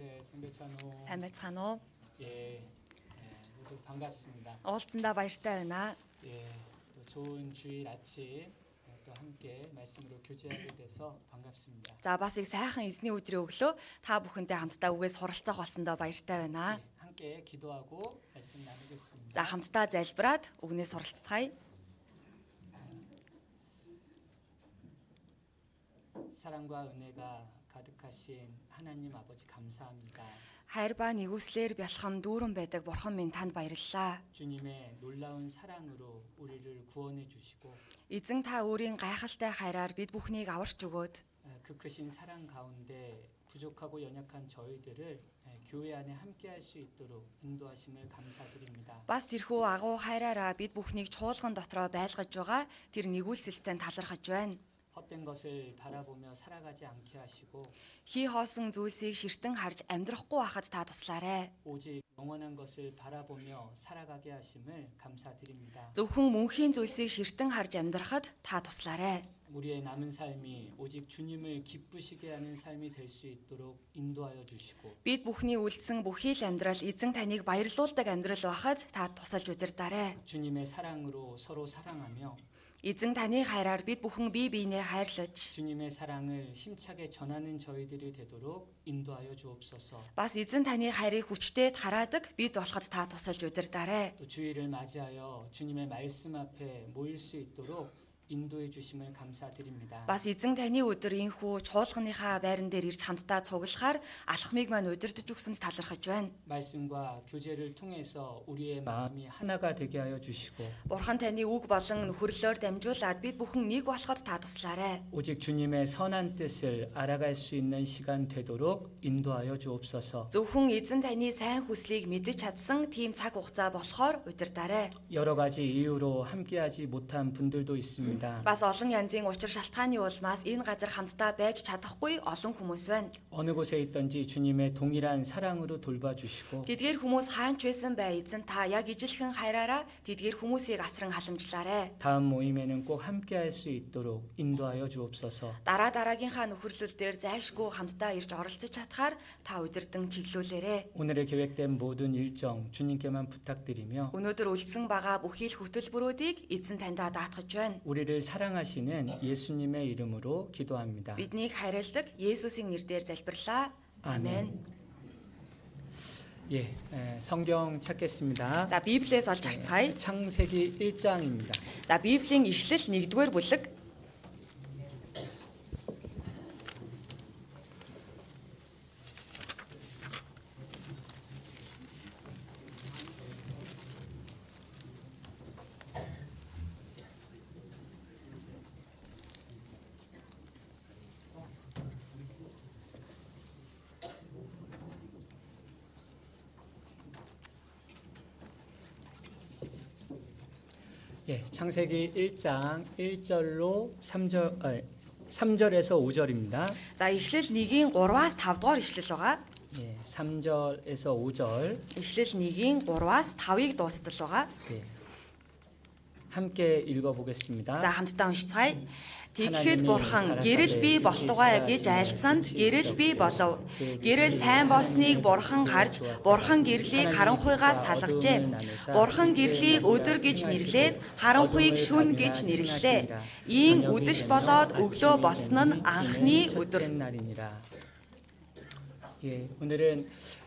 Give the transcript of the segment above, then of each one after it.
네, 생배찬호. Сайн байцгаана уу? 예, 예, 모두 반갑습니다. Уулзсандаа баяртай байна. 예, 또 좋은 주일 아침 어, 또 함께 말씀으로 교제하게 돼서 반갑습니다. За бас их сайхан эзний өдрийн өглөө та бүхэнтэй хамтдаа үгээс суралцах болсондоо баяртай байна. 예, 함께 기도하고 말씀 나누겠습니다. За хамтдаа залбираад үгнээс суралцгаая. 사랑과 은혜가 가득하신 하나님 아버지 감사합니다. Хайр ба нэгүслэр бялхам дүүрэн байдаг бурхан минь танд баярлалаа. 주님의 놀라운 사랑으로 우리를 구원해 주시고 Эзэн та өөрийн гайхалтай хайраар бид бүхнийг аварч өгөөд 어, 그 크신 사랑 가운데 부족하고 연약한 저희들을 예, 교회 안에 함께할 수 있도록 인도하심을 감사드립니다. бас тэрхүү агуу хайраараа бид бүхнийг чуулган дотроо байлгаж байгаа тэр нэгүсэлтэй талархаж байна. 헛된 것을 바라보며 살아가지 않게 하시고 Хий хоосон зүйлсийг ширтэн харж амьдрахгүй байхад та туслаарай. 오직 영원한 것을 바라보며 살아가게 하심을 감사드립니다. Зөвхөн мөнхийн зүйлсийг ширтэн харж амьдрахад та туслаарай. 우리의 남은 삶이 오직 주님을 기쁘시게 하는 삶이 될 수 있도록 인도하여 주시고 Бид бүхний үлдсэн бүхий л амьдрал эзэн таныг баярлуулдаг амьдрал байхад та тусалж удирдаарай. 주님의 사랑으로 서로 사랑하며 Эзэн таны хайраар бид бүхэн бие биенээ хайрлаж 주님의 사랑을 힘차게 전하는 저희들이 되도록 인도하여 주옵소서. бас эзэн таны хайрыг хүчтэй хараадаг бид болоход та тусалж удирдаарай. 또 주일을 맞이하여 주님의 말씀 앞에 모일 수 있도록 인도해 주심을 감사드립니다. Бас эзэн таны өдөр инхүү чуулганыхаа байран дээр ирж хамтдаа цуглахаар алхмыг маань удирдах өгсөнд талархаж байна. 말씀과 교제를 통해서 우리의 마음이 하나가 되게 하여 주시고 Бурхан таны үг болон нөхөрлөөр дамжуулаад бид бүхэн нэг болоход та туслаарай. 오직 주님의 선한 뜻을 알아갈 수 있는 시간 되도록 인도하여 주옵소서. Зөвхөн эзэн таны сайн хүслийг мэдэж чадсан тийм цаг хугацаа болохоор удирдаарай. 여러 가지 이유로 함께하지 못한 분들도 있습니다. Бас олон янзын учир шалтгааны улмаас энэ газар хамтдаа байж чадахгүй олон хүмүүс байна. 어느 곳에 있든지 주님의 동일한 사랑으로 돌봐주시고 Тэдгээр хүмүүс хаанч байсан бай эзэн та яг ижилхэн хайраараа тэдгээр хүмүүсийг асран халамжлаарай. 다음 모임에는 꼭 함께할 수 있도록 인도하여 주옵소서. Дараа дараагийнхаа нөхөрлөл дээр зайлшгүй хамтдаа ирж оролцож чадхаар та удирдан чиглүүлээрэй. 오늘의 계획된 모든 일정 주님께만 부탁드리며 Өнөөдөр үлдсэн байгаа бүхий л хөтөлбөрүүдийг эзэн таньдаа даатгаж байна. 우리를 사랑하시는 예수님의 이름으로 기도합니다. Биднийг хайрладаг Есүсийн нэрээр залбирлаа. Амен. 예, 에, 성경 찾겠습니다. За Библиэс олж харцгаая. 창세기 1장입니다. За Библийн Эхлэл 1-р бүлэг 창세기 1장 1절로 3절 아, 3절에서 5절입니다. За Эхлэл 1-ийн 3-аас 5 дугаар ишлэл байгаа. 예, 3절에서 5절 Эхлэл 1-ийн 3-аас 5-ыг дуустал байгаа. 예, 함께 읽어보겠습니다. За хамтдаа уншицгаая. Тэгэхэд бурхан гэрэл би болтугай гэж айлцсанд гэрэл би болов. Гэрэл сайн болсныг бурхан харж бурхан гэрлийг харанхуйгаас салгажээ. Бурхан гэрлийг өдөр гэж нэрлээд харанхуйг шүн гэж нэрлэлээ. Ийн үдэш болоод өглөө болсон нь анхны өдөр. 첫째 날이니라. 예, 오늘은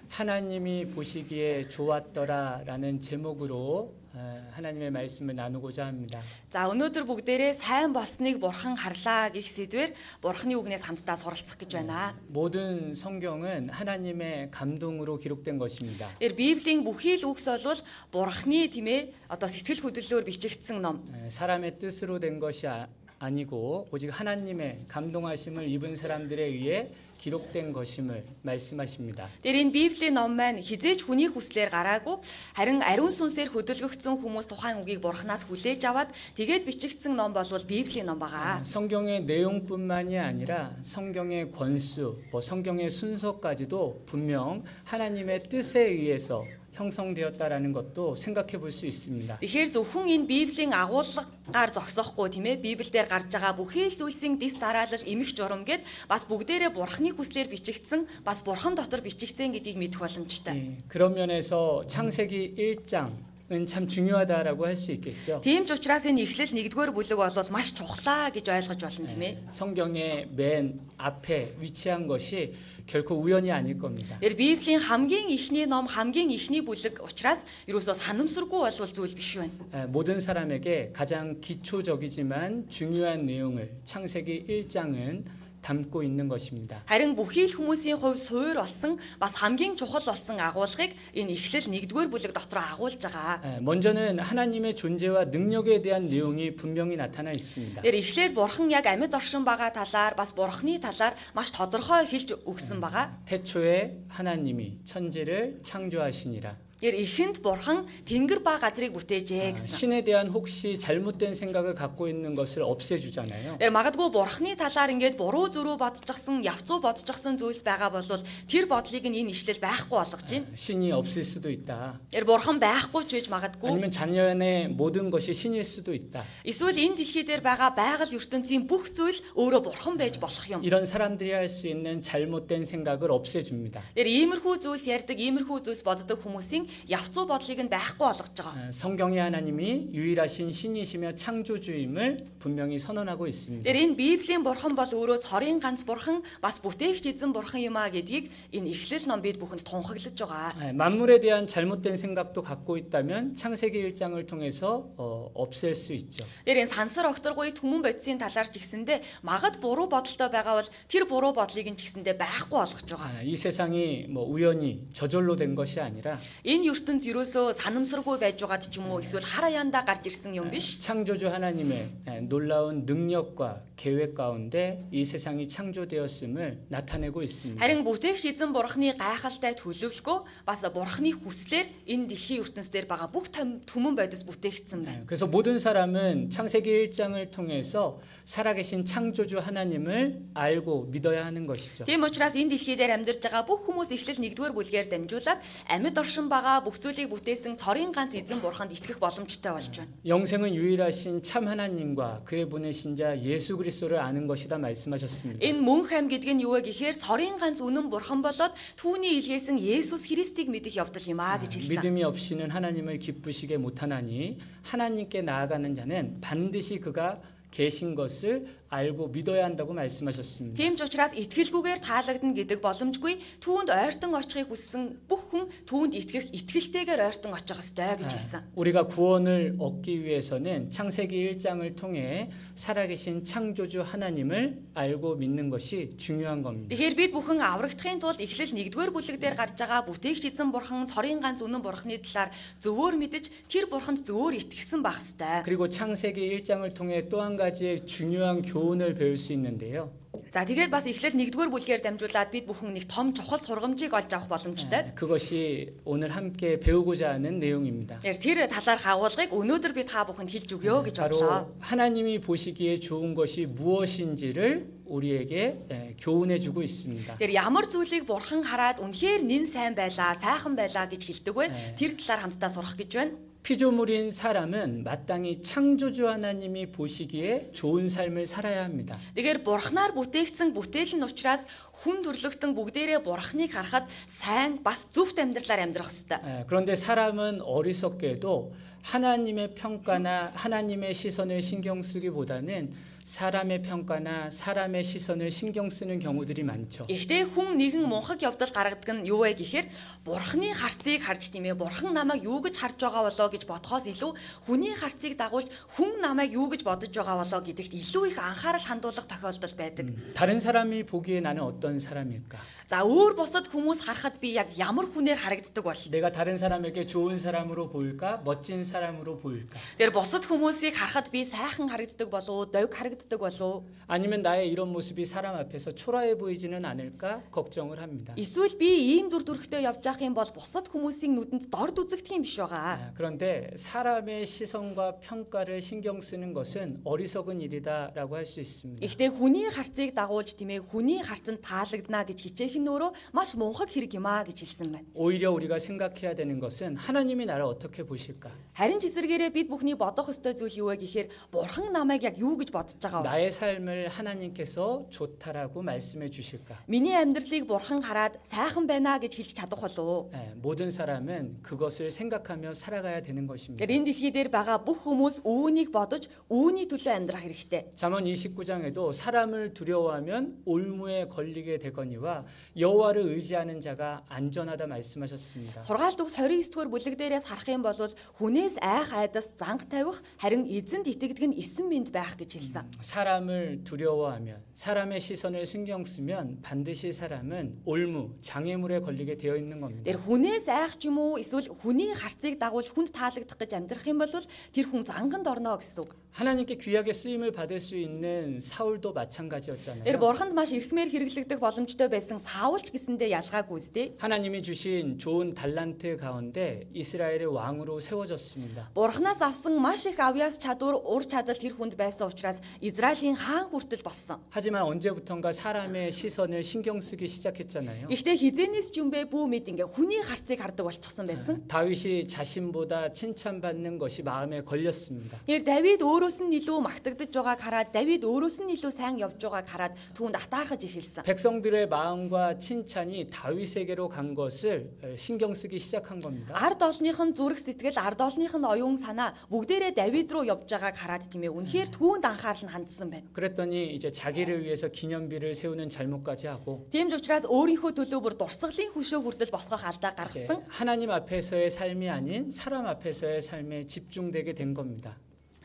하나님이 보시기에 좋았더라라는 제목으로 어, 하나님의 말씀을 나누고자 합니다. За өнөөдөр бүгдээрээ сайн болсныг бурхан харлаа гэх сэдвэр бурханы үгнээс хамтдаа суралцах гэж байна. 모든 성경은 하나님의 감동으로 기록된 것입니다. Тэр Библийн бүхий л үгс бол бурхны тийм ээ одоо сэтгэл хөдлөлөөр бичигдсэн ном. 에, 사람의 뜻으로 된 것이 아, 아니고 오직 하나님의 감동하심을 입은 사람들에 의해 기록된 것임을 말씀하십니다. Тэр энэ Библийн ном маань хизээж хүний хүслээр гараагүй харин ариун сүнсээр хөдөлгөгдсөн хүмүүс тухайн үгийг бурхнаас хүлээж аваад тэгээд бичигдсэн ном бол Библийн ном байгаа. 성경의 내용뿐만이 아니라 성경의 권수, 뭐 성경의 순서까지도 분명 하나님의 뜻에 의해서 형성되었다라는 것도 생각해 볼 수 있습니다. Тэгэхээр зөвхөн энэ Библийн агуулгаар зогсоохгүй тийм ээ Библиэлд гарч байгаа бүхий л зүйлсийн дис дараалал эмх журам гэд бас бүгдээрээ бурхны хүслээр бичигдсэн бас бурхан дотор бичигдсэн гэдгийг мэдэх боломжтой. 예, 그런 면에서 창세기 1장은 참 중요하다라고 할 수 있겠죠. Тийм ч учраас энэ эхлэл 1-р бүлэг бол маш чухлаа гэж ойлгож болно тийм ээ. 성경의 맨 앞에 위치한 것이 결코 우연이 아닐 겁니다. Тэр Библийн хамгийн ихний ном хамгийн ихний бүлэг учраас ерөөсөө санамсаргүй болвол зүйл биш байна. 에, 모든 사람에게 가장 기초적이지만 중요한 내용을 창세기 1장은 담고 있는 것입니다. Харин бүхий л хүмүүсийн хувь суур болсон бас хамгийн чухал болсон агуулгыг энэ эхлэл 1-р бүлэг дотор агуулж байгаа. 에, 먼저는 하나님의 존재와 능력에 대한 내용이 분명히 나타나 있습니다. Тэр эхлээд бурхан яг амьд оршин байгаа талаар бас бурхны талаар маш тодорхой хэлж өгсөн байгаа. 태초에 하나님이 천지를 창조하시니라. Тэр эхэнд бурхан тэнгэр ба газрыг 아, бүтээжээ гэсэн. 신에 대한 혹시 잘못된 생각을 갖고 있는 것을 없애주잖아요. Тэр магадгүй бурхны талаар ингээд буруу зөрүү бодчихсон, явцуу бодчихсон зүйлс байгаа бол тэр бодлыг нь энэ ишлэл байхгүй болгож байна. 신이 없을 수도 있다. Тэр бурхан байхгүй ч гэж магадгүй. 아니면 자연의 모든 것이 신일 수도 있다. Эсвэл энэ дэлхий дээр байгаа байгаль ертөнцийн бүх зүйл өөрөө бурхан байж болох юм. 이런 사람들이 할 수 있는 잘못된 생각을 없애줍니다. Тэр иймэрхүү зүйлс ярьдаг, иймэрхүү зүйлс боддог хүмүүсийн явцуу бодлыг нь байхгүй болгож байгаа. 아, 성경의 하나님이 유일하신 신이시며 창조주임을 분명히 선언하고 있습니다. Тэр энэ Библийн бурхан бол өөрөө цорын ганц бурхан, бас бүтээгч эзэн бурхан юм а гэдгийг энэ эхлэл ном бид бүхэнд тунхаглаж байгаа. 아, 만물에 대한 잘못된 생각도 갖고 있다면 창세기 1장을 통해서 어, 없앨 수 있죠. Тэр энэ сансар огторгуй түмэн бодисын талаар ч гэсэндэ магад буруу бодолтой байгаа бол тэр буруу бодлыг нь ч гэсэндэ байхгүй болгож байгаа. 아, 이 세상이 뭐 우연히 저절로 된 것이 아니라 Энэ ертөнд ерөөсөө санамсаргүй байж байгаад ч юм уу эсвэл хараяандаа гарч ирсэн юм биш. 창조주 하나님의 예, 놀라운 능력과 계획 가운데 이 세상이 창조되었음을 나타내고 있습니다. Харин бүтээгч эзэн бурхны гайхалтай төлөвлөгөө бас бурхны хүслээр энэ дэлхийн ертөнц дээр байгаа бүх том- түмэн бодис бүтээгдсэн байна. 예, 그래서 모든 사람은 창세기 1장을 통해서 살아계신 창조주 하나님을 알고 믿어야 하는 것이죠. Тийм учраас энэ дэлхий дээр амьдарч байгаа бүх хүмүүс эхлэл 1-р бүлгээр дамжуулаад амьд оршин байгаа бүх зүйлийг бүтээсэн цорын ганц эзэн бурханд итгэх боломжтой болж байна. 영생은 유일하신 참 하나님과 그의 보내신 자 예수 그리스도를 아는 것이다 말씀하셨습니다. Энэ мөн хам гэдэг нь юу вэ гэхээр цорын ганц үнэн бурхан болоод түүний илгээсэн Есүс Христийг мэдэх явдал юм аа гэж хэлсэн. 믿음이 없이는 하나님을 기쁘시게 못하나니 하나님께 나아가는 자는 반드시 그가 계신 것을 알고 믿어야 한다고 말씀하셨습니다. Тийм ч учраас итгэлгүйгээр таалагдана гэдэг боломжгүй түүнд ойртон очихыг хүссэн бүх хүн түүнд итгэх итгэлтэйгээр ойртон очих ёстой гэж хэлсэн. 우리가 구원을 얻기 위해서는 창세기 1장을 통해 살아계신 창조주 하나님을 알고 믿는 것이 중요한 겁니다. Тэгэхээр бид бүхэн аврагдахын тулд эхлэл 1-р бүлэг дээр гарч байгаа бүтээгч эзэн бурхан цорын ганц үнэн бурханы талаар зөвөр мэдэж тэр бурханд зөвөр итгэсэн байх ёстой. 그리고 창세기 1장을 통해 또 한 가지의 중요한 교 훈을 배울 수 있는데요. За тэгээд бас эхлэл 1-р бүлгээр дамжуулаад бид бүхэн нэг том чухал сургамжийг олж авах боломжтой. 그것이 오늘 함께 배우고자 하는 내용입니다. Тэгэхээр тэр талаарх агуулгыг өнөөдөр би та бүхэнд хэлж өгөө гэж бодлоо. 바로 하나님이 보시기에 좋은 것이 무엇인지를 우리에게 예, 교훈해 주고 있습니다. Тэр ямар зүйлийг бурхан хараад үнэхээр нэн сайн байлаа, сайхан байлаа гэж хэлдэг вэ? 네. Тэр талаар хамтдаа сурах гэж байна. 피조물인 사람은 마땅히 창조주 하나님이 보시기에 좋은 삶을 살아야 합니다. Тэгэхээр бурхнаар бүтээгдсэн бүтээл нь учраас хүн төрлөختөн бүгдээрээ бурхныг харахад сайн бас зөвхт амьдралаар амьдрах ёстой. 그런데 사람은 어리석게도 하나님의 평가나 하나님의 시선을 신경 쓰기보다는 사람의 평가나 사람의 시선을 신경 쓰는 경우들이 많죠. Гэхдээ хүн нэгэн мунхаг явдал гаргадаг нь юу вэ гэхээр бурхны харцыг харж тийм ээ бурхан намайг юу гэж харж байгаа болоо гэж бодхоос илүү хүний харцыг дагуулж хүн намайг юу гэж бодож байгаа болоо гэдэгт илүү их анхаарал хандуулах тохиолдол байдаг. 다른 사람이 보기에 나는 어떤 사람일까? За өөр бусад хүмүүс харахад би яг ямар хүнээр харагддаг бол 내가 다른 사람에게 좋은 사람으로 보일까? 멋진 사람으로 보일까? Тэр бусад хүмүүсийг харахад би сайхан харагддаг болов уу, довг харагддаг таалагддаг болов 아니면 나의 이런 모습이 사람 앞에서 초라해 보이지는 않을까 걱정을 합니다. эсвэл би ийм дүр төрхтэй явж явах юм бол бусад хүмүүсийн нүдэнд дорд үзэгдэх юм биш байгаа. 아, 그런데 사람의 시선과 평가를 신경 쓰는 것은 어리석은 일이다라고 할 수 있습니다. Гэхдээ хүний харцыг дагуулж тийм ээ хүний харцанд таалагдана гэж хичээх нь өөрөө маш мунхаг хэрэг юм аа гэж хэлсэн байна. 오히려 우리가 생각해야 되는 것은 하나님이 나를 어떻게 보실까? Харин ч эсэргээрээ бид бүхний бодох ёстой зүйл юу вэ гэхээр бурхан намайг яг юу гэж бодож байгаа вэ? 나의 삶을 하나님께서 좋다라고 말씀해 주실까? Миний амьдралыг бурхан хараад сайхан байна гэж хэлж чадах болов уу? 예, 모든 사람은 그것을 생각하며 살아가야 되는 것입니다. Тэгэхээр энэ дэлхий дээр байгаа бүх хүмүүс үүнийг бодож үүний төлөө амьдрах хэрэгтэй. 잠언 29장에도 사람을 두려워하면 올무에 걸리게 되거니와 여호와를 의지하는 자가 안전하다 말씀하셨습니다. Сургаалт үгс 29-р бүлэг дээрээс харах юм бол хүнээс айх айдас занг тавих харин эзэнд итгэдэг нь эсэн мэд байх гэж хэлсэн. 사람을 두려워하면 사람의 시선을 신경 쓰면 반드시 사람은 올무 장애물에 걸리게 되어 있는 겁니다. Тэр хүнээс айх ч юм уу эсвэл хүний харцыг дагуулж хүнд таалагдах гэж амьдрах юм бол тэр хүн занганд орно гэсэн үг. 하나님께 귀하게 쓰임을 받을 수 있는 사울도 Тэр 마찬가지였잖아요. бурханд маш эрхмээр хэрэглэгдэх боломжтой байсан Саулч гэсэндээ ялгаагүй үстэй. 하나님이 주신 좋은 달란트 가운데 이스라엘의 왕으로 세워졌습니다. Бурханаас авсан маш их авьяас чадвар, ур чадал тэр хүнд байсан учраас Израилийн хаан хүртэл болсон. 하지만 언제부턴가 사람의 시선을 신경 쓰기 시작했잖아요. Гэхдээ хизэнээс ч юм бэ бүү мэд ингээ хүний харцыг хардаг болчихсон байсан. 다윗이 자신보다 칭찬받는 것이 마음에 걸렸습니다. Тэр Давид өөрөөс нь илүү магтагдж байгааг хараад Давид өөрөөс нь илүү сайн явж байгааг хараад түүнд атаархаж эхэлсэн. 백성들의 마음과 칭찬이 다윗에게로 간 것을 신경 쓰기 시작한 겁니다. Ард олныхын зүрх сэтгэл, ард олныхын оюун санаа бүгдээрээ Давид руу явж байгааг хараад тийм ээ. Үнэхээр түүнд анхаарал нь хандсан байна. 그랬더니 이제 자기를 위해서 기념비를 세우는 잘못까지 하고 Тийм ч учраас өөрийнхөө төлөө бүр дурсгалын хөшөө хүртэл босгох алдаа 이제 гаргасан. 하나님 앞에서의 삶이 아닌 사람 앞에서의 삶에 집중되게 된 겁니다.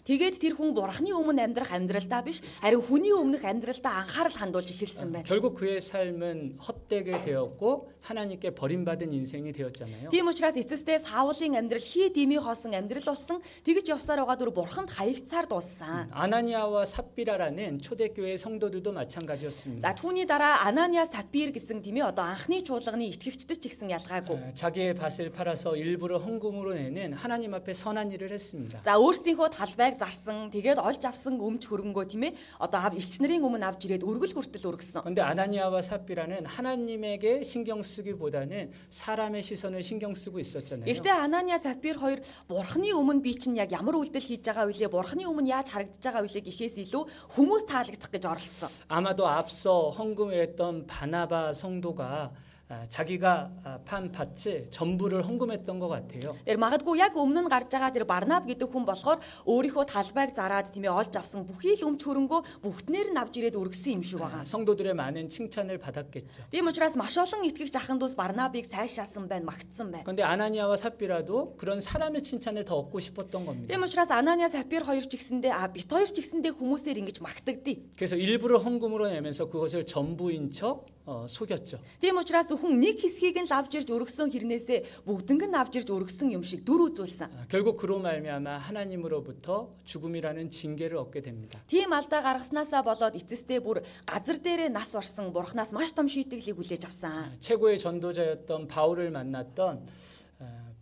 Тэгээд тэр хүн бурхны өмнө амьдрах амьдралдаа биш, харин хүний өмнөх амьдралдаа анхаарал хандуулж эхэлсэн байна. 결국 그의 삶은 헛되게 되었고 하나님께 버림받은 인생이 되었잖아요. Тийм учраас эцэстээ Саулын амьдрал хий димий хоосон амьдрал болсон. Тэгж явсаар байгаа дүр бурханд хаягдсаар дууссан. 아나니아와 삽비라라는 초대교회 성도들도 마찬가지였습니다. За түүний дараа Анания Сапир гэсэн тийм ээ одоо анхны чуулганы итгэгчдэд ч гэсэн ялгаагүй. 어, 자기의 밭을 팔아서 일부러 헌금으로 내는 하나님 앞에 선한 일을 했습니다. За өөрсдийнхөө талбайг зарсан, тэгээд олж авсан өмч хөрөнгөө тийм ээ одоо ав элч нарын өмнө авч ирээд өргөл хүртэл өргөсөн. 그런데 아나니아와 삽비라는 하나님에게 신경 쓰기보다는 사람의 시선을 신경 쓰고 있었잖아요. Гэхдээ Анания Сапир хоёр бурхны өмнө би чинь яг ямар үйлдэл хийж байгаа вэ? Бурхны өмнө яаж харагдаж байгаа вэ гэхээс илүү хүмүүс таалагдах гэж оролцсон. 아마도 앞서 헌금을 했던 바나바 성도가 아, 자기가 아, 판 밭을 전부를 헌금했던 것 같아요. Тэр магадгүй яг өмнө нь гарч байгаа тэр Барнаб гэдэг хүн болохоор өөрийнхөө талбайг зараад тийм ээ олж авсан бүхий л өмч хөрөнгөө бүгднээр нь авч ирээд өргөсөн юм шиг 아, байгаа. 성도들의 많은 칭찬을 받았겠죠. Тийм учраас маш олон итгэгч ахандус Барнабыг сайшаасан байна, магтсан байна. 그런데 아나니아와 삽비라도 그런 사람의 칭찬을 더 얻고 싶었던 겁니다. Тийм учраас Анания Сапир хоёр ч гэсэндээ а бит хоёр ч гэсэндээ хүмүүсээр ингэж магтагдъя. 그래서 일부러 헌금으로 내면서 그것을 전부인 척 어, 속였죠. Тийм учраас зөвхөн нэг хэсгийг нь лавж ирж өргөсөн хэрнээсээ бүгднийг нь авч ирж өргөсөн юм шиг дүр үзүүлсэн. 아, 결국 그로 말미암아 하나님으로부터 죽음이라는 징계를 얻게 됩니다. Тийм алдаа гаргаснасаа болоод эцэстээ бүр газар дээрээ нас орсон бурхнаас маш том шийтгэлийг хүлээж авсан. 아, 최고의 전도자였던 바울을 만났던 아,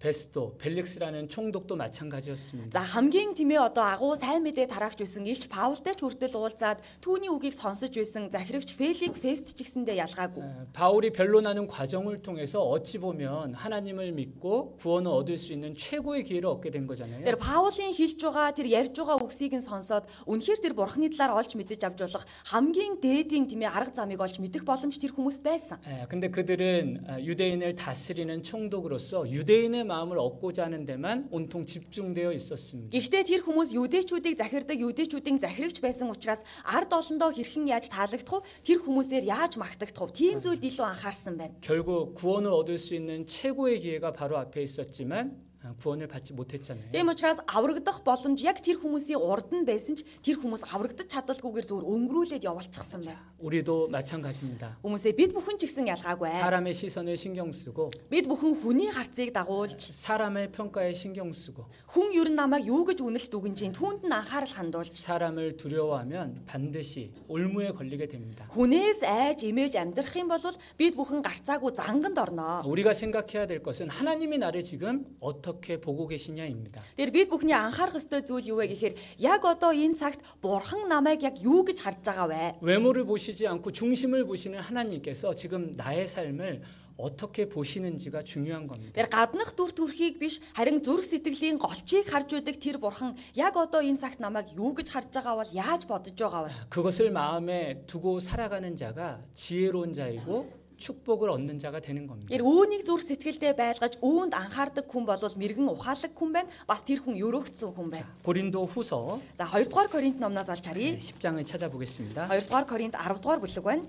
베스도 벨릭스라는 총독도 마찬가지였습니다. За хамгийн тэмээ одоо агуу сайн мэдээ тараагч байсан Илч Паултай ч хүртэл уулзаад түүний үгийг сонсож байсан захирагч Фелик Фест ч гэсэндээ ялгаагүй. 아, 바울이 변론하는 과정을 통해서 어찌 보면 하나님을 믿고 구원을 얻을 수 있는 최고의 기회를 얻게 된 거잖아요. Тэр Паулийн хэлж байгаа тэр ярьж байгаа үгсийг нь сонсоод үнэхээр тэр бурхны талаар олж мэдэж авч болох хамгийн дээдийн тэмээ арга замыг олж мэдэх боломж тэр хүмүүст байсан. 예, 근데 그들은 아, 유대인을 다스리는 총독으로서 유대인의 마음을 얻고자 하는 데만 온통 집중되어 있었습니다. Гэхдээ тэр хүмүүс юдэчүүдийг захирдаг юдэчүүдийн захирагч байсан учраас ард олондоо хэрхэн яаж таалагдах вэ? Тэр хүмүүсээр яаж магтагдах вэ? Тийм зүйлд илүү анхаарсан байна. 결국 구원을 얻을 수 있는 최고의 기회가 바로 앞에 있었지만 아, 어, 구원을 받지 못했잖아요. Тийм учраас аврагдах боломж яг тэр хүмүүсийн урд нь байсан ч тэр хүмүүс аврагдаж чадалгүйгээр зөвөр өнгөрүүлээд явуулчихсан байна. 우리도 마찬가지입니다. Хүмүүсээ бид бүхэн ч гэсэн ялгаагүй. 사람의 시선을 신경 쓰고 Бид бүхэн хүний харцыг дагуулж 사람의 평가에 신경 쓰고 хүн ер нь намайг юу гэж үнэлт үгэн чинь түүнд нь анхаарал хандуулж 사람을 두려워하면 반드시 올무에 걸리게 됩니다. хүнээс айж имэж амьдрах юм бол бид бүхэн гарцаагүй занганд орноо. 우리가 생각해야 될 것은 하나님이 나를 지금 어떻게 보고 계시냐입니다. Тэр бид бүхний анхаарах ёстой зүйл юу вэ гэхээр яг одоо энэ цагт бурхан намайг яг юу гэж харж байгаа вэ? 외모를 보시지 않고 중심을 보시는 하나님께서 지금 나의 삶을 어떻게 보시는지가 중요한 겁니다. Тэр гаднах дүр төрхийг биш харин зүрх сэтгэлийн голчийг харж байдаг тэр бурхан яг одоо энэ цагт намайг юу гэж харж байгаа бол яаж бодож байгаа вэ? 그것을 마음에 두고 살아가는 자가 지혜로운 자이고 축복을 얻는 자가 되는 겁니다. Тэр үүнийг зүрх сэтгэлдээ байлгаж үүнд анхаардаг хүн бол мэрэгэн ухаалаг хүн байна. Бас тэр хүн өрөөгдсөн хүн байна. 고린도 후서 За 2 дугаар Коринт номноос олж харъя. 10장을 찾아보겠습니다. 2 дугаар Коринт 10 дугаар бүлэг байна.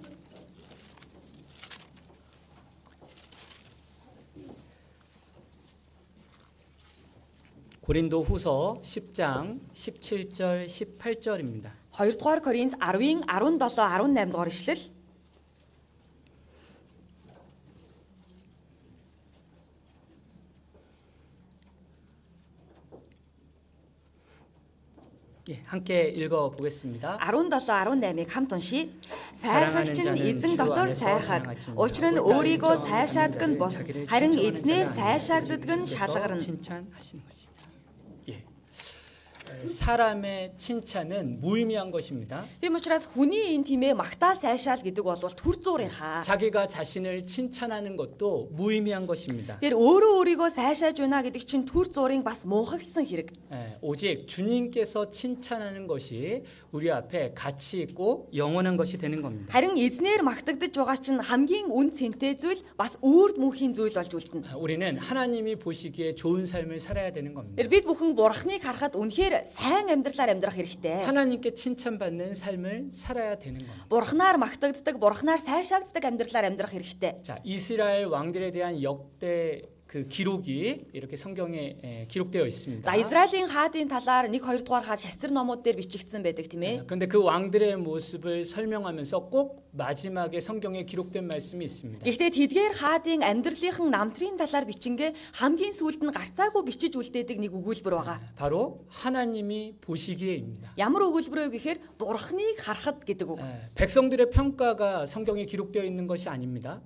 고린도 후서 10장 17절 18절입니다. 2 дугаар Коринт 10-ын 17 18 дугаар ишлэл. 예, 함께 읽어 보겠습니다. 17 18-ыг хамт уншийе. Сайрхагч нь эзэн дотор сайрхаг. Учир нь өөрийгөө сайшаадаг нь бус. Харин эзнэр сайшаагддаг нь шалгарна. 사람의 칭찬은 무의미한 것입니다. Тийм учраас хүний энэ тийм ээ магтаа сайшаал гэдэг бол төр зуурынхаа. 자기가 자신을 칭찬하는 것도 무의미한 것입니다. Тэр өөрөө өөрийгөө сайшааж байна гэдэг чинь төр зуурын бас муухагсан хэрэг. 예, 오직 주님께서 칭찬하는 것이 우리 앞에 가치 있고 영원한 것이 되는 겁니다. Харин эзнэр магтагдж байгаа чинь хамгийн үн цэнтэй зүйл бас үрд мөнхийн зүйл болж үлдэнэ. 아, 우리는 하나님이 보시기에 좋은 삶을 살아야 되는 겁니다. Тэр бид бүхэн бурхныг харахад үнэхээр сайн амьдралаар амьдрах хэрэгтэй. 하나님께 칭찬받는 삶을 살아야 되는 겁니다. Бурхнаар магтагддаг, бурхнаар сайшаагддаг амьдралаар амьдрах хэрэгтэй. 자, 이스라엘 왕들에 대한 역대 그 기록이 이렇게 성경에 에, 기록되어 있습니다. За Израилийн хаадын талаар 1 2 дугаар хаад шастрын номууд дээр бичигдсэн байдаг тийм ээ. 그런데 그 왕들의 모습을 설명하면서 꼭 마지막에 성경에 기록된 말씀이 있습니다. Гэхдээ тэдгээр хаадын амьдралынхан намтрын талаар бичингээ хамгийн сүүлд нь гарцаагүй бичиж үлдээдэг нэг өгүүлбэр байгаа. 바로 하나님이 보시기에입니다. Ямар өгүүлбэр вэ гэхээр бурхныг харахад гэдэг үг. 에, 백성들의 평가가 성경에 기록되어 있는 것이 아닙니다.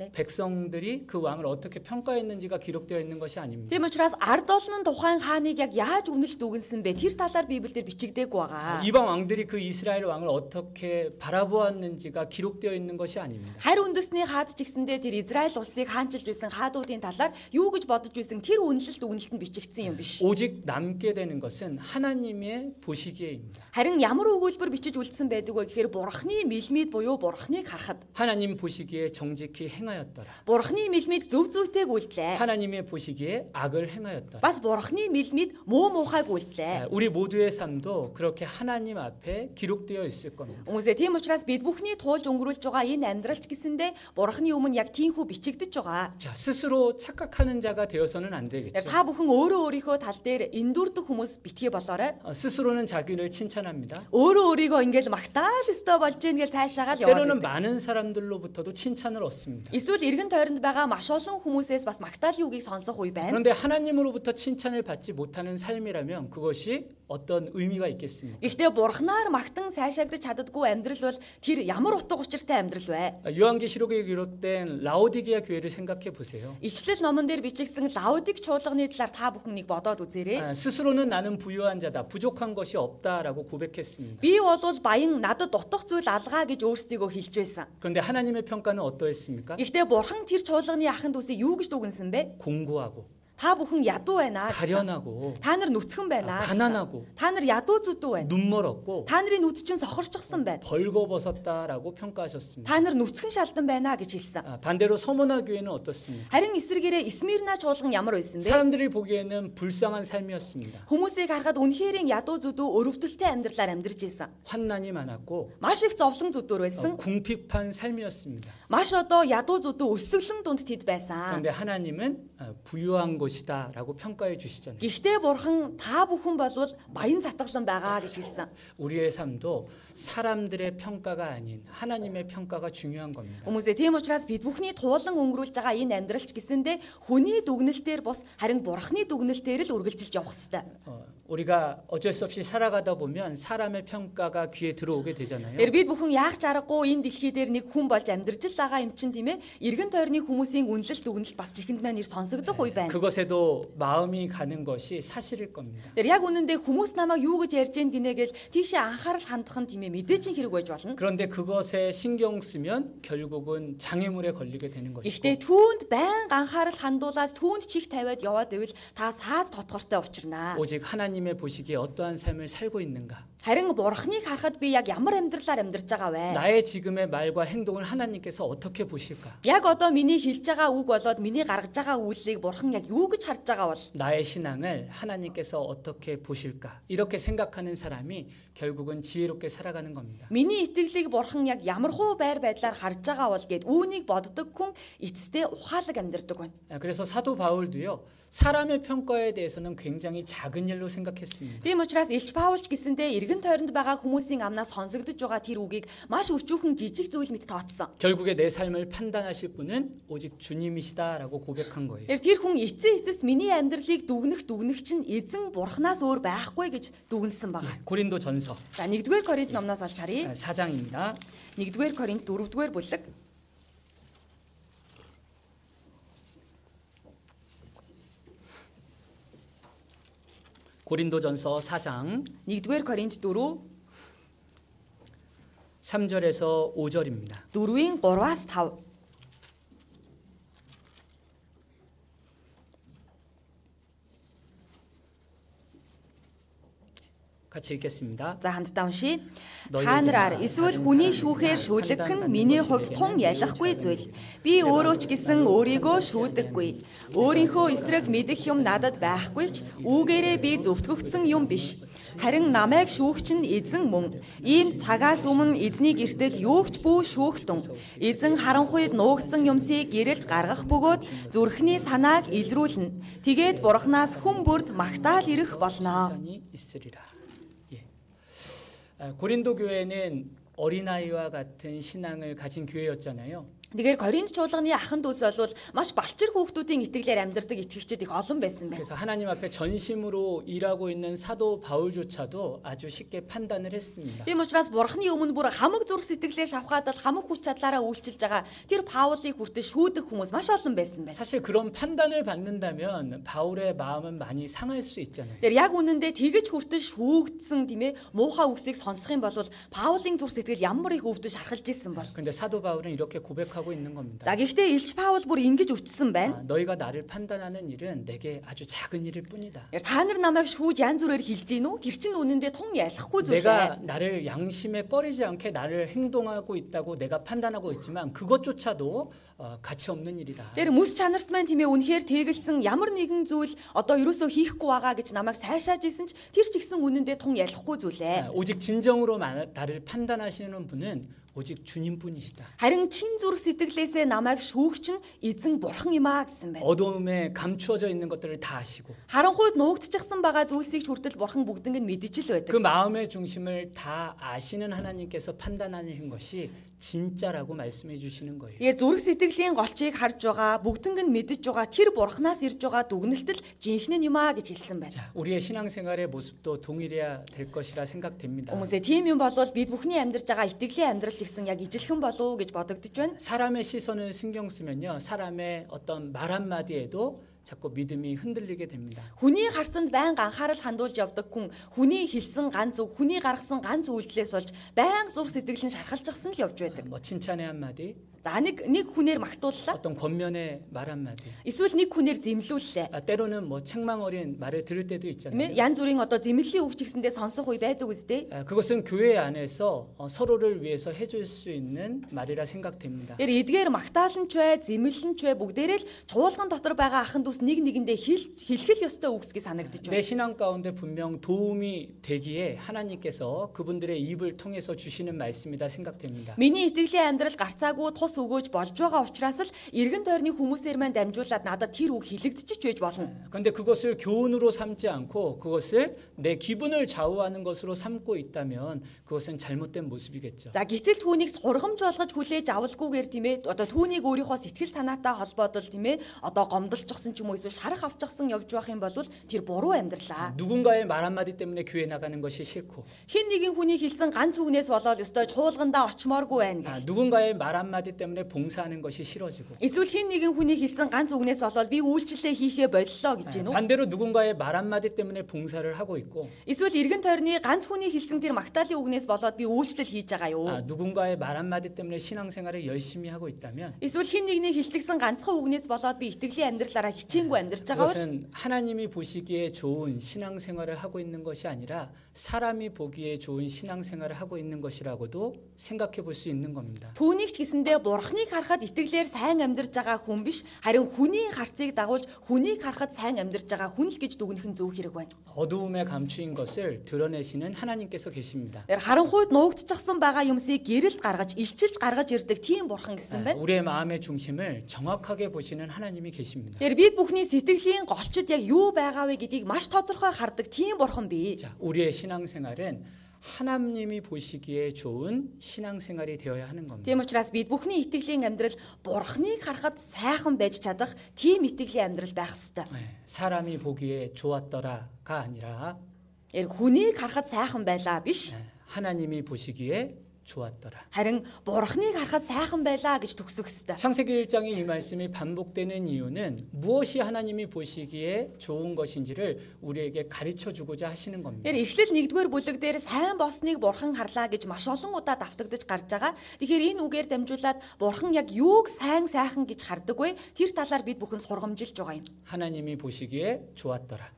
네. 백성들이 그 왕을 어떻게 평가했는지가 기록되어 있는 것이 아닙니다. Тийм учраас ард олон нь тухайн хааныг яг яаж үнэлж дүгнсэн бэ? Тэр талаар Библиэлд бичигдээгүй байгаа. 이방 왕들이 그 이스라엘 왕을 어떻게 바라보았는지가 기록되어 있는 것이 아닙니다. Харь үндэсний хаад ч гэсэндээ тэр Израиль улсыг хаанчилж байсан хаадуудын талаар юу гэж бодож байсан тэр үнэлэлт дүгнэлтэнд бичигдсэн юм биш. 오직 남게 되는 것은 하나님의 보시기에입니다. Харин ямар өгүүлбэр бичиж үлдсэн байдаг вэ гэхээр бурхны мэлмид буюу бурхныг харахад 하나님 보시기에 정직히 행하 였더라. бурхны мэлмид зөв зөвтэйг үлдлээ. 하나님의 보시기에 악을 행하였더라. Бас бурхны мэлмид муу муухайг 아, үлдлээ. 우리 모두의 삶도 그렇게 하나님 앞에 기록되어 있을 겁니다. Хүмүүсээ тийм учраас бид бүхний туулж өнгөрүүлж байгаа энэ амьдралч гэсэндээ бурхны өмнө яг тийхүү бичигдэж байгаа. 자, 스스로 착각하는 자가 되어서는 안 Яг 되겠죠. та бүхэн өөрөө өөрийнхөө тал дээр эндүрдэх хүмүүс битгий болоорой. 어, 스스로는 자기를 칭찬합니다. Өөрөө өөрийгөө ингээл магтаал өстой болж гин гэж цаашаагаал яваад. 때로는 байдаг. 많은 사람들로부터도 칭찬을 얻습니다. Эсвэл эргэн тойронд байгаа маш олон хүмүүсээс бас магтаалын үгийг сонсох үе байна. 그런데 하나님으로부터 칭찬을 받지 못하는 삶이라면 그것이 어떤 의미가 있겠습니까? Гэхдээ бурхнаар магтан сайшаагдаж чаддаггүй амьдрал бол тэр ямар утга учиртай амьдрал вэ? 아, 요한계시록에 기록된 라오디게아 교회를 생각해 보세요. Ичлэл номон дээр бичигдсэн Лаудик чуулганы талаар та бүхэн нэг бодоод үзээрэй. 아, 스스로는 나는 부유한 자다, 부족한 것이 없다라고 고백했습니다. Би болвол баян надад утга зүйл алгаа гэж өөрсдийгөө хэлж байсан. 그런데 하나님의 평가는 어떠했습니까? Гэхдээ бурхан тэр чуулганы ахын дүүсийг юу гэж дүгнсэн бэ? 공고하고 Та бүхэн ядуу байна. гэсэн. 가련하고 Та нар нүцгэн байна. 아, гэсэн. 가난하고 Та нар ядуу зүдүү байна. 눈멀었고 Та нарын нүд чинь сохорчсон байна. 벌거벗었다라고 평가하셨습니다. Та нар нүцгэн шалдан байна гэж хэлсэн. 아, 반대로 서모나 교회는 어떻습니까? Харин эсрэгээрээ Смирна чуулган ямар байсан бэ? 사람들이 보기에는 불쌍한 삶이었습니다. Хүмүүсийг харахад үнэхэрийн ядуу зүдүү өрөвдөлттэй амьдралаар амьдарч байсан. 환난이 많았고 Маш их зовлон зүдүүр 어, байсан. 궁핍한 삶이었습니다. Маш одоо ядуу зүдүү өсөглөн дунд тэд байсан. 그런데 하나님은 어, 부유한 곳이 것이다라고 평가해 주시잖아요. Гэхдээ бурхан та бүхэн болвол баян затгалан байгаа гэж хэлсэн. 우리의 삶도 사람들의 평가가 아닌 하나님의 평가가 중요한 겁니다. Хүмүүсээ тийм учраас бид бүхний туулан өнгөрүүлж байгаа энэ амьдралч гэсэндэ хүний дүгнэлтээр бос харин бурханы дүгнэлтээр л үргэлжилж явах ёстой. 어, 우리가 어쩔 수 없이 살아가다 보면 사람의 평가가 귀에 들어오게 되잖아요. Тэр бид бүхэн яах ч аргагүй энэ дэлхий дээр нэг хүн болж амьдарч л байгаа юм чин тийм ээ. Иргэн тойрны хүмүүсийн үнэлэл дүгнэлт бас чихэнд маань ир сонсогдох үе байна. 그것에 도 마음이 가는 것이 사실일 겁니다. Тэр яг үнэндээ хүмүүс намайг юу гэж ярьж гин гинэгээл тийшээ анхаарал хандах нь тийм ээ мэдээч хэрэг байж болно. 그런데 그것에 신경 쓰면 결국은 장애물에 걸리게 되는 것이고 Гэхдээ түүнд байнга анхаарал хандуулаад түүнд чих тавиад яваад байвал та саад тотгортой учрнаа. 오직 하나님의 보시기에 어떠한 삶을 살고 있는가 Харин бурхныг харахад би яг ямар амьдралаар амьдарч байгаа вэ? 나의 지금의 말과 행동을 하나님께서 어떻게 보실까 Яг одоо миний хэлж байгаа үг болоод миний гаргаж байгаа үйлийг бурхан яг юу гэж харж байгаа бол 나의 신앙을 하나님께서 어떻게 보실까 이렇게 생각하는 사람이 결국은 지혜롭게 살아가는 겁니다. миний итгэлийг бурхан яг ямар хуу байр байдлаар харж байгаа бол гэд үүнийг боддог хүн эцэстээ ухаалаг амьдардаг байна. 아, 그래서 사도 바울도요 사람의 평가에 대해서는 굉장히 작은 일로 생각했습니다. Тийм учраас Илч Паулч гэсэндээ эргэн тойронд байгаа хүмүүсийн амнаас сонсогдож байгаа тэр үгийг маш өчүүхэн жижиг зүйл мэт тооцсон. 결국에 내 삶을 판단하실 분은 오직 주님이시다라고 고백한 거예요. Тэр тэр хүн эцсийн эцэст миний амьдралыг дүгнэх дүгнэх чинь эзэн бурхнаас өөр байхгүй гэж дүгнсэн байгаа. 고린도전 서 За 1-р Коринт номноос олж харъя. 4장입니다. 1-р Коринт 4-р бүлэг 고린도전서 4장 1-р Коринт 4 3절에서 5절입니다. 4-ийн 3-аас 5 같이 읽겠습니다. За хамтдаа уншия. Та нараар эсвэл хүний шүүхээр шүүлэх нь миний хувьд тун ялахгүй зүйл. Би өөрөө ч гэсэн өөрийгөө шүүдэггүй. Өөрийнхөө эсрэг мэдэх юм надад байхгүй ч үүгээрээ би зөвтгөгдсөн юм биш. Харин намайг шүүгч нь эзэн мөн. Ийм цагаас өмнө эзний гэртэл юугч бүү шүүхтэн. Эзэн харанхуйд нуугдсан юмсыг гэрэлд гаргах бөгөөд зүрхний санааг илрүүлнэ. Тэгээд бурхнаас хүн бүрд магтаал ирэх болно. 아, 고린도 교회는 어린아이와 같은 신앙을 가진 교회였잖아요. Тэгэхээр Коринт чуулганы ахын дүүс бол маш балчир хүүхдүүдийн итгэлээр амьдардаг итгэгчид их олон байсан байна. 그래서 하나님 앞에 전심으로 일하고 있는 사도 바울조차도 아주 쉽게 판단을 했습니다. Тийм учраас Бурхны өмнө бүр хамаг зүрх сэтгэлээр шавхаад л хамаг хүч чадлаараа үйлчилж байгаа тэр Паулыг хүртэл шүүдэх хүмүүс маш олон байсан байна. 사실 그런 판단을 받는다면 바울의 마음은 많이 상할 수 있잖아요. Тэр яг үнэндээ тэгэж хүртэл шүүгдсэн тийм ээ муухай үгсийг сонсох юм бол Паулын зүрх сэтгэл ямар их өвдөж шархалж исэн бол. 근데 사도 바울은 이렇게 고백하고 있는 겁니다. За гэхдээ Илч Паул бүр ингэж өчсөн байна. 아, 너희가 나를 판단하는 일은 내게 아주 작은 일일 뿐이다. Та нар намайг шүүж янз бүрээр хилж гин үү? Тэр чинь үнэндээ тун ялахгүй зүйл 내가 ээ. 나를 양심에 꺼리지 않게 나를 행동하고 있다고 내가 판단하고 있지만 그것조차도 어, 가치 없는 일이다. Тэр мэс чанарт маань тийм ээ үнэхээр тэгэлсэн ямар нэгэн зүйл одоо ерөөсөө хийхгүй байгаа гэж намайг сайшааж исэн ч тэр ч ихсэн үнэндээ тун ялахгүй зүйл ээ. 아, 오직 진정으로 마- 나를 판단하시는 분은 오직 주님뿐이시다. Харин чин зүрх сэтгэлээсээ намайг шүүгч нь эзэн бурхан юм аа гэсэн байна. 어두움에 감추어져 있는 것들을 다 아시고 Харанхуйд нуугдчихсан байгаа зүйлсийг ч хүртэл бурхан бүгднийг нь мэдэж л байдаг. 그 마음의 중심을 다 아시는 하나님께서 판단하시는 것이 진짜라고 말씀해 주시는 거예요. Тэгэхээр зүрх сэтгэлийн голчийг харж байгаа, бүгднийг нь мэдэж байгаа тэр бурханаас ирж байгаа дүгнэлтэл жинхэнэ юм аа гэж хэлсэн байна. 자, 우리의 신앙생활의 모습도 동일해야 될 것이라 생각됩니다. Хүмүүсээ тийм юм болвол бид бүхний амьдарч байгаа итгэлийн амьдрал ч гэсэн яг ижилхэн болов уу гэж бодогдож байна. 사람의 시선을 신경 쓰면요, 사람의 어떤 말 한마디에도 자꾸 믿음이 흔들리게 됩니다. Хүний харцанд байнга анхаарал хандуулж явдаг хүн хүний хэлсэн ганц үг, хүний гаргасан ганц үйлдэлээс болж байнга зүрх сэтгэл нь шархалжчихсан л явж байдаг. 뭐 칭찬의 한마디, За нэг нэг хүнээр магтууллаа. 어떤 권면의 말 한마디, Эсвэл нэг хүнээр зэмлүүллээ. 아, 때로는 뭐 책망 어린 말을 들을 때도 Тийм 있잖아요. ээ? Янз бүрийн одоо зэмлэлийн үг ч гэсэндээ сонсох үе байдаг үстэй. 아, 그것은 교회 안에서 어, 서로를 위해서 해줄 수 있는 말이라 생각됩니다. Тэр эдгээр магтаалан ч бай, зэмлэн ч бай бүгдээрээ л чуулган дотор байгаа ахын дүүс нэг нэгэндээ хэл хэлхэл ёстой үгсгээ санагдаж 내 байна. 신앙 가운데 분명 도움이 되기에 하나님께서 그분들의 입을 통해서 주시는 말씀이다 생각됩니다. Миний итгэлийн амьдрал гарцаагүй тус бус өгөөж болж байгаа учраас л эргэн тойрны хүмүүсээр маань дамжуулаад надад тэр үг хилэгдчих байж болно. 그런데 그것을 교훈으로 삼지 않고 그것을 내 기분을 좌우하는 것으로 삼고 있다면 그것은 잘못된 모습이겠죠. За гэтэл түүнийг сургамж болгож хүлээж авалгүйгээр тийм ээ одоо түүнийг өөрийнхөө сэтгэл санаатай холбоотол тийм ээ одоо гомдолчихсон ч юм уу эсвэл шарах авчихсан явж байх юм бол тэр буруу амьдралаа. 누군가의 말 한마디 때문에 교회 나가는 것이 싫고 Хин нэгэн хүний хэлсэн ганц үгнээс болоод ёстой чуулгандаа очмооргүй байна 아, гэх. 누군가의 말 한마디 때문에 봉사하는 것이 싫어지고 Эсвэл хин нэгэн хүний хэлсэн ганц үгнээс болоод би үйлчлэлээ хийхээ боллоо гэж 아, байна уу? 반대로 누군가의 말 한마디 때문에 봉사를 하고 있고 Эсвэл эргэн тойрны ганц хүний хэлсэн тэр магтаалын үгнээс болоод би үйлчлэл хийж байгаа юу? 아, 누군가의 말 한마디 때문에 신앙생활을 열심히 하고 있다면 Эсвэл хин нэгний хэлчихсэн ганцхан үгнээс болоод би итгэлийн амьдралаараа хичээнгүй амьдарч байгаа бол 그것은 하나님이 보시기에 좋은 신앙생활을 하고 있는 것이 아니라 사람이 보기에 좋은 신앙생활을 하고 있는 것이라고도 생각해 볼 수 있는 겁니다. түүнийг ч гэсэндээ бурхныг харахад итгэлээр сайн амьдарч байгаа хүн биш харин хүний харцыг дагуулж хүнийг харахад сайн амьдарч байгаа хүн л гэж дүгнэх нь зөв хэрэг байна. 어두움에 감추인 것을 드러내시는 하나님께서 계십니다. Тэр харанхуйд нуугдчихсан байгаа юмсыг гэрэлд гаргаж илчилж гаргаж ирдэг тийм бурхан гэсэн 아, байна. 우리의 마음의 중심을 정확하게 보시는 하나님이 계십니다. Тэр бид бүхний сэтгэлийн голчид яг юу байгаа вэ гэдгийг маш тодорхой хардаг тийм бурхан бий. 자, 우리의 신앙생활은 하나님이 보시기에 좋은 신앙생활이 되어야 하는 겁니다. Тийм учраас бид бүхний итгэлийн амьдрал бурхныг харахад сайхан байж чадах тийм итгэлийн амьдрал байх ёстой. 네, 사람이 보기에 좋았더라가 아니라 Яг хүнийг харахад сайхан байлаа биш. 네, 하나님이 보시기에 좋았더라. Харин бурхныг харахад сайхан байлаа гэж төгсөх ёстой. 창세기 1장에 이 말씀이 반복되는 이유는 무엇이 하나님이 보시기에 좋은 것인지를 우리에게 가르쳐 주고자 하시는 겁니다. Тэгэхээр эхлэл 1-р бүлэг дээр сайн болсныг бурхан харлаа гэж маш олон удаа давтагдаж гарч байгаа. Тэгэхээр энэ үгээр дамжуулаад бурхан яг юуг сайн сайхан гэж хардаг вэ? Тэр талаар бид бүхэн сургамжилж байгаа юм. 하나님이 보시기에 좋았더라.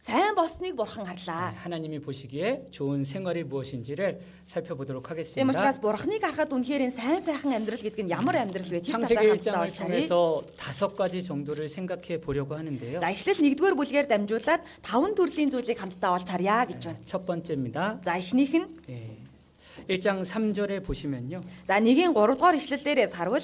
Сайн болсныг бурхан 네, харлаа. 하나님이 보시기에 좋은 생활이 무엇인지를 살펴보도록 Тийм 하겠습니다. учраас бурхныг харахад үнэхээр энэ сайн сайхан амьдрал гэдэг нь ямар амьдрал вэ? Тэр 창세기 талаар 1장을 хамтдаа олж харъя. 통해서 다섯 가지 정도를 생각해 보려고 하는데요. За эхлээд 1-р бүлгээр дамжуулаад таван төрлийн зүйлийг хамтдаа олж харъя гэж байна. 첫 번째입니다. За эхнийх нь 예, 1장 3절에 보시면요. за нэгийн 3 дугаар ишлэл дээрээс харвал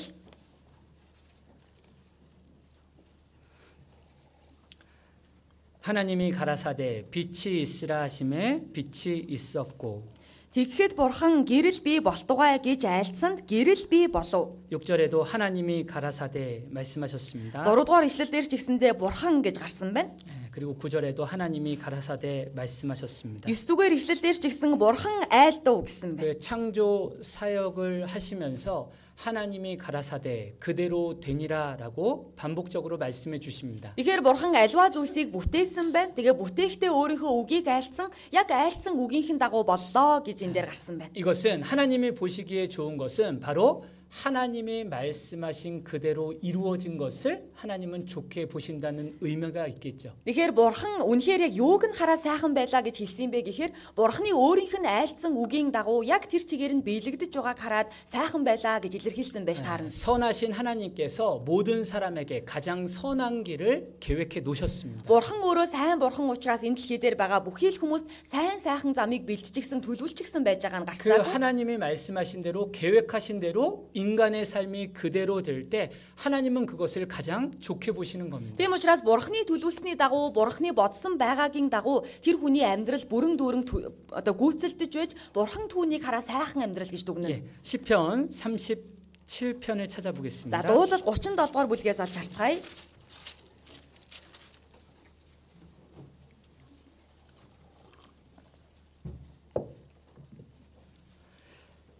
하나님이 가라사대 빛이 있으라 하심에 빛이 있었고 Тэгэхэд бурхан гэрэл бий болтугай гэж айлцсанд гэрэл бий болов. 6절에도 하나님이 가라사대 말씀하셨습니다. 6 дугаар ишлэл дээр ч гэсэндээ бурхан гэж гарсан байна. 예, 그리고 9절에도 하나님이 가라사대 말씀하셨습니다. 9 дугаар ишлэл дээр ч гэсэн бурхан айлдав гэсэн байна. 그 창조 사역을 하시면서 하나님이 가라사대 그대로 되니라라고 반복적으로 말씀해 주십니다. Тэгэхээр бурхан альва зүйлсийг бүтээсэн байна. Тэгээ бүтээхдээ өөрийнхөө үгийг айлцсан, яг айлцсан үгийнхэн дагуу боллоо гэж энэ дээр гарсан байна. 이것은 하나님이 보시기에 좋은 것은 바로 하나님이 말씀하신 그대로 이루어진 것을 하나님은 좋게 보신다는 의미가 있겠죠. Тэгэхээр бурхан үнэхээр яг юуг нь хараа сайхан байлаа гэж хэлсэн бэ гэхээр бурханы өөрийнх нь айлцсан үгийн дагуу яг тэр чигээр нь биелэгдэж байгааг хараад сайхан байлаа гэж илэрхийлсэн байж таарна. 선하신 하나님께서 모든 사람에게 가장 선한 길을 계획해 놓으셨습니다. Бурхан өөрөө сайн бурхан учраас энэ дэлхий дээр байгаа бүхий л хүмүүс сайн сайхан замыг бэлтжижсэн төлөвлөжчихсэн байж байгаа нь 그 гарцаагүй. 하나님이 말씀하신 대로 계획하신 대로 인간의 삶이 그대로 될 때 하나님은 그것을 가장 좋게 보시는 겁니다. Тийм учраас бурхны төлөвлөсний дагуу бурхны бодсон байгаагийн дагуу тэр хүний амьдрал бүрэн дүүрэн тө- одоо гүйцэлдэж байж бурхан түүнийг хараа сайхан амьдрал гэж дүгнэ. 예, 시편 37편을 За 찾아보겠습니다. дуулал 37 дугаар бүлгээс олж харцгаая.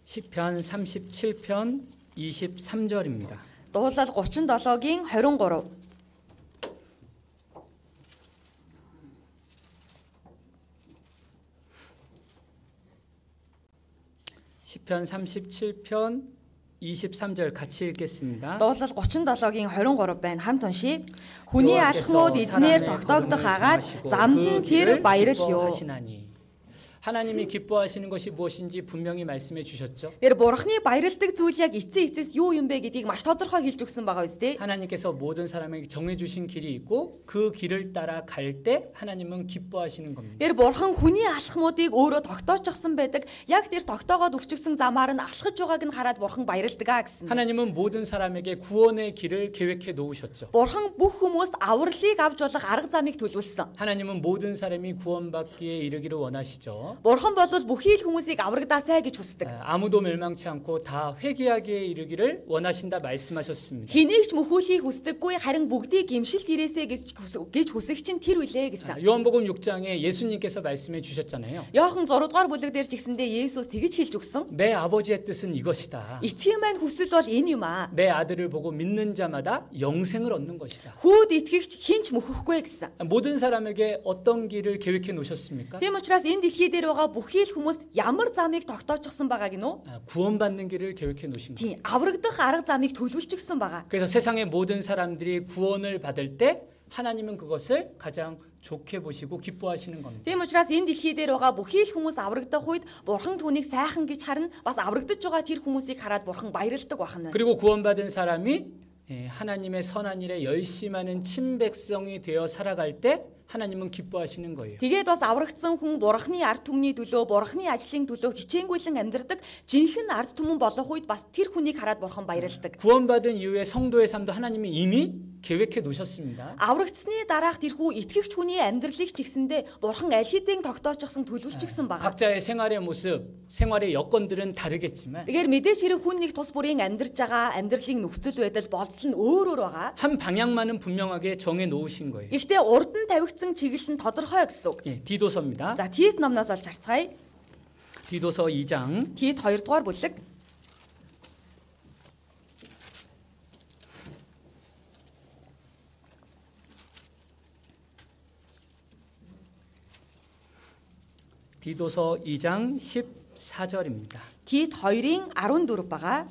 시편 37편 23절입니다. Дуулал 37-гийн 23. 시편 37편 23절 같이 읽겠습니다. Дуулал 37-гийн 23 байна. Хамт уншия. Хүний алхмууд эзнээр тогтоогдох агаад замд нь тэр баярлё. 하시나니 하나님이 기뻐하시는 것이 무엇인지 분명히 말씀해 주셨죠. Тэр бурхны баярладаг зүйл яг эцсийн эцэс юу юм бэ гэдгийг маш тодорхой хэлж өгсөн байгаа биз дээ. 하나님께서 모든 사람에게 정해 주신 길이 있고 그 길을 따라 갈 때 하나님은 기뻐하시는 겁니다. Тэр бурхан хүний алхмуудыг өөрөө тогтоочсон байдаг. Яг тэр тогтоогоод өвчгсөн замаар нь алхаж байгааг нь хараад бурхан баярладаг аа гэсэн. 하나님은 모든 사람에게 구원의 길을 계획해 놓으셨죠. Бурхан бүх хүмүүст авралыг авч болох арга замыг төлөвлөсөн. 하나님은 모든 사람이 구원받기에 이르기를 원하시죠. Бурхан бол бүхий л хүмүүсийг аврагдаасай гэж хүсдэг. 아, 아무도 멸망치 않고 다 회개하기에 이르기를 원하신다 말씀하셨습니다. Хэнийг ч мөхөөлхийг хүсдэггүй харин бүгдийг гимшилт ирээсэ гэж хүс- гэж хүсэх чинь тэр үлээ 아, гэсэн. 요한복음 6장에 예수님께서 말씀해 주셨잖아요. Йохан 6 дугаар бүлэг дээр ч гэсэндээ Есүс тэгж хэлж өгсөн. 내 아버지의 뜻은 이것이다. Эцгийн маань хүсэл бол энэ юм аа. 내 아들을 보고 믿는 자마다 영생을 얻는 것이다. Хүүд итгэгч хинч мөхөхгүй гэсэн. 모든 사람에게 어떤 길을 계획해 놓으셨습니까? Тийм учраас энэ дэлхий дээр байгаа бүхий л хүмүүст ямар замыг тогтоочсон байгааг нь үү? 아, 구원받는 길을 계획해 놓으신 거예요. Тийм, аврагдах арга замыг төлөвлөжсөн байгаа. 그래서 세상의 모든 사람들이 구원을 받을 때 하나님은 그것을 가장 좋게 보시고 기뻐하시는 겁니다. Тийм учраас энэ дэлхий дээр байгаа бүхий л хүмүүс аврагдах үед бурхан түүнийг сайхан гэж харна. Бас аврагдаж байгаа тэр хүмүүсийг хараад бурхан баярлдаг байна. 그리고 구원받은 사람이 예, 하나님의 선한 일에 열심하는 친백성이 되어 살아갈 때 하나님은 기뻐하시는 거예요. Тэгээд бас аврагдсан хүн бурхны ард түмний төлөө, бурхны ажлын төлөө хичээнгүйлэн амьдрдаг жинхэнэ ард түмэн болох үед бас тэр хүнийг хараад бурхан баярлдаг. 구원받은 이후에 성도의 삶도 하나님이 이미 계획해 놓으셨습니다. Аврагдсны дараах тэрхүү итгэгч хүний амьдралыг ч ихсэндээ бурхан аль хэдийн тогтоочсон төлөвлөжсөн байгаа. 각자의 생활의 모습, 생활의 여건들은 다르겠지만 Тэгэхээр мэдээж хэрэг хүн нэг тус бүрийн амьдарч байгаа амьдралын нөхцөл байдал болцол нь өөр өөр байгаа. 한 방향만은 분명하게 정해 놓으신 거예요. Гэхдээ урд нь тавигдсан чиглэл нь тодорхой гэсэн үг. 예, 디도서입니다. За Тит номноос олж харцгаая. 디도서 2장 Тит 2 дугаар бүлэг 디도서 2장 14절입니다. Тит 2-ын 14 байгаа.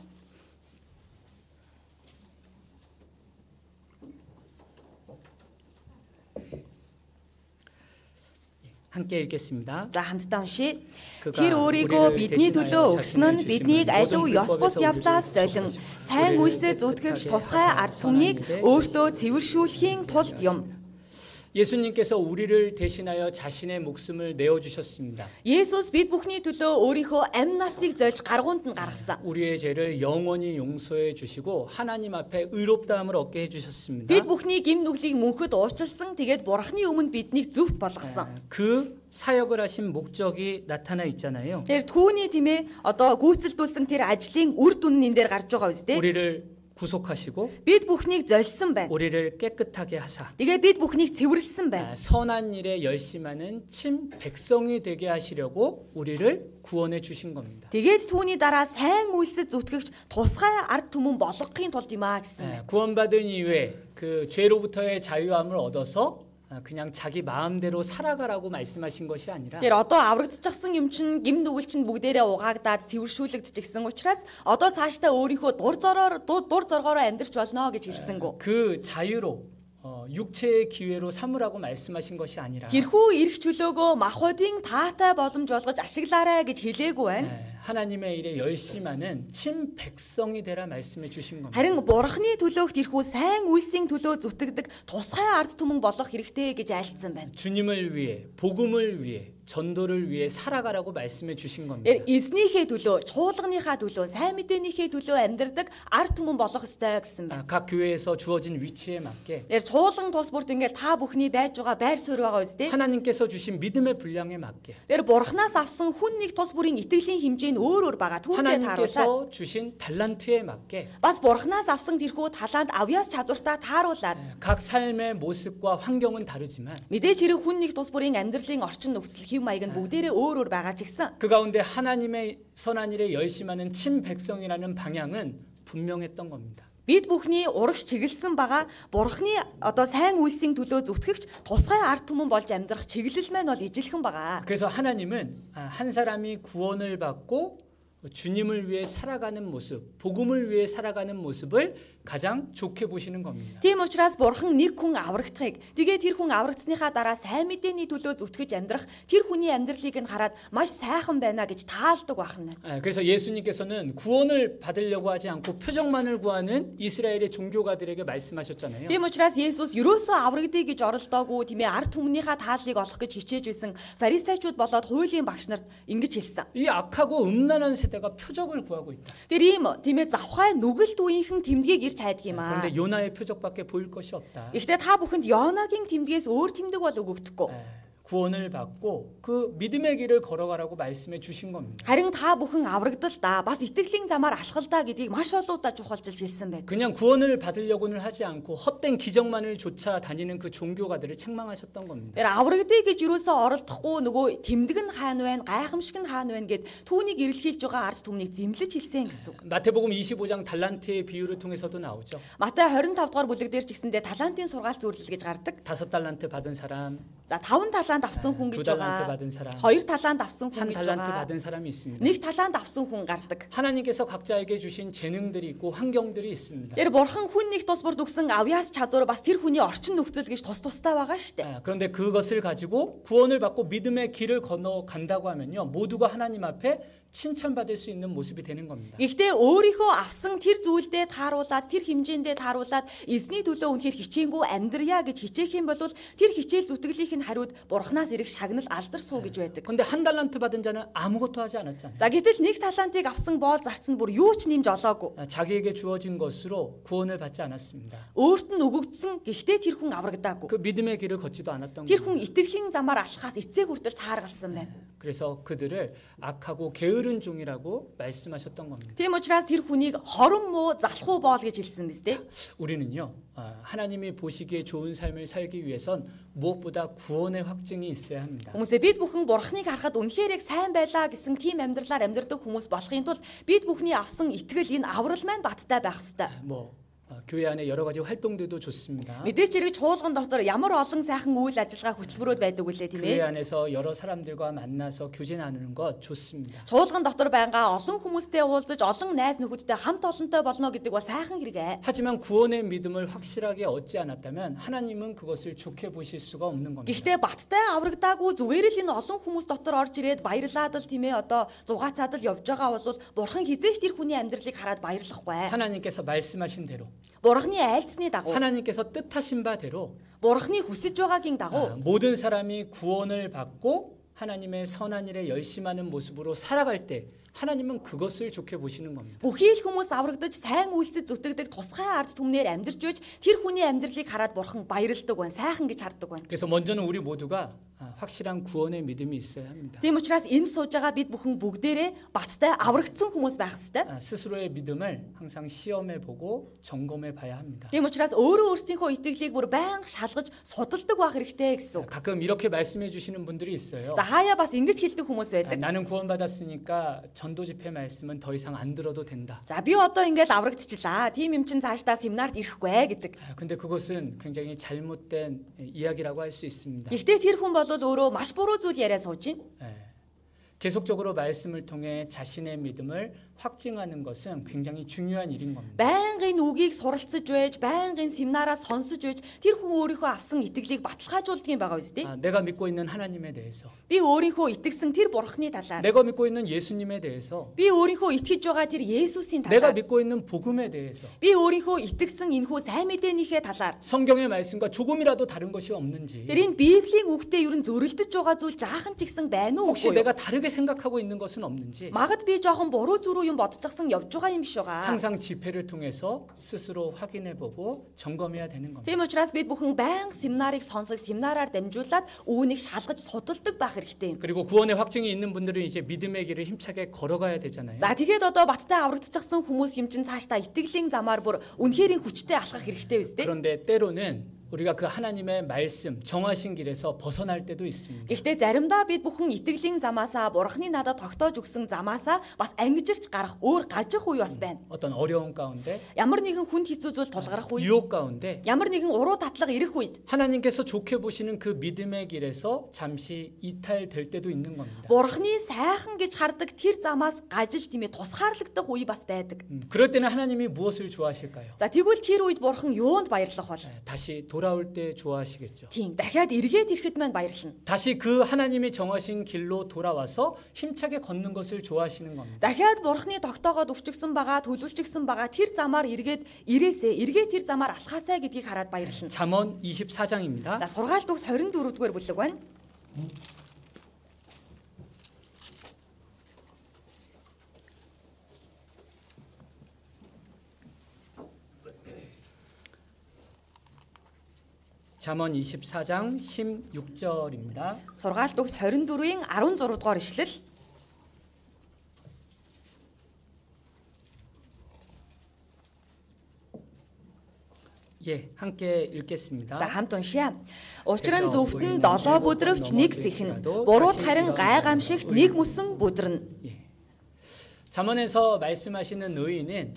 함께 읽겠습니다. За хамтдаа уншия. 그가 Тэр өөрийгөө 우리를 бидний 대신하여 төлөө өгсөн нь 자신을 биднийг 주심은 аливаа 모든 ёс бус 불법에서 явдлаас 우리를 золин 구속하시고 сайн 우리를 үйлсээ зүтгэгч 깨끗하게 тусгай 하사 ард түмнийг 선한 일에 өөртөө цэвэршүүлэхийн тулд юм. 예수님께서 우리를 대신하여 자신의 목숨을 내어 주셨습니다. Есүс бид бүхний төлөө өөрийнхөө амь насыг зольж гаргуунд нь гаргасан. 우리의 죄를 영원히 용서해 주시고 하나님 앞에 의롭다함을 얻게 해 주셨습니다. Бид бүхний гим нүглийг мөнхөд уучлсан. Тэгээд бурхны өмнө биднийг зөвхт болгосон. 그 사역을 하신 목적이 나타나 있잖아요. Тэр түүний тийм ээ одоо гүйцэлдүүлсэн тэр ажлын үр дүн нь энэ дээр гарч байгаа үстэй. 우리를 구속하시고 Бид бүхнийг зольсон байна. 우리를 깨끗하게 하사 Тэгээ бид бүхнийг цэвэрлсэн байна. 아, 선한 일에 열심하는 친 백성이 되게 하시려고 우리를 구원해 주신 겁니다. Тэгээд түүний дараа сайн үйлсэд зүтгэгч тусгай ард түмэн болгохын тулд юм аа гэсэн. 아, 구원받은 이후에 그 죄로부터의 자유함을 얻어서 아, 그냥 자기 마음대로 살아가라고 말씀하신 것이 아니라 Тэгэхээр одоо аврагдчихсан юм чинь гим нүгэл чинь бүгдээрээ угаагдаад цэвэршүүлэгдчихсэн учраас одоо цаашдаа өөрийнхөө дур зороор дур дур зоргоороо амьдрч болно гэж хэлсэнгүү. 그 자유로 어, 육체의 기회로 삼으라고 말씀하신 것이 아니라 Тэрхүү эрх чөлөөгөө махбодын таатай боломж болгож ашиглаарай гэж хэлээгүй байна. 예, 하나님의 일에 열심하는 친 백성이 되라 말씀해 주신 겁니다. Харин бурхны төлөөх тэрхүү сайн үйлсийн төлөө зүтгэдэг тусгай ард түмэн болох хэрэгтэй гэж айлцсан байна. 주님을 위해 복음을 위해 전도를 위해 살아가라고 말씀해 주신 겁니다. Тэр эзнийхээ төлөө, чуулганыхаа төлөө, сайн мэдээнийхээ төлөө амьдрдаг ард түмэн болох ёстой гэсэн байна. 아, 각 교회에서 주어진 위치에 맞게 Тэр чуулган тус бүрт ингээл та бүхний байж байгаа байр суурь байгаа үстэй. 하나님께서 주신 믿음의 분량에 맞게 Тэр бурхнаас авсан хүн нэг тус бүрийн итгэлийн хэмжээ нь өөр өөр байгаа. Түүнтэй тааруулаад 하나님께서 주신 달란트에 맞게 бас бурхнаас авсан тэрхүү талаанд авьяас чадвартаа тааруулаад 예, 각 삶의 모습과 환경은 다르지만 мэдээж хэрэг хүн нэг тус бүрийн амьдралын орчин нөхцөл хэв маяг нь бүгдээрээ өөр өөр байгаа ч гэсэн 그 가운데 하나님의 선한 일에 열심하는 친 백성이라는 방향은 분명했던 겁니다. бид бүхний урагш чиглэсэн байгаа бурхны одоо сайн үйлсийн төлөө зүтгэгч тусгай ард түмэн болж амьдрах чиглэл маань бол ижилхэн байгаа. 그래서 하나님은 아, 한 사람이 구원을 받고 주님을 위해 살아가는 모습, 복음을 위해 살아가는 모습을 가장 좋게 보시는 겁니다. Тийм учраас бурхан нэг хүн аврагдахыг тэгээ тэр хүн аврагдсныхаа дараа сайн мэдээний төлөө зүтгэж амьдрах тэр хүний амьдралыг нь хараад маш сайхан байна гэж таалдаг байх нь. 아, 그래서 예수님께서는 구원을 받으려고 하지 않고 표적만을 구하는 이스라엘의 종교가들에게 말씀하셨잖아요. Тийм учраас Есүс ерөөсөө аврагдъя гэж оролдоогүй тийм ээ ард түмнийхээ тааллыг олох гэж хичээж байсан фарисеучуд болоод хуулийн багш нарт ингэж хэлсэн. 이 악하고 음란한 세대가 표적을 구하고 있다. Тэр ийм тийм ээ завхай нүгэлт үеийнхэн тэмдгийг ирж хайдаг юм аа. 그런데 요나의 표적밖에 보일 것이 없다. Гэхдээ та бүхэнд Йонагийн тэмдгээс өөр тэмдэг бол өгөгдөхгүй. 예, 구원을 받고 그 믿음의 길을 걸어가라고 말씀해 주신 겁니다. Харин та бүхэн аврагдал да бас итгэлийн замаар алхал да гэдгийг маш олоудаа чухалчилж хэлсэн байдаг. 그냥 구원을 받으려고는 하지 않고 헛된 기적만을 쫓아 다니는 그 종교가들을 책망하셨던 겁니다. Тэр аврагдъя гэж юусоо оролдохгүй нөгөө тэмдэг нь хаана байна, гайхамшиг нь хаана байна гэд түүнийг эрэлхийлж байгаа ард түмнийг зэмлэж хэлсэн гэсэн үг. 마태복음 25장 달란트의 비유를 통해서도 나오죠. Матай 25 дугаар бүлэг дээр ч гэсэндээ талантын сургаал зөвлөл гэж гардаг. 다섯 달란트 받은 사람, За 5 талант авсан хүн 두 гэж 달란트 байгаа. 받은 사람, 2 талант авсан хүн 한 гэж 달란트 байгаа. 받은 사람이 있습니다. Нэг талант авсан хүн гардаг. 하나님께서 각자에게 주신 재능들이 있고 환경들이 있습니다. Тэр бурхан хүн нэг тус бүрд өгсөн авьяас чадвар бас тэр хүний орчин нөхцөл гэж тус тустай байгаа шүү дээ. 아, 그런데 그것을 가지고 구원을 받고 믿음의 길을 건너 간다고 하면요. 모두가 하나님 앞에 칭찬받을 수 있는 모습이 되는 겁니다. Гэхдээ өөрийнхөө авсан тэр зүйлдээ тааруулаад тэр хэмжээндээ тааруулаад эзний төлөө үнэхээр хичээнгүү амьдрья гэж хичээх юм бол тэр хичээл зүтгэлийнх нь хариуд бурхнаас ирэх шагнал алдар суу гэж байдаг. 근데 한 달란트 받은 자는 아무것도 하지 않았잖아요. За гэтэл нэг талантыг авсан боол зарц нь бүр юу ч нэмж олоогүй. 아, 자기에게 주어진 것으로 구원을 받지 않았습니다. Өөрт нь өгөгдсөн гэхдээ тэр хүн аврагдаагүй. 그 믿음의 길을 걷지도 않았던 Тэр 겁니다. хүн итгэлийн замаар алхахаас эцэг хүртэл цааргалсан байна. 그래서 그들을 악하고 게으른 종이라고 말씀하셨던 겁니다. Тийм учраас тэр хүнийг хорон муу залхуу боол гэж хэлсэн биз дээ. 우리는요, 아, 하나님이 보시기에 좋은 삶을 살기 위해선 무엇보다 구원의 확증이 있어야 합니다. Хүмүүсээ бид бүхэн бурхныг харахад үнэхээр яг сайн байлаа гэсэн тийм амьдралаар амьдрдаг хүмүүс болохын тулд бид бүхний авсан итгэл энэ аврал маань баттай байх ёстой. 뭐 어, 교회 안에 여러 가지 활동들도 좋습니다. Мэдээч хэрэг чуулган дотор ямар олон сайхан үйл ажиллагаа хөтөлбөрүүд байдаг үлээ тийм 교회 ээ. 안에서 여러 사람들과 만나서 교제 나누는 것 좋습니다. Чуулган дотор байнга олон хүмүүстэй уулзаж олон найз нөхөдтэй хамт олонтой болно гэдэг бол сайхан хэрэгэ. 하지만 구원의 믿음을 확실하게 얻지 않았다면 하나님은 그것을 좋게 보실 수가 없는 겁니다. Гэхдээ баттай аврагдаагүй зүгээр л энэ олон хүмүүс дотор орж ирээд баярлаад л тийм ээ одоо зугаацаад л явж байгаа бол бурхан хизээш тэр хүний амьдралыг хараад баярлахгүй. 하나님께서 말씀하신 대로 Бурханы айлцны дагуу, 하나님께서 뜻하신 바대로 бурханы хүсэж байгаагийн 아, дагуу 모든 사람이 구원을 받고 하나님의 선한 일에 열심하는 모습으로 살아갈 때 하나님은 그것을 좋게 보시는 겁니다. бүхий л хүмүүс аврагдаж сайн үйлсэд зүтгэдэг тусгай ард түмнэр амьдарч байж тэр хүний амьдралыг хараад бурхан баярлдаг байна, сайхан гэж хардаг байна. 그래서 먼저는 우리 모두가 아, 확실한 구원의 믿음이 있어야 합니다. Тийм учраас энэ сууж байгаа бид бүхэн бүгдээрээ баттай аврагдсан хүмүүс байх ёстой. 아, 스스로의 믿음을 항상 시험해 보고 점검해 봐야 합니다. Тийм учраас өөрөө өөрсдийнхөө итгэлийг бүр байнга шалгаж судалдаг байх хэрэгтэй гэсэн үг. 가끔 이렇게 말씀해 주시는 분들이 있어요. За хаяа бас ингэж хэлдэг хүмүүс 아, байдаг. 나는 구원받았으니까 전도 집회 말씀은 더 이상 안 들어도 된다. За би одоо ингээд аврагдчихлаа. Тийм юм чин цаашдаа семинарт ирэхгүй гэдэг. 아, 근데 그것은 굉장히 잘못된 이야기라고 할 수 있습니다. Гэхдээ тэр хүн бол こと마시보로 주디에레서진 예. 계속적으로 말씀을 통해 자신의 믿음을 확증하는 것은 굉장히 중요한 일인 겁니다. Байнгын үгийг суралцж байж, байнгын семинараа сонсож байж тэр хүн өөрийнхөө авсан итгэлийг баталгаажуулдаг юм байгаа үстэй. 아, 내가 믿고 있는 하나님에 대해서, Би өөрийнхөө итгэсэн тэр бурхны талаар, 내가 믿고 있는 예수님에 대해서, би өөрийнхөө итгэж байгаа тэр Есүсийн 내가 талаар, 믿고 있는 복음에 대해서 би өөрийнхөө итгэсэн энэхүү сайн мэдээнийхээ талаар 성경의 말씀과 조금이라도 다른 것이 없는지 тэр энэ Библийн үгтэй ер нь зөрөлдөж байгаа зүйл жаахан ч ихсэн байна уу 혹시 үгүй юу? 내가 다르게 생각하고 있는 것은 없는지 Магад би жоохон буруу зүрүү юм бодчихсан явж байгаа юм биш байгаа. 항상 집회를 통해서 스스로 확인해 보고 점검해야 되는 겁니다. Тийм учраас бид бүхэн байнга семинарыг сонсож семинараар дамжуулаад үүнийг шалгаж судалдаг байх хэрэгтэй юм. 그리고 구원의 확증이 있는 분들은 이제 믿음의 길을 힘차게 걸어가야 되잖아요. За тэгээд одоо баттай аврагдчихсан хүмүүс юм чин цаашдаа итгэлийн замаар бүр үнэхэрийн хүчтэй алхах хэрэгтэй биз дээ. 그런데 때로는 우리가 그 하나님의 말씀 정하신 길에서 벗어날 때도 있습니다. Гэхдээ заримдаа бид бүхэн итгэлийн замаасаа бурхны надад тогтоож өгсөн замаасаа бас ангижирч гарах өөр гажих үе бас байна. 어떤 어려운 가운데, Ямар нэгэн хүнд хэцүү зүйл тулгарх үе, 유혹 가운데 ямар нэгэн уруу татлага ирэх үед 하나님께서 좋게 보시는 그 믿음의 길에서 잠시 이탈될 때도 있는 겁니다. бурхны сайхан гэж хардаг тэр замаас гажиж тиймээ тусгаарлагдах үе бас байдаг. 음, 그럴 때는 하나님이 무엇을 좋아하실까요? За тэгвэл тэр үед бурхан юунд баярлах бол? 네, 다시 돌아올 때 좋아하시겠죠. Тийм дахиад эргээд ирэхэд маань баярлана. 다시 그 하나님이 정하신 길로 돌아와서 힘차게 걷는 것을 좋아하시는 겁니다. Дахиад бурхны тогтоогоод өвчгсөн байгаа, төлөвлөжсөн байгаа тэр замаар эргээд ирээсээ, эргээд тэр замаар алхаасаа гэдгийг хараад баярлана. 잠언 24장입니다. За сургаалт үгс 24 дугаар бүлэг байна. 잠언 24장 16절입니다. Сургаалт үгс 24-ийн 16 дугаар ишлэл. 예, 함께 읽겠습니다. За хамт уншъя. Учир нь зөвхт нь 7 бүдрөвч нэг сэхэн, бурууд харин гайгамшигт нэг мөсөн бүдрэн. 잠언에서 말씀하시는 의인은 에,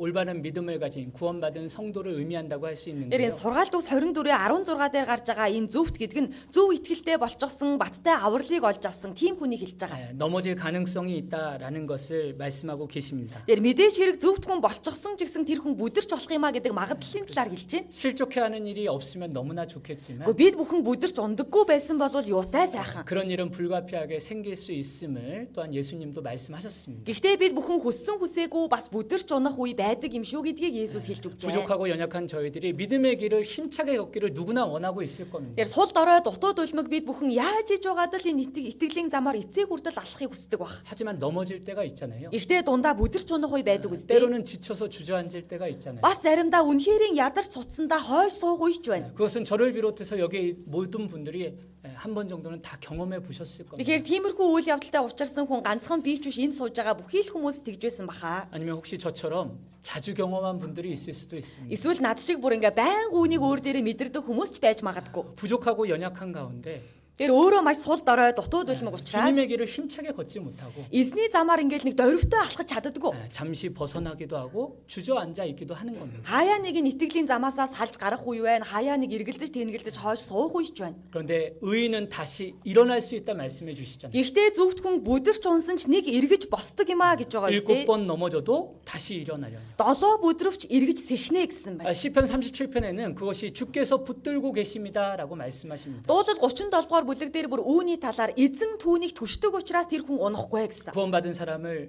올바른 믿음을 가진 구원받은 성도를 의미한다고 할 수 Тэр 있는데요. энэ сургаалт үгс 24-ийн 16 дээр гарч байгаа энэ зөвхт гэдэг нь зөв итгэлтэй болчихсон, баттай авралыг олж авсан тийм хүнийг хэлж байгаа. 에, 넘어질 가능성이 있다라는 것을 말씀하고 계십니다. Тэр мэдээж хэрэг зөвхт хүн болчихсон ч гэсэн тэр хүн бүдэрч болох юм а гэдэг магадлалын талаар хэлж байна. 실족해하는 일이 없으면 너무나 좋겠지만 Гэхдээ бид бүхэн бүдэрч ундаггүй байсан бол юутай сайхан. 그런 일은 불가피하게 생길 수 있음을 또한 예수님도 말씀하셨습니다. Гэхдээ бид бүхэн хүссэн хүсээгүй бас бүдэрч унах үе байдаг юм шүү гэдгийг Есүс хэлж өгчээ. 부족하고 연약한 저희들이 믿음의 길을 힘차게 걷기를 누구나 원하고 있을 겁니다. Тэр сул дорой дутууд үлмэг бид бүхэн яаж иж байгаад л энэ итг- итгэлийн замаар эцэг хүртэл алхахыг хүсдэг баг. 하지만 넘어질 때가 있잖아요. Ихтэй дундаа бүдэрч унах үе байдаг үстэй. 때로는 지쳐서 주저앉을 때가 있잖아요. Бас заримдаа үнхээрийн ядарч цуцсандаа хойш суух үеч байна. 그것은 저를 비롯해서 여기 모든 분들이 한 번 정도는 다 경험해 보셨을 겁니다. Тэгэхээр тиймэрхүү үйл явдалтай учирсан хүн ганцхан би ч биш энд сууж байгаа бүхий л хүмүүс тэгж байсан баха. 아니면 혹시 저처럼 자주 경험한 분들이 있을 수도 있습니다. Эсвэл над шиг бүр ингээ байнга үүнийг өөр дээрээ мэдэрдэг хүмүүс ч байж магадгүй. 부족하고 연약한 가운데 Тэр өөрөө маш сул дорой дутууд үлмэг учраас 주님의 길을 힘차게 걷지 못하고 эзний замаар ингээл нэг дөрвтэй алхаж чаддаггүй. 에, 잠시 벗어나기도 하고 주저앉아 있기도 하는 겁니다. Хаяа нэг нь итгэлийн замаасаа салж гарах үе байна. Хаяа нэг эргэлзэж тэнэгэлзэж хойш суух үеч байна. 그런데 의인은 다시 일어날 수 있다 말씀해 주시잖아요. Гэхдээ зөвхт хүн бүдэрч унсан ч нэг эргэж босдог юм а гэж байгаа 일곱 үстэй. 번 넘어져도 다시 일어나려. Долоо бүдрөвч эргэж сэхнэ гэсэн 아, байна. 시편 37편에는 그것이 주께서 붙들고 계십니다라고 말씀하십니다. Дуулал 37 дугаар бүлэг дээр бүр үүний талаар эзэн түүнийг түшдэг учраас тэр хүн унахгүй гэсэн. 구원받은 사람을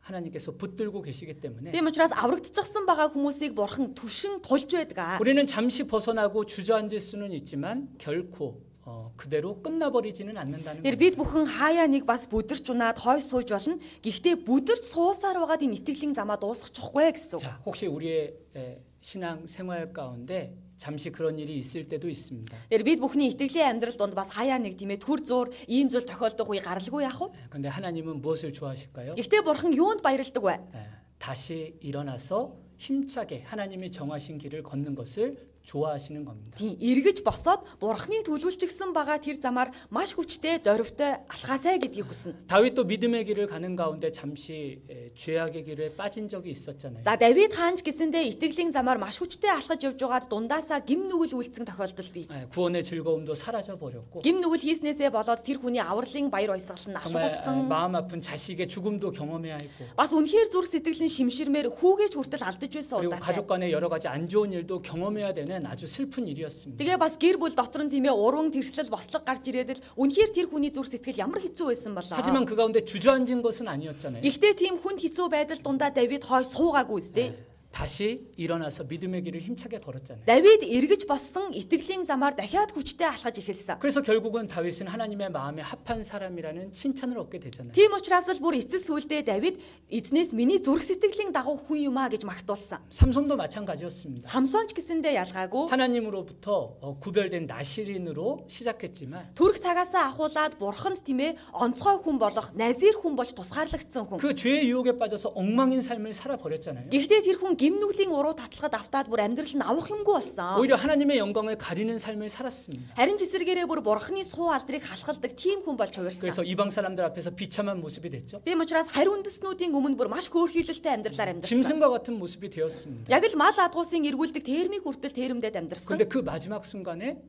하나님께서 붙들고 계시기 때문에 Тийм учраас аврагдчихсан байгаа хүмүүсийг бурхан түшин тулж байдаг. 우리는 잠시 벗어나고 주저앉을 수는 있지만 결코 어, 그대로 끝나버리지는 않는다는 Тэр 겁니다. бид бүхэн хаяа нэг бас бүдэрч унаад хойш сууж болно. Гэхдээ бүдэрч суусаар байгаад энэ итгэлийн замаа дуусгачихгүй гэсэн. үг. 자, 혹시 우리의 에, 신앙 생활 가운데 잠시 그런 일이 있을 때도 있습니다. Тэр бид бүхний итгэлийн амьдрал донд бас хаяа нэг тийм ээ төр зуур ийм зүйл тохиолдох үе гаралгүй яах вэ? 그런데 하나님은 무엇을 좋아하실까요? Гэхдээ бурхан юунд баярлдаг вэ? 에, 다시 일어나서 힘차게 하나님이 정하신 길을 걷는 것을 좋아하시는 겁니다. Тийм эргэж босоод бурхны төлөвлөжсөн байгаа тэр замаар маш хүчтэй дөрвтэй алхаасай гэдгийг хүснэ. 다윗도 믿음의 길을 가는 가운데 잠시 에, 죄악의 길에 빠진 적이 있었잖아요. За Давид хаанч гэсэндээ итгэлийн замаар маш хүчтэй алхаж явж байгаад дундаасаа гим нүгэл үйлцсэн тохиолдол бий. 에, 구원의 즐거움도 사라져 버렸고 Гим нүгэл хийснээсээ болоод тэр хүний авралын баяр баясгал нь 정말 에, алхуулсан. 마음 아픈 자식의 죽음도 경험해야 했고 Бас үнэхээр зүрх сэтгэл нь шимширмээр хүүгээж хүртэл алдаж байсан 그리고 удаатай. 가족 간에 여러 가지 안 좋은 일도 경험해야 되는 아주 슬픈 일이었습니다. Тэгээ бас гэр бүл дотор нь тийм ээ уран тэрслэл бослог гарч ирээд л үнэхээр тэр хүний зүрх сэтгэл ямар хэцүү байсан болоо. 하지만 그 가운데 주저앉은 것은 아니었잖아요. Ихтэй тийм хүнд хэцүү байдал дундаа Давид хой суугаагүй үстэй. 다시 일어나서 믿음의 길을 힘차게 걸었잖아요. Давид эргэж боссон итгэлийн замаар дахиад хүчтэй алхаж эхэлсэн. 그래서 결국은 다윗은 하나님의 마음에 합한 사람이라는 칭찬을 얻게 되잖아요. Тийм учраас л бүр эцэс сүлдээ Давид эзнээс миний зүрх сэтгэлийн дагуу хүн юм а гэж магтуулсан. 삼손도 마찬가지였습니다. Самсонч гэсэндээ ялгаагүй 하나님으로부터 어, 구별된 나시린으로 시작했지만 төрөх цагаасаа ахуулаад бурханд тийм ээ онцгой хүн болох назир хүн болж тусгаарлагдсан хүн. 그 죄의 유혹에 빠져서 엉망인 삶을 살아버렸잖아요. Гэхдээ тэр хүн гим эмнүглийн уруу татлагад автаад бүр амьдрал нь авах юмгүй болсон. 오히려 하나님의 영광을 가리는 삶을 살았습니다. Харин ч эсэргээрээ бүр бурхны суу алдрыг халахалдаг тийм хүн болж хувирсан. 그래서 이방 사람들 앞에서 비참한 모습이 됐죠. Тийм учраас хариу үндэснүүдийн өмнө бүр маш хөөрхийлөлтэй амьдралаар амьдарсан. 짐승과 같은 모습이 되었습니다. Яг л мал адгуусын эргүүлдэг термийг хүртэл термдээд амьдарсан. 근데 그 마지막 순간에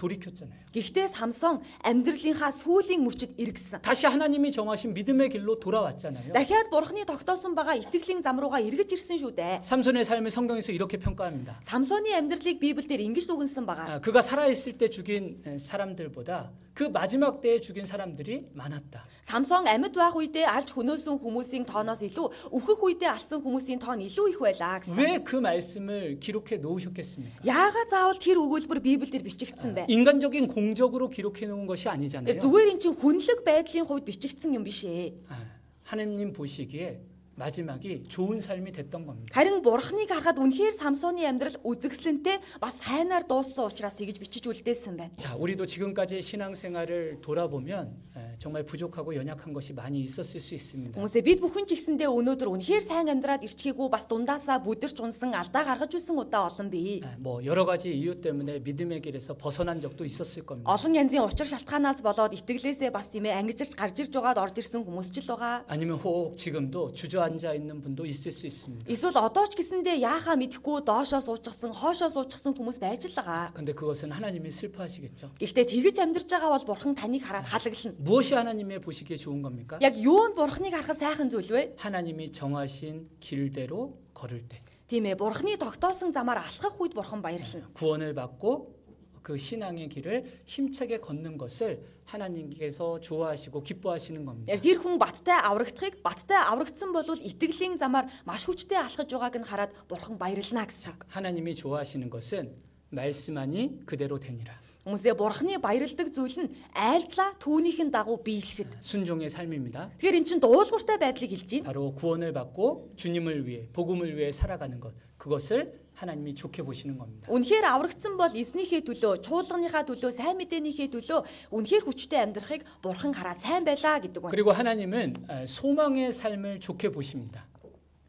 돌이켰잖아요. Гэхдээ Самсон амьдралынхаа сүүлийн мөчөд эргэсэн. 다시 하나님이 정하신 믿음의 길로 돌아왔잖아요. Дахиад бурхны тогтоосон байгаа итгэлийн зам руугаа эргэж ирсэн шүү дээ. 삼손의 삶을 성경에서 이렇게 평가합니다. Самсоны амьдралыг Библиэлд ингэж дүгнсэн байгаа. 아, 그가 살아있을 때 죽인 에, 사람들보다 그 마지막 때에 죽인 사람들이 많았다. Самсон амьд байх үедээ алж хөнөөсөн хүмүүсийн тооноос илүү өөхөх үедээ алсан хүмүүсийн тоон илүү их байлаа гэсэн. 왜 그 말씀을 기록해 놓으셨겠습니까? Яагаад заавал тэр өгүүлбэр Библиэлд бичигдсэн бэ? 인간적인 공적으로 기록해 놓은 것이 아니잖아요. Тэр зүгээр эн чинь хүнлэг байдлын хувьд бичигдсэн юм биш ээ. 아, 하나님 보시기에 마지막이 좋은 삶이 됐던 겁니다. Харин бурхныг харахад үнэхээр Самсоны амьдрал үзэгсэлэнтэй бас сайнаар дууссан учраас тэгж бичиж үлдээсэн байна. 자, 우리도 지금까지 신앙생활을 돌아보면 에, 정말 부족하고 연약한 것이 많이 있었을 수 있습니다. Хүмүүсээ бид бүхэн ч гэсэндээ өнөөдөр үнэхээр сайн амьдраад ирчгээгүй бас дундаасаа бүдэрч унсан алдаа гаргаж үлсэн удаа олон бий. 아, 뭐 여러 가지 이유 때문에 믿음의 길에서 벗어난 적도 있었을 겁니다. Олон янзын учир шалтгаанаас болоод итгэлээсээ бас тийм ээ ангижирч гарч ирж байгаад орж ирсэн хүмүүс ч л байгаа. 아니면 혹 지금도 주저 앉아 있는 분도 있을 수 있습니다. Эсвэл одоо ч гэсэндээ яахаа мэдэхгүй доошоо суучихсан, хоошоо суучихсан хүмүүс байж л байгаа. 근데 그것은 하나님이 슬퍼하시겠죠. Гэхдээ тэгж амьдарч байгаа бол бурхан таныг хараад халаглана. 무엇이 하나님의 보시기에 좋은 겁니까? Яг юу нь бурханыг харахад сайхан зүйл вэ? 하나님이 정하신 길대로 걸을 때 Тийм ээ, бурханы тогтоосон замаар алхах үед бурхан баярлана. 구원을 받고 그 신앙의 길을 힘차게 걷는 것을 하나님께서 좋아하시고 기뻐하시는 겁니다. Яг тэр хүн баттай аврагдахыг баттай аврагдсан бол итгэлийн замаар маш хүчтэй алхаж байгааг нь хараад бурхан баярлана гэсэн. үг. 하나님이 좋아하시는 것은 말씀하니 그대로 되니라. Хүмүүсээ бурханы баярладаг зүйл нь айлдлаа түүнийхэн дагуу биелэхэд. 순종의 삶입니다. Тэгэхээр эн чинь дуулууртай байдлыг хэлж байна. 바로 구원을 받고 주님을 위해 복음을 위해 살아가는 것 그것을 하나님이 좋게 보시는 겁니다. Үнэхээр аврагдсан бол эзнийхээ төлөө, чуулганыхаа төлөө, сайн мэдээнийхээ төлөө үнэхээр хүчтэй амьдрахыг бурхан хараа сайн байлаа гэдэг байна. 그리고 하나님은 아, 소망의 삶을 좋게 보십니다.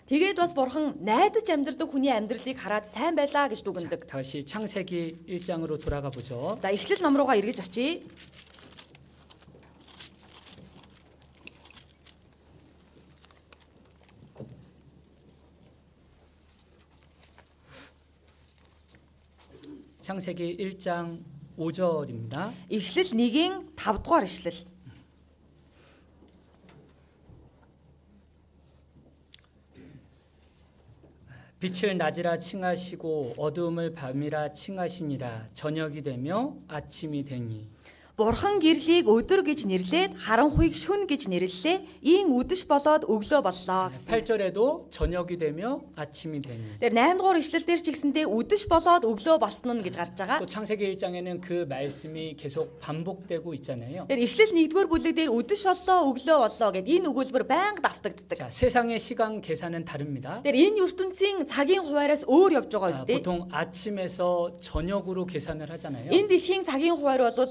Тэгээд бас бурхан найдаж амьдрдаг хүний амьдралыг хараад сайн байлаа гэж дүгнэдэг. 다시 창세기 1장으로 돌아가 보죠. За эхлэл ном руугаа эргэж очие. 창세기 1장 5절입니다. Эхлэл 1-ийн 5 дугаар ишлэл. 빛을 낮이라 칭하시고 어두움을 밤이라 칭하시니라 저녁이 되며 아침이 되니 Бурхан гэрлийг өдөр гэж нэрлээд харанхуйг шүн гэж нэрлэлээ. Ийн үдэш болоод өглөө боллоо гэсэн. 8절에도 저녁이 되며 아침이 되니 Тэр 8 дугаар ишлэл дээр ч гэсэндээ үдэш болоод өглөө болсон нь гэж гарч байгаа. 또 창세기 1장에는 그 말씀이 계속 반복되고 있잖아요. Тэр эхлэл 1-р бүлэг дээр үдэш боллоо өглөө боллоо гэд энэ өгүүлбэр байнга давтагддаг. 자, 세상의 시간 계산은 다릅니다. Тэр энэ ертөнцийн цагийн хуваараас өөр явж 아, байгаа үстэй. 보통 아침에서 저녁으로 계산을 하잖아요. Энэ дэлхийн цагийн хуваар бол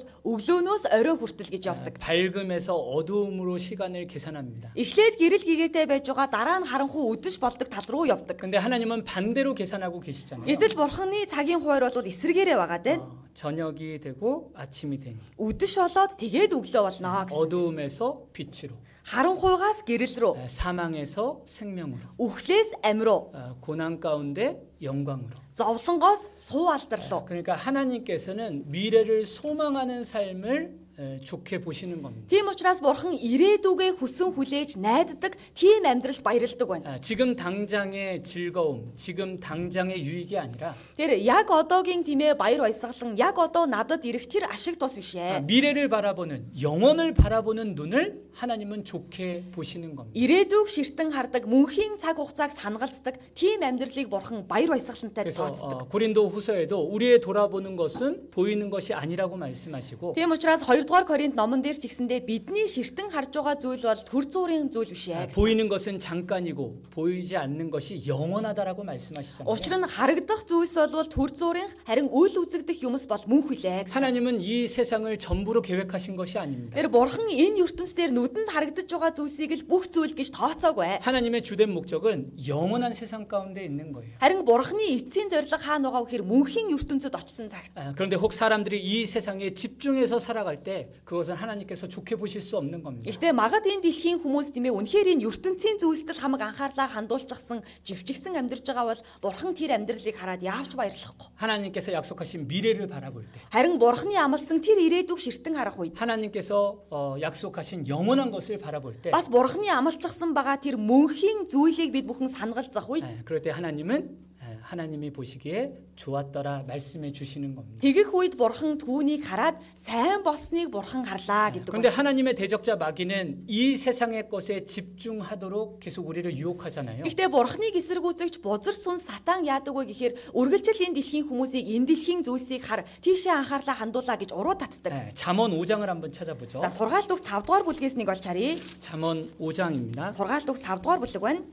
өглөөнөөс орой хүртэл гэж 아, явдаг. 밝음에서 어두움으로 시간을 계산합니다. Эхлээд гэрэл гээтэй байж байгаа дараа нь харанхуй үдэш болдог тал руу явдаг. 근데 하나님은 반대로 계산하고 계시잖아요. Гэтэл бурханы цагийн хуваар бол эсрэгээрээ байгаа дээ. 어, 저녁이 되고 아침이 되니 Үдэш болоод тэгээд өглөө болно гэсэн. 어두움에서 빛으로 Харанхуйгаас гэрэл рүү, 아, 사망에서 생명으로 үхлээс амь руу, 아, 고난 가운데 영광으로 зовлонгоос суу алдар руу. 그러니까 하나님께서는 미래를 소망하는 삶을 에, 좋게 보시는 겁니다. Тийм учраас бурхан ирээдүгээ хүсэн хүлээж найддаг тийм амьдралд баярладаг байна. 아, 지금 당장의 즐거움, 지금 당장의 유익이 아니라 Тэр яг одоогийн тимээ баяр баясгалан яг одоо надад ирэх тэр ашиг тус биш 아, ээ. 미래를 바라보는 영원을 바라보는 눈을 하나님은 좋게 보시는 겁니다. Ирээдүг ширтэн хардаг, мөнхийн цаг хугацааг санагалцдаг тийм амьдралыг бурхан баяр баясгалантай 그래서 тооцдог. 어, 고린도 후서에도 우리의 돌아보는 것은 보이는 것이 아니라고 말씀하시고 Тийм учраас 2 2 дугаар Коринт номон дээр ч гэсэндээ бидний ширтэн харж байгаа зүйл бол төр зүрийн зүйл биш 아, ээ. гэсэн. 보이는 것은 잠깐이고 보이지 않는 것이 영원하다라고 말씀하시잖아요. Учир нь харагдах зүйлс бол төр зүрийн харин үл үзэгдэх юмс бол мөнх үлээ. гэсэн. 하나님은 이 세상을 전부로 계획하신 것이 아닙니다. Тэр бурхан энэ ертөнцийн дээр нүдэнд харагдаж байгаа зүйлсийг л бүх зүйл гэж тооцоогүй. 하나님의 주된 목적은 영원한 세상 가운데 있는 거예요. Харин бурханы эцсийн зорилго хаана байгаа вэ гэхээр мөнхийн ертөнцид очсон цагт. 아, 그런데 혹 사람들이 이 세상에 집중해서 살아갈 때 그것은 하나님께서 좋게 보실 수 없는 겁니다. Гэхдээ магад энэ дэлхийн хүмүүс тийм ээ үнэхээр энэ ертөнцийн зүйлсэл хамаг анхаарлаа хандуулчихсан живчгсэн амьдрж байгаа бол бурхан тэр амьдралыг хараад яавч баярлахгүй. 하나님께서 약속하신 미래를 바라볼 때 Харин бурханы амласан тэр ирээдүг ширтэн харах үед 하나님께서 어, 약속하신 영원 한 것을 바라볼 때 бас бурханы амлалцсан байгаа тэр мөнхийн зүйлийг бид бүхэн санагалзах үед 예, 그럴 때 하나님은 예, 하나님이 보시기에 좋았더라 말씀해 주시는 겁니다. тэгэх үед бурхан түүнийг хараад сайн болсныг бурхан харлаа гэдэг. 그런데 байна. 하나님의 대적자 마귀는 이 세상의 것에 집중하도록 계속 우리를 유혹하잖아요. Гэхдээ бурханыг эсэргүүцэгч бузар сүн сатан яадаг вэ гэхээр үргэлжил энэ дэлхийн хүмүүсийг энэ дэлхийн зүйлсийг хар тийшээ анхаарлаа хандуулаа гэж уруу татдаг. 예, 잠언 5장을 한번 찾아보죠. За сургаалт үгс 5 дугаар бүлгээс нэг олж харъя. 잠언 5장입니다. Сургаалт үгс 5 дугаар бүлэг байна.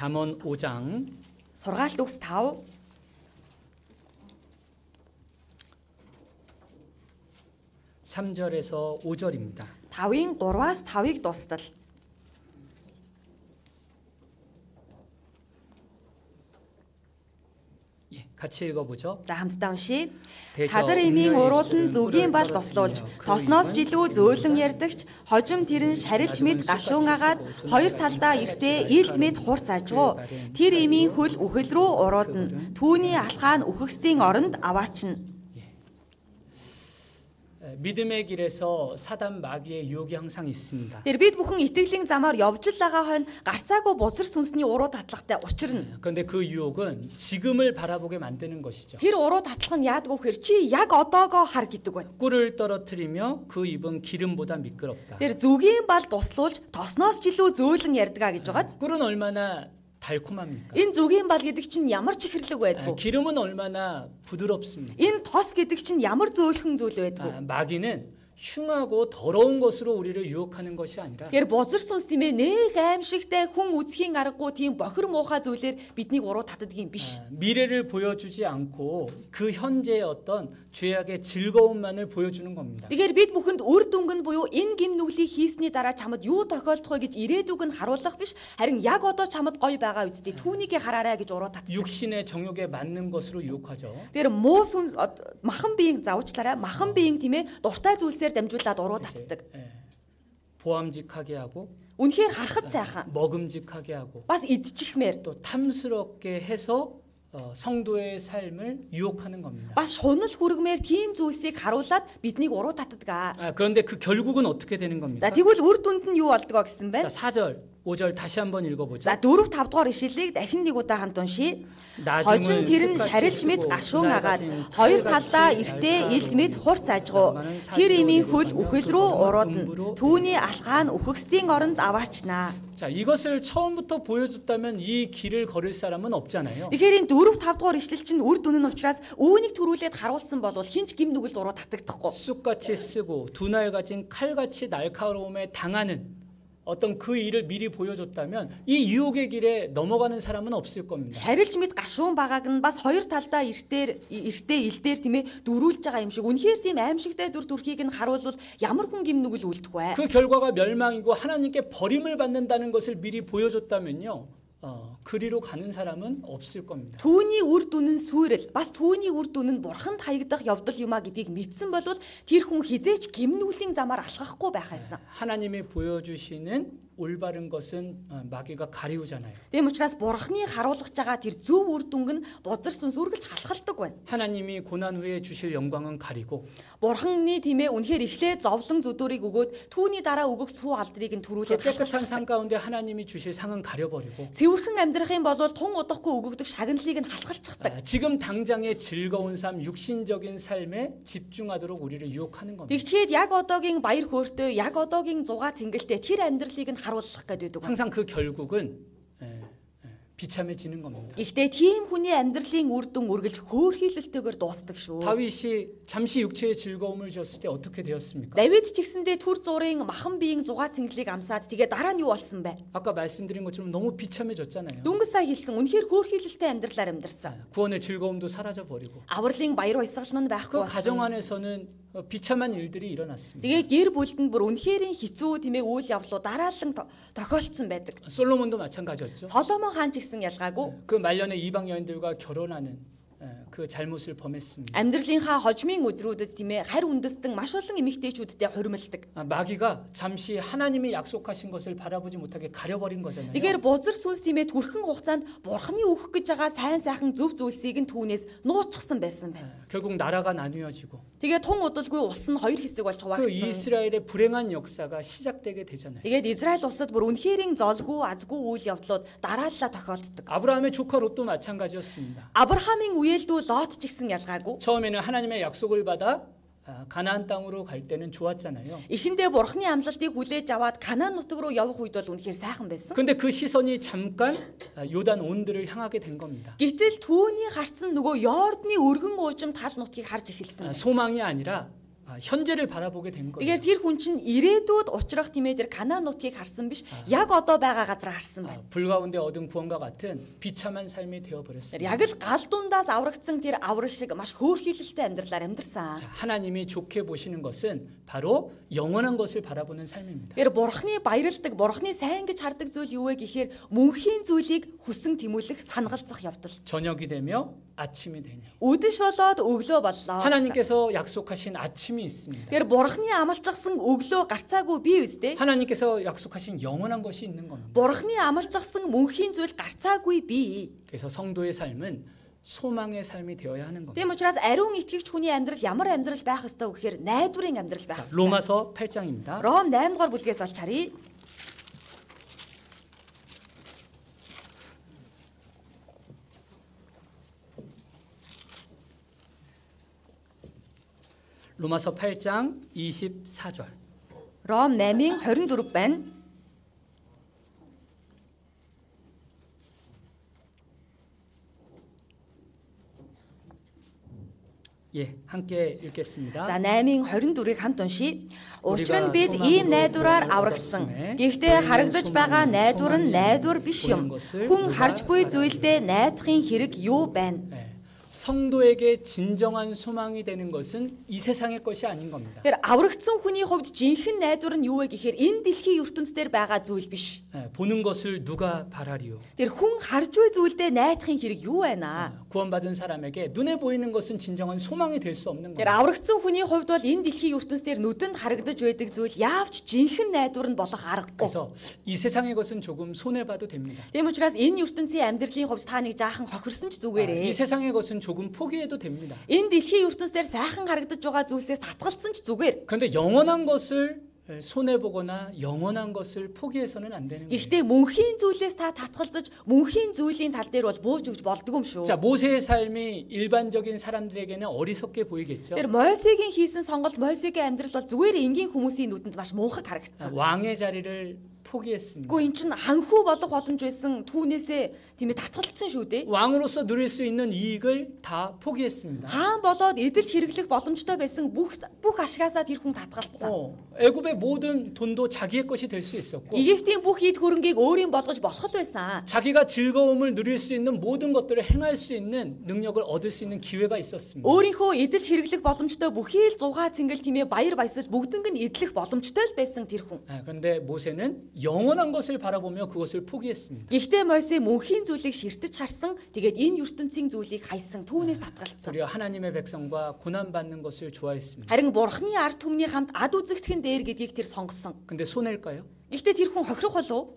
잠언 5장 Сургаалт үгс 5 3절에서 5절입니다. 5-ын 3-аас 5-ыг дуустал. 같이 읽어보죠. За хамтдаа уншийе. Тэжээ Садар эмийн өмнөө уруулан эсрэг зүгийн бал хөрөөр тослуулж хөрөөр тосноос хөрөөр жилүү зөөлөн ярьдагч хожим тэрэн шарилж мэд гашуун агаад хоёр талдаа эртээ илд мэд хурц ажгуу тэр эмийн хөл үхэл рүү уруудна түүний алхаа нь үхэгсдийн оронд аваачна 에, 믿음의 길에서 사단 마귀의 유혹이 항상 있습니다. Тэр бид бүхэн итгэлийн замаар явж л байгаа хойно гарцаагүй бузар сүнсний уруу татлахтай учир нь 그런데 그 유혹은 지금을 바라보게 만드는 것이죠. тэр уруу татлах нь яадгүй хэр чи яг одоогоо хар гэдэг байна. 꿀을 떨어뜨리며 그 입은 기름보다 미끄럽다. Тэр зүгийн бал туслуулж тосноос жилүү зөөлөн ярьдгаа гэж байгааз. 꿀은 얼마나 달콤합니까? Энэ зүгийн бал гэдэг чинь ямар ч ихэрлэг 아, байдгүй. 기름은 얼마나 부드럽습니까? Энэ тос гэдэг чинь ямар зөөлхөн зүйл байдгүй. 아, 마귀는 흉하고 더러운 것으로 우리를 유혹하는 것이 아니라 Тэгэхээр бузар сүнс тийм ээ нэг аимшигтай хүн үзхийн аргагүй тийм бохир муухай зүйлээр биднийг уруу татдаг юм биш. 아, 미래를 보여주지 않고 그 현재의 어떤 죄악의 즐거움만을 보여주는 겁니다. Тэгэхээр бид бүхэнд үр дүнг нь буюу энэ гим нүглийг хийсний дараа чамд юу тохиолдох вэ гэж ирээдүг нь харуулах биш харин яг одоо чамд гоё байгаа үсттэй түүнийг хараарай гэж уруу татдаг. 육신의 정욕에 맞는 것으로 유혹하죠. Тэр муу сүнс од- махан биеийн завуучлаарай махан биеийн тийм ээ дуртай зүйлсээр дамжуулаад уруу татдаг. 예. 보암직하게 하고 Үнэхээр харахад сайхан 먹음직하게 하고 бас идчихмээр 또 탐스럽게 해서 어, 성도의 삶을 유혹하는 겁니다. бас шунал хүргмээр тийм зүйлсийг харуулад биднийг уруу татдаг. 아, 그런데 그 결국은 어떻게 되는 겁니까? За тэгвэл үр дүнд нь юу болдгоо гэсэн 자, бэ? 4절, 5절 다시 한번 읽어보죠. За 4 5 дугаар ишлэлийг дахин нэг удаа хамт уншийе. Хожим 나중은 тэр нь 습같이 шарилж мэд 쓰고 гашуун 그날 агаад 같은 хоёр 칼같이 талдаа эртээ 날카로운 илд мэд хурц ажгуу тэр имийн хөл үхэл рүү уруудна түүний алхаа нь үхэгсдийн оронд аваачнаа. 자, 이것을 처음부터 보여줬다면 이 길을 걸을 사람은 없잖아요. Тэгэхээр энэ 4 5 дугаар ишлэл чинь үр дүн нь учраас үүнийг төрүүлээд харуулсан бол хинч гим нүгэлд уруу татагдахгүй. 쑥같이 쓰고 두날 가진 칼같이 날카로움에 당하는 어떤 그 일을 미리 보여줬다면 이 유혹의 길에 넘어가는 사람은 없을 겁니다. Шарилж мэд гашуун багааг нь бас хоёр талдаа эртээр эртээ илдээр тийм ээ дөрүүлж байгаа юм шиг. Үнэхээр тийм аимшигтай дүр төрхийг нь харуулвал ямар хүн гим нүгэл үлдэх вэ? 그 결과가 멸망이고 하나님께 버림을 받는다는 것을 미리 보여줬다면요. 어, 그리로 가는 사람은 없을 겁니다. Түүний үр дүн нь сүрэл бас түүний үр дүн нь бурханд хаягдах явдал юма гэдгийг мэдсэн бол тэр хүн хизээч гимнүүлийн замаар алхахгүй байх байсан. 하나님이 보여주시는 올바른 것은 어, 마귀가 가리우잖아요. Тийм учраас бурхны харуулж байгаа тэр зөв үр дүнг нь бузар сүнс үргэлж халахалдаг байна. 하나님이 고난 후에 주실 영광은 가리고 Бурханы тийм ээ үнэхээр эхлээ зовлон зүдүүрийг өгөөд түүний дараа өгөх сүү алдрыг нь 그 төрүүлээд 깨끗한 халахалдаг. 산 가운데 하나님이 주실 상은 가려버리고 Цэвэрхэн амьдрах юм бол тун удахгүй өгөгдөх шагналыг нь 아, халахалцдаг. 지금 당장의 즐거운 삶, 육신적인 삶에 집중하도록 우리를 유혹하는 겁니다. Тэгчгээд яг одоогийн баяр хөөртэй, яг одоогийн зугаа цэнгэлтэй тэр амьдралыг нь харуулах гэдэг байна. 항상 그 결국은 예, 예, 비참해지는 겁니다. Гэхдээ тийм хүний амьдралын үр дүн үргэлж хөөрхийлөлтөөр дуусдаг шүү. 다윗이 잠시 육체의 즐거움을 줬을 때 어떻게 되었습니까? Давид ч гэсэндээ түр зургийн махан биеийн зугаа цэнгэлийг амсаад тэгээ дараа нь юу болсон бэ? 아까 말씀드린 것처럼 너무 비참해졌잖아요. Дөнгөж сая хэлсэн үнэхээр хөөрхийлөлтэй амьдралаар амьдарсан. 구원의 즐거움도 사라져 버리고 Авралын баяр баясгал нь байхгүй 그 가정 болсон. 안에서는 어, 비참한 일들이 일어났습니다. Тэгээ гэр бүлдэнд бүр үнэхэрийн хэцүү тийм ээ үйл явдлууд дараалан то- тохиолдсон байдаг. 솔로몬도 마찬가지였죠. Соломон хаан ч гэсэн ялгаагүй 그 말년에 이방 여인들과 결혼하는 에, 그 잘못을 범했습니다. амьдралынхаа хожмын өдрүүдэд тийм ээ харь үндэстэн маш олон эмэгтэйчүүдтэй хуримлдаг. 아, 마귀가 잠시 하나님이 약속하신 것을 바라보지 못하게 가려버린 거잖아요. Тэгэхээр бузар сүнс тийм ээ түрхэн хугацаанд бурхны өгөх гэж байгаа сайн сайхан зөв зүйлсийг нь түүнээс нууцсан байсан байна. 에, 결국 나라가 나뉘어지고 Тэгээ тун удалгүй улс нь хоёр хэсэг болж 그 хуваагдсан. 이스라엘의 불행한 역사가 시작되게 되잖아요. Тэгээд Израиль улсад бүр үнэхэрийн золгүй азгүй үйл явдлууд дарааллаа тохиолддог. 아브라함의 조카 롯도 마찬가지였습니다. Авраамийн үеэлдүү Лот ч гэсэн ялгаагүй. 처음에는 하나님의 약속을 받아 아, 가나안 땅으로 갈 때는 좋았잖아요. Эхэндээ бурхны амлалтыг хүлээж аваад Канаан нутаг руу явах үед бол үнэхээр сайхан байсан. 근데 그 시선이 잠깐 아, 요단 온들을 향하게 된 겁니다. Гэтэл түүний харцсан нөгөө Йордны өргөн уужим тал нутгийг харж эхэлсэн. 아, 소망이 아니라 아, 현재를 바라보게 된 거예요. Тэгэхээр тэр хүн чинь ирээдүйд учрах тийм ээ тэр Канаан нутгийг харсан биш, яг одоо байгаа газар харсан байна. 아, 불 가운데 얻은 구원과 같은 비참한 삶이 되어 버렸습니다. Яг л гал дундаас аврагдсан тэр аврал шиг маш хөөрхийлөлтэй амьдралаар амьдарсан. 자, 하나님이 좋게 보시는 것은 바로 영원한 것을 바라보는 삶입니다. Тэр бурхны баярладаг, бурхны сайн гэж хардаг зүйл юу вэ гэхээр мөнхийн зүйлийг хүсэн тэмүүлэх, санагалзах явдал. 저녁이 되며 아침이 되니 Үдэш болоод өглөө боллоо. гэсэн. 하나님께서 약속하신 아침이 있습니다. Тэр бурхны амлажсан өглөө гарцаагүй бий үстэй. 하나님께서 약속하신 영원한 것이 있는 겁니다. Бурхны амлажсан мөнхийн зүйл гарцаагүй бий. 그래서 성도의 삶은 소망의 삶이 되어야 하는 겁니다. Тийм учраас ариун итгэгч хүний амьдрал ямар амьдрал байх ёстой вэ гэхээр найдварын амьдрал байх 자, ёстой. 로마서 8장입니다. Ром 8 дугаар бүлгээс олж харъя. 로마서 8장 24절. Ром 8-ын 24 байна. 예, 함께 읽겠습니다. За 8-ын 24-ыг хамт уншийе. Учир нь бид ийм найдвараар аврагдсан. Гэхдээ харагдаж байгаа найдвар нь найдвар биш юм. Хүн харж буй зүйлдээ найдахын хэрэг юу байна? 예, 성도에게 진정한 소망이 되는 것은 이 세상의 것이 아닌 겁니다. Тэгэхээр аврагдсан хүний хувьд жинхэнэ найдвар нь юу вэ гэхээр энэ дэлхийн ертөнцийн байгаа зүйл биш. 예, 보는 것을 누가 바라리요? Тэр хүн харж буй зүйлдээ найдахын хэрэг юу байна? 구원받은 사람에게 눈에 보이는 것은 진정한 소망이 될 수 없는 Тэр 겁니다. аврагдсан хүний хувьд бол энэ дэлхийн ертөнцийн нүдэнд харагдаж байдаг зүйл яавч жинхэнэ найдвар нь болох аргагүй. 그래서 이 세상의 것은 조금 손해 봐도 됩니다. Тийм учраас энэ ертөнцийн амьдралын хувьд та нэг жаахан хохирсон ч 아, 이 зүгээрээ. 세상의 것은 조금 포기해도 됩니다. Энэ дэлхийн ертөнцийн сайхан харагдаж байгаа зүйлсээс татгалцсан ч зүгээр. 그런데 영원한 것을 손해 보거나 영원한 것을 포기해서는 안 되는 거예요. Гэхдээ мөнхийн зүйлээс та татгалзаж мөнхийн зүйлийн тал дээр бол бууж өгч болдгүй юм шүү. 자, 모세의 삶이 일반적인 사람들에게는 어리석게 보이겠죠. Тэр Мойсегийн хийсэн сонголт, Мойсегийн амьдрал бол зүгээр энгийн хүмүүсийн нүдэнд маш муухай 아, харагдсан. 왕의 자리를 포기했습니다. Гэхдээ эн чинь ханхүү болох боломж байсан түүнээсээ тийм ээ татгалцсан шүү дээ. 왕으로서 누릴 수 있는 이익을 다 포기했습니다. Хаан болоод эдэлж хэрэглэх боломжтой байсан бүх бүх ашгаасаа тэр хүн татгалцсан. 어, 애굽의 모든 돈도 자기의 것이 될 수 있었고 Египтийн бүх эд хөрөнгийг өөрийн болгож болох л байсан. 자기가 즐거움을 누릴 수 있는 모든 것들을 행할 수 있는 능력을 얻을 수 있는 기회가 있었습니다. Өөрийнхөө эдэлж хэрэглэх боломжтой бүхий л зугаа цэнгэл тийм ээ баяр баясгал бүгднийг нь эдлэх боломжтой л байсан тэр хүн. 아, 그런데 모세는 영원한 것을 바라보며 그것을 포기했습니다. Гэхдээ Мойсе мөнхийн зүйлийг ширтэж харсан. Тэгээд энэ ертөнцийн зүйлийг хайсан. Түүнээс татгалцсан. 그리고 하나님의 백성과 고난 받는 것을 좋아했습니다. Харин бурхны ард түмний хамт ад үзэгдэхин дээр гэдгийг тэр сонгосон. 근데 손해일까요? Гэхдээ тэр хүн хохирох болов?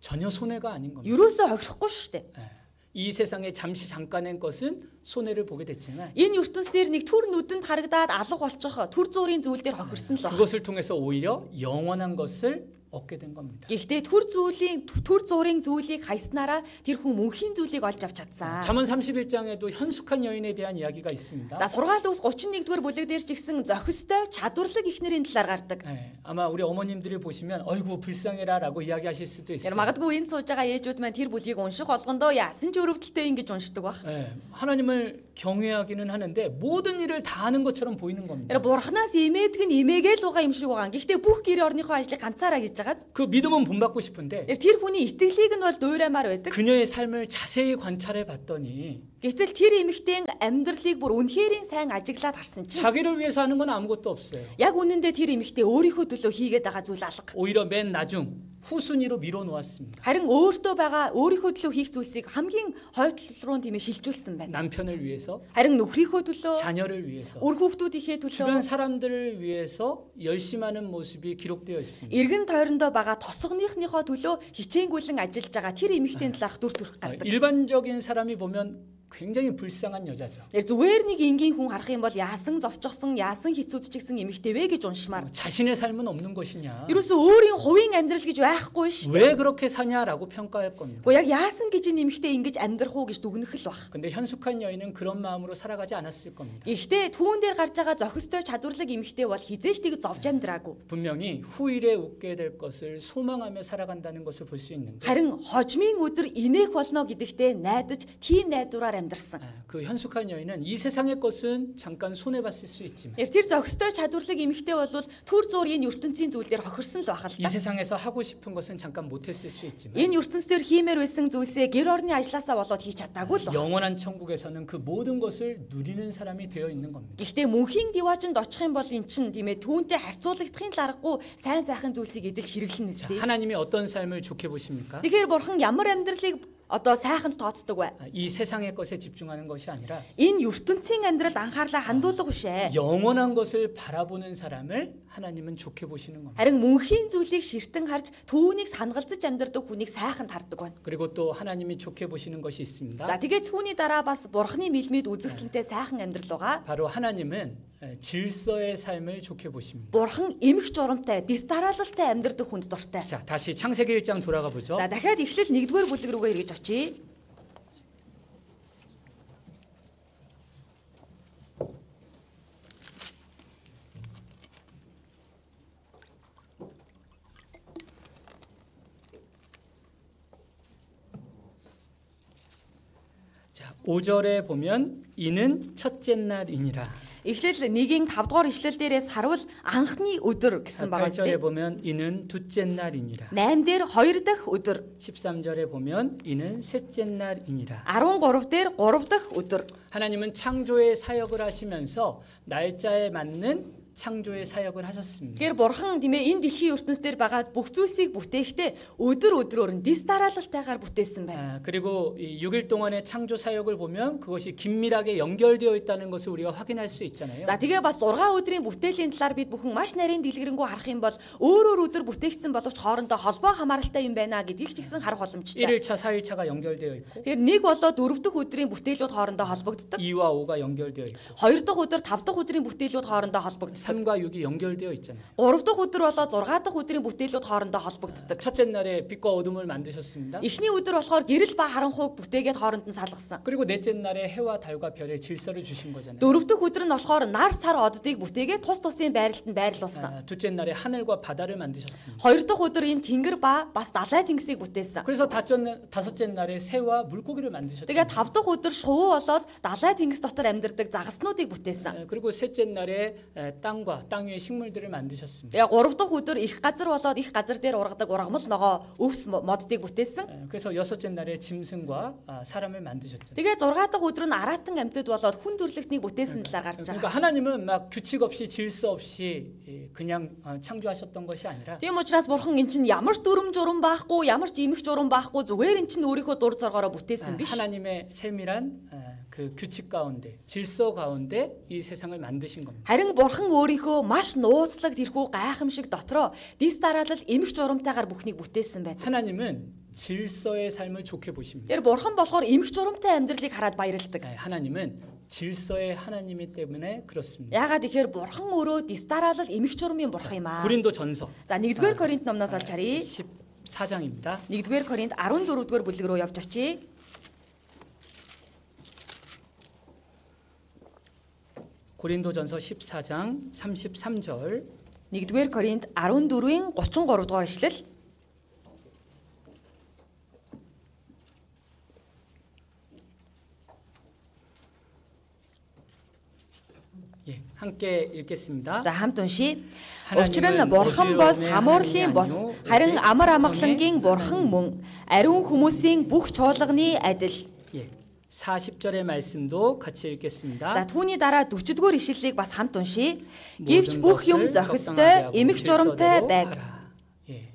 전혀 손해가 아닌 겁니다. Ерөөсөө хохирохгүй шүү дээ. 예. 이 세상에 잠시 잠깐의 것은 손해를 보게 됐지만 Энэ ертөнц дээр нэг түр нүдэнд харагдаад алга болчих түр зуурын зүйл дээр хохирсон л баг. 그것을 통해서 오히려 영원한 것을 얻게 된 겁니다. Гэхдээ төр зүйлийн төр зуурын зүйлийг хайснараа тэр хүн мөнхийн зүйлийг олж авч чадсан. 잠언 31장에도 현숙한 여인에 대한 이야기가 있습니다. За сургаал ус 31-р бүлэг дээр ч гэсэн зохистой чадварлаг ихнэрийн талаар гардаг. 예, 아마 우리 어머님들이 보시면 어이구 불쌍해라라고 이야기하실 수도 Тэр 있어요. магадгүй энэ сууж байгаа ээжүүд маань тэр бүлгийг унших болгондоо яасан ч өрөвдөлтөй ингэж уншдаг баг. 예, 하나님을 경외하기는 하는데 모든 일을 다 하는 것처럼 보이는 겁니다. Тэр бурхнаас имээдэг нь имээгээл угаа юм шиг байгаа. Гэхдээ бүх гэр орныхоо ажлыг ганцаараа хийж байгаа. 그 믿음은 본받고 싶은데 Тэр тэр хүний итгэлийг нь бол дуураймаар байдаг. 그녀의 삶을 자세히 관찰해 봤더니 Гэтэл тэр эмэгтэйн амьдралыг бүр үнэхэрийн сайн ажиглаад харсан чинь 자기를 위해서 하는 건 아무것도 없어요. яг үнэндээ тэр эмэгтэй өөрийнхөө төлөө хийгээд байгаа зүйл алга. 오히려 맨 나중 후순위로 밀어 놓았습니다. Харин өөртөө байгаа өөрийнхөө төлөө хийх зүйлсийг хамгийн хойдол руу тиймээ шилжүүлсэн байна. 남편을 위해서, Харин нөхрийнхөө төлөө, 자녀를 위해서, үр хүүхдүүдийнхээ 주변 төлөө, 사람들을 위해서 열심하는 모습이 기록되어 있습니다. эргэн тойрондоо байгаа тосгоныхныхоо төлөө хичээнгүйлэн ажиллаж байгаа тэр эмэгтэйн талаарх дүр төрх 아, гардаг. 일반적인 사람이 보면 굉장히 불쌍한 여자죠. Тэр зүгээр нэг энгийн хүн харах юм бол яасан зовчгосон, яасан хэцүүдчихсэн эмэгтэй вэ гэж уншмаар. 자신의 삶은 없는 것이냐? Ерөөсөө өөрийн хувийн амьдрал гэж байхгүй шүү. 왜 그렇게 사냐라고 평가할 겁니다. Гэхдээ яг яасан гэж энэ эмэгтэй ингэж амьдрах уу гэж дүгнэх л баг. 근데 현숙한 여인은 그런 마음으로 살아가지 않았을 겁니다. Гэхдээ түүн дээр гарч байгаа зохистой чадварлаг эмэгтэй бол хизээш тийг зовж амьдраагүй. 분명히 후일에 웃게 될 것을 소망하며 살아간다는 것을 볼 수 있는데 Харин хожмын өдөр инээх болно гэдэгтээ найдаж тийм найдвараар амьдрсан. 아, 그 현숙한 여인은 이 세상의 것은 잠깐 손해 봤을 수 있지만 Тэр тэр зохистой чадварлаг эмэгтэй бол төр зур энэ ертөнцийн зүйл дээр хохирсон л байх л 이 та. 세상에서 하고 싶은 것은 잠깐 못했을 수 있지만 Энэ ертөнц дээр хиймээр байсан зүйлсээ гэр орны ажлаасаа болоод хийж чадаагүй л баг. 영원한 천국에서는 그 모든 것을 누리는 사람이 되어 있는 겁니다. Гэхдээ мөнхийн диваачнд очих юм бол эн чинь тийм ээ түүнтэй харьцуулагдахын л аргагүй сайн сайхан зүйлсийг эдэлж хэрэглэнэ 자, үстэй. 하나님이 어떤 삶을 좋게 보십니까? Тэгэхээр бурхан ямар амьдралыг одоо сайханд тооцдог вэ? 아, 이 세상의 것에 집중하는 것이 아니라 Энэ ертөнцийн амьдралд анхаарлаа хандуулах үшээ. 영원한 것을 바라보는 사람을 하나님은 좋게 보시는 겁니다. Харин мөнхийн зүйлийг ширтэн харж түүнийг сангалзаж амьдрдаг хүнийг сайханд хардаг байна. 그리고 또 하나님이 좋게 보시는 것이 있습니다. За тэгээд түүний дараа бас бурханы мэлмэд үзэсгэлэнтэй сайхан амьдрал байгаа. 바로 하나님은 에, 질서의 삶을 좋게 보십니다. Бурхан эмх журамтай, дистаралалтай амьдрдаг хүнд дуртай. 자, 다시 창세기 1장 돌아가 보죠. За дахиад эхлэл 1-р бүлэг рүүгээ эргэж очие. 자, 5절에 보면 이는 첫째 날이니라. Эхлэл 1-ийн 5-р ишлэл дээрээс харуул анхны өдөр гэсэн байгаа 8절에 шүү дээ. 보면 이는 둘째 날이니라. 8 дээр 2 дахь өдөр, 13절에 보면 이는 셋째 날이니라. 13 дээр 3 дахь өдөр. 하나님은 창조의 사역을 하시면서 날짜에 맞는 창조의 사역을 하셨습니다. Тэгэхээр бурхан тийм ээ энэ дэлхийн ертөнц дээр байгаа бүх зүйлсийг бүтээхдээ өдөр өдрөөр нь дистаралалтайгаар бүтээсэн 아, байна. 그리고 이 6일 동안의 창조 사역을 보면 그것이 긴밀하게 연결되어 있다는 것을 우리가 확인할 수 있잖아요. За тэгээ бас 6 өдрийн бүтээлийн талаар бид бүхэн маш нарийн дэлгэрэнгүй харах юм бол өөр өөр өдөр бүтээгдсэн боловч хоорондоо холбоо хамааралтай юм байна гэдгийг ч гэсэн харах боломжтой. 1일차, 4일차가 연결되어 있고 Тэгэхээр нэг болоо дөрөв дахь өдрийн бүтээлүүд хоорондоо холбогддог. 2와 5가 연결되어 있고 Хоёр дахь өдөр тав дахь өдрийн бүтээлүүд хоорондоо холбогддог. 3과 6이 연결되어 있잖아요. Гурав дахь өдөр болоо 6 дахь өдрийн бүтээлүүд хоорондоо холбогддог. 첫째 날에 빛과 어둠을 만드셨습니다. Эхний өдөр болохоор гэрэл ба харанхуйг бүтээгээд хооронд нь салгасан. 그리고 넷째 날에 해와 달과 별의 질서를 주신 거잖아요. Дөрөв дахь өдөр нь болохоор нар сар оддыг бүтээгээд тус тусын байралд нь байрлуулсан. 아, 둘째 날에 하늘과 바다를 만드셨습니다. Хоёр дахь өдөр энэ тэнгэр ба бас далай тэнгисийг бүтээсэн. 그래서 다섯, 다섯째 날에 새와 물고기를 만드셨죠. Тэгээ тав дахь өдөр шувуу болоод далай тэнгис дотор амьдардаг загаснуудыг бүтээсэн. 그리고 셋째 날에 에, 땅 땅과 땅 위의 식물들을 만드셨습니다. Яг 3 дахь өдөр их газар болоод их газар дээр ургадаг ургамал ногоо өвс моддыг бүтээсэн. 예, 그래서 여섯째 날에 짐승과 아, 사람을 만드셨죠. Тэгээ 6 дахь өдөр нь аратан амьтад болоод хүн төрлөختнийг бүтээсэн талаар гарч 그러니까 байгаа. 하나님은 막 규칙 없이 질서 없이 예, 그냥 어, 창조하셨던 것이 아니라 Тийм учраас бурхан эн чинь ямар ч дүрм журм байхгүй, ямар ч имэх журм байхгүй зүгээр эн чинь өөрийнхөө дур зоргоороо бүтээсэн биш. 하나님의 세밀한 예, 그 규칙 가운데 질서 가운데 이 세상을 만드신 겁니다. Харин бурхан өөрийнхөө маш нууцлаг тэрхүү гайхамшиг дотроо дис дараалал эмх журамтайгаар бүхнийг бүтээсэн байдаг. 하나님은 질서의 삶을 좋게 보십니다. Тэр бурхан болохоор эмх журамтай амьдралыг хараад баярладаг. 예, 하나님은 질서의 하나님이 때문에 그렇습니다. Яагаад гэхээр бурхан өөрөө дистараалал эмх журмын бурхан юм аа. 고린도 전서 За 1-р Коринт номноос олж харъя. 14장입니다. 1-р Коринт 14-р бүлэг рүү явж очие. 고린도 전서 14장 33절 1-р Коринт 14-ийн 33 дугаар ишлэл. 예, 함께 읽겠습니다. За хамт уншия. 하나님은 Учир нь бурхан бос 어지러움의 хамуурлын 하나님이 бос 아니요, харин 오직 амар 형의 амгалангийн бурхан мөн ариун хүмүүсийн бүх чуулганы адил. 예. 40절의 말씀도 같이 За 읽겠습니다. түүний дараа 40-р ишлэлийг бас хамт уншия. Гэвч 모든 бүх юм 것을 적당하게 зохистой 하고 эмх журамтай 질서대로 байг. 하라. 예.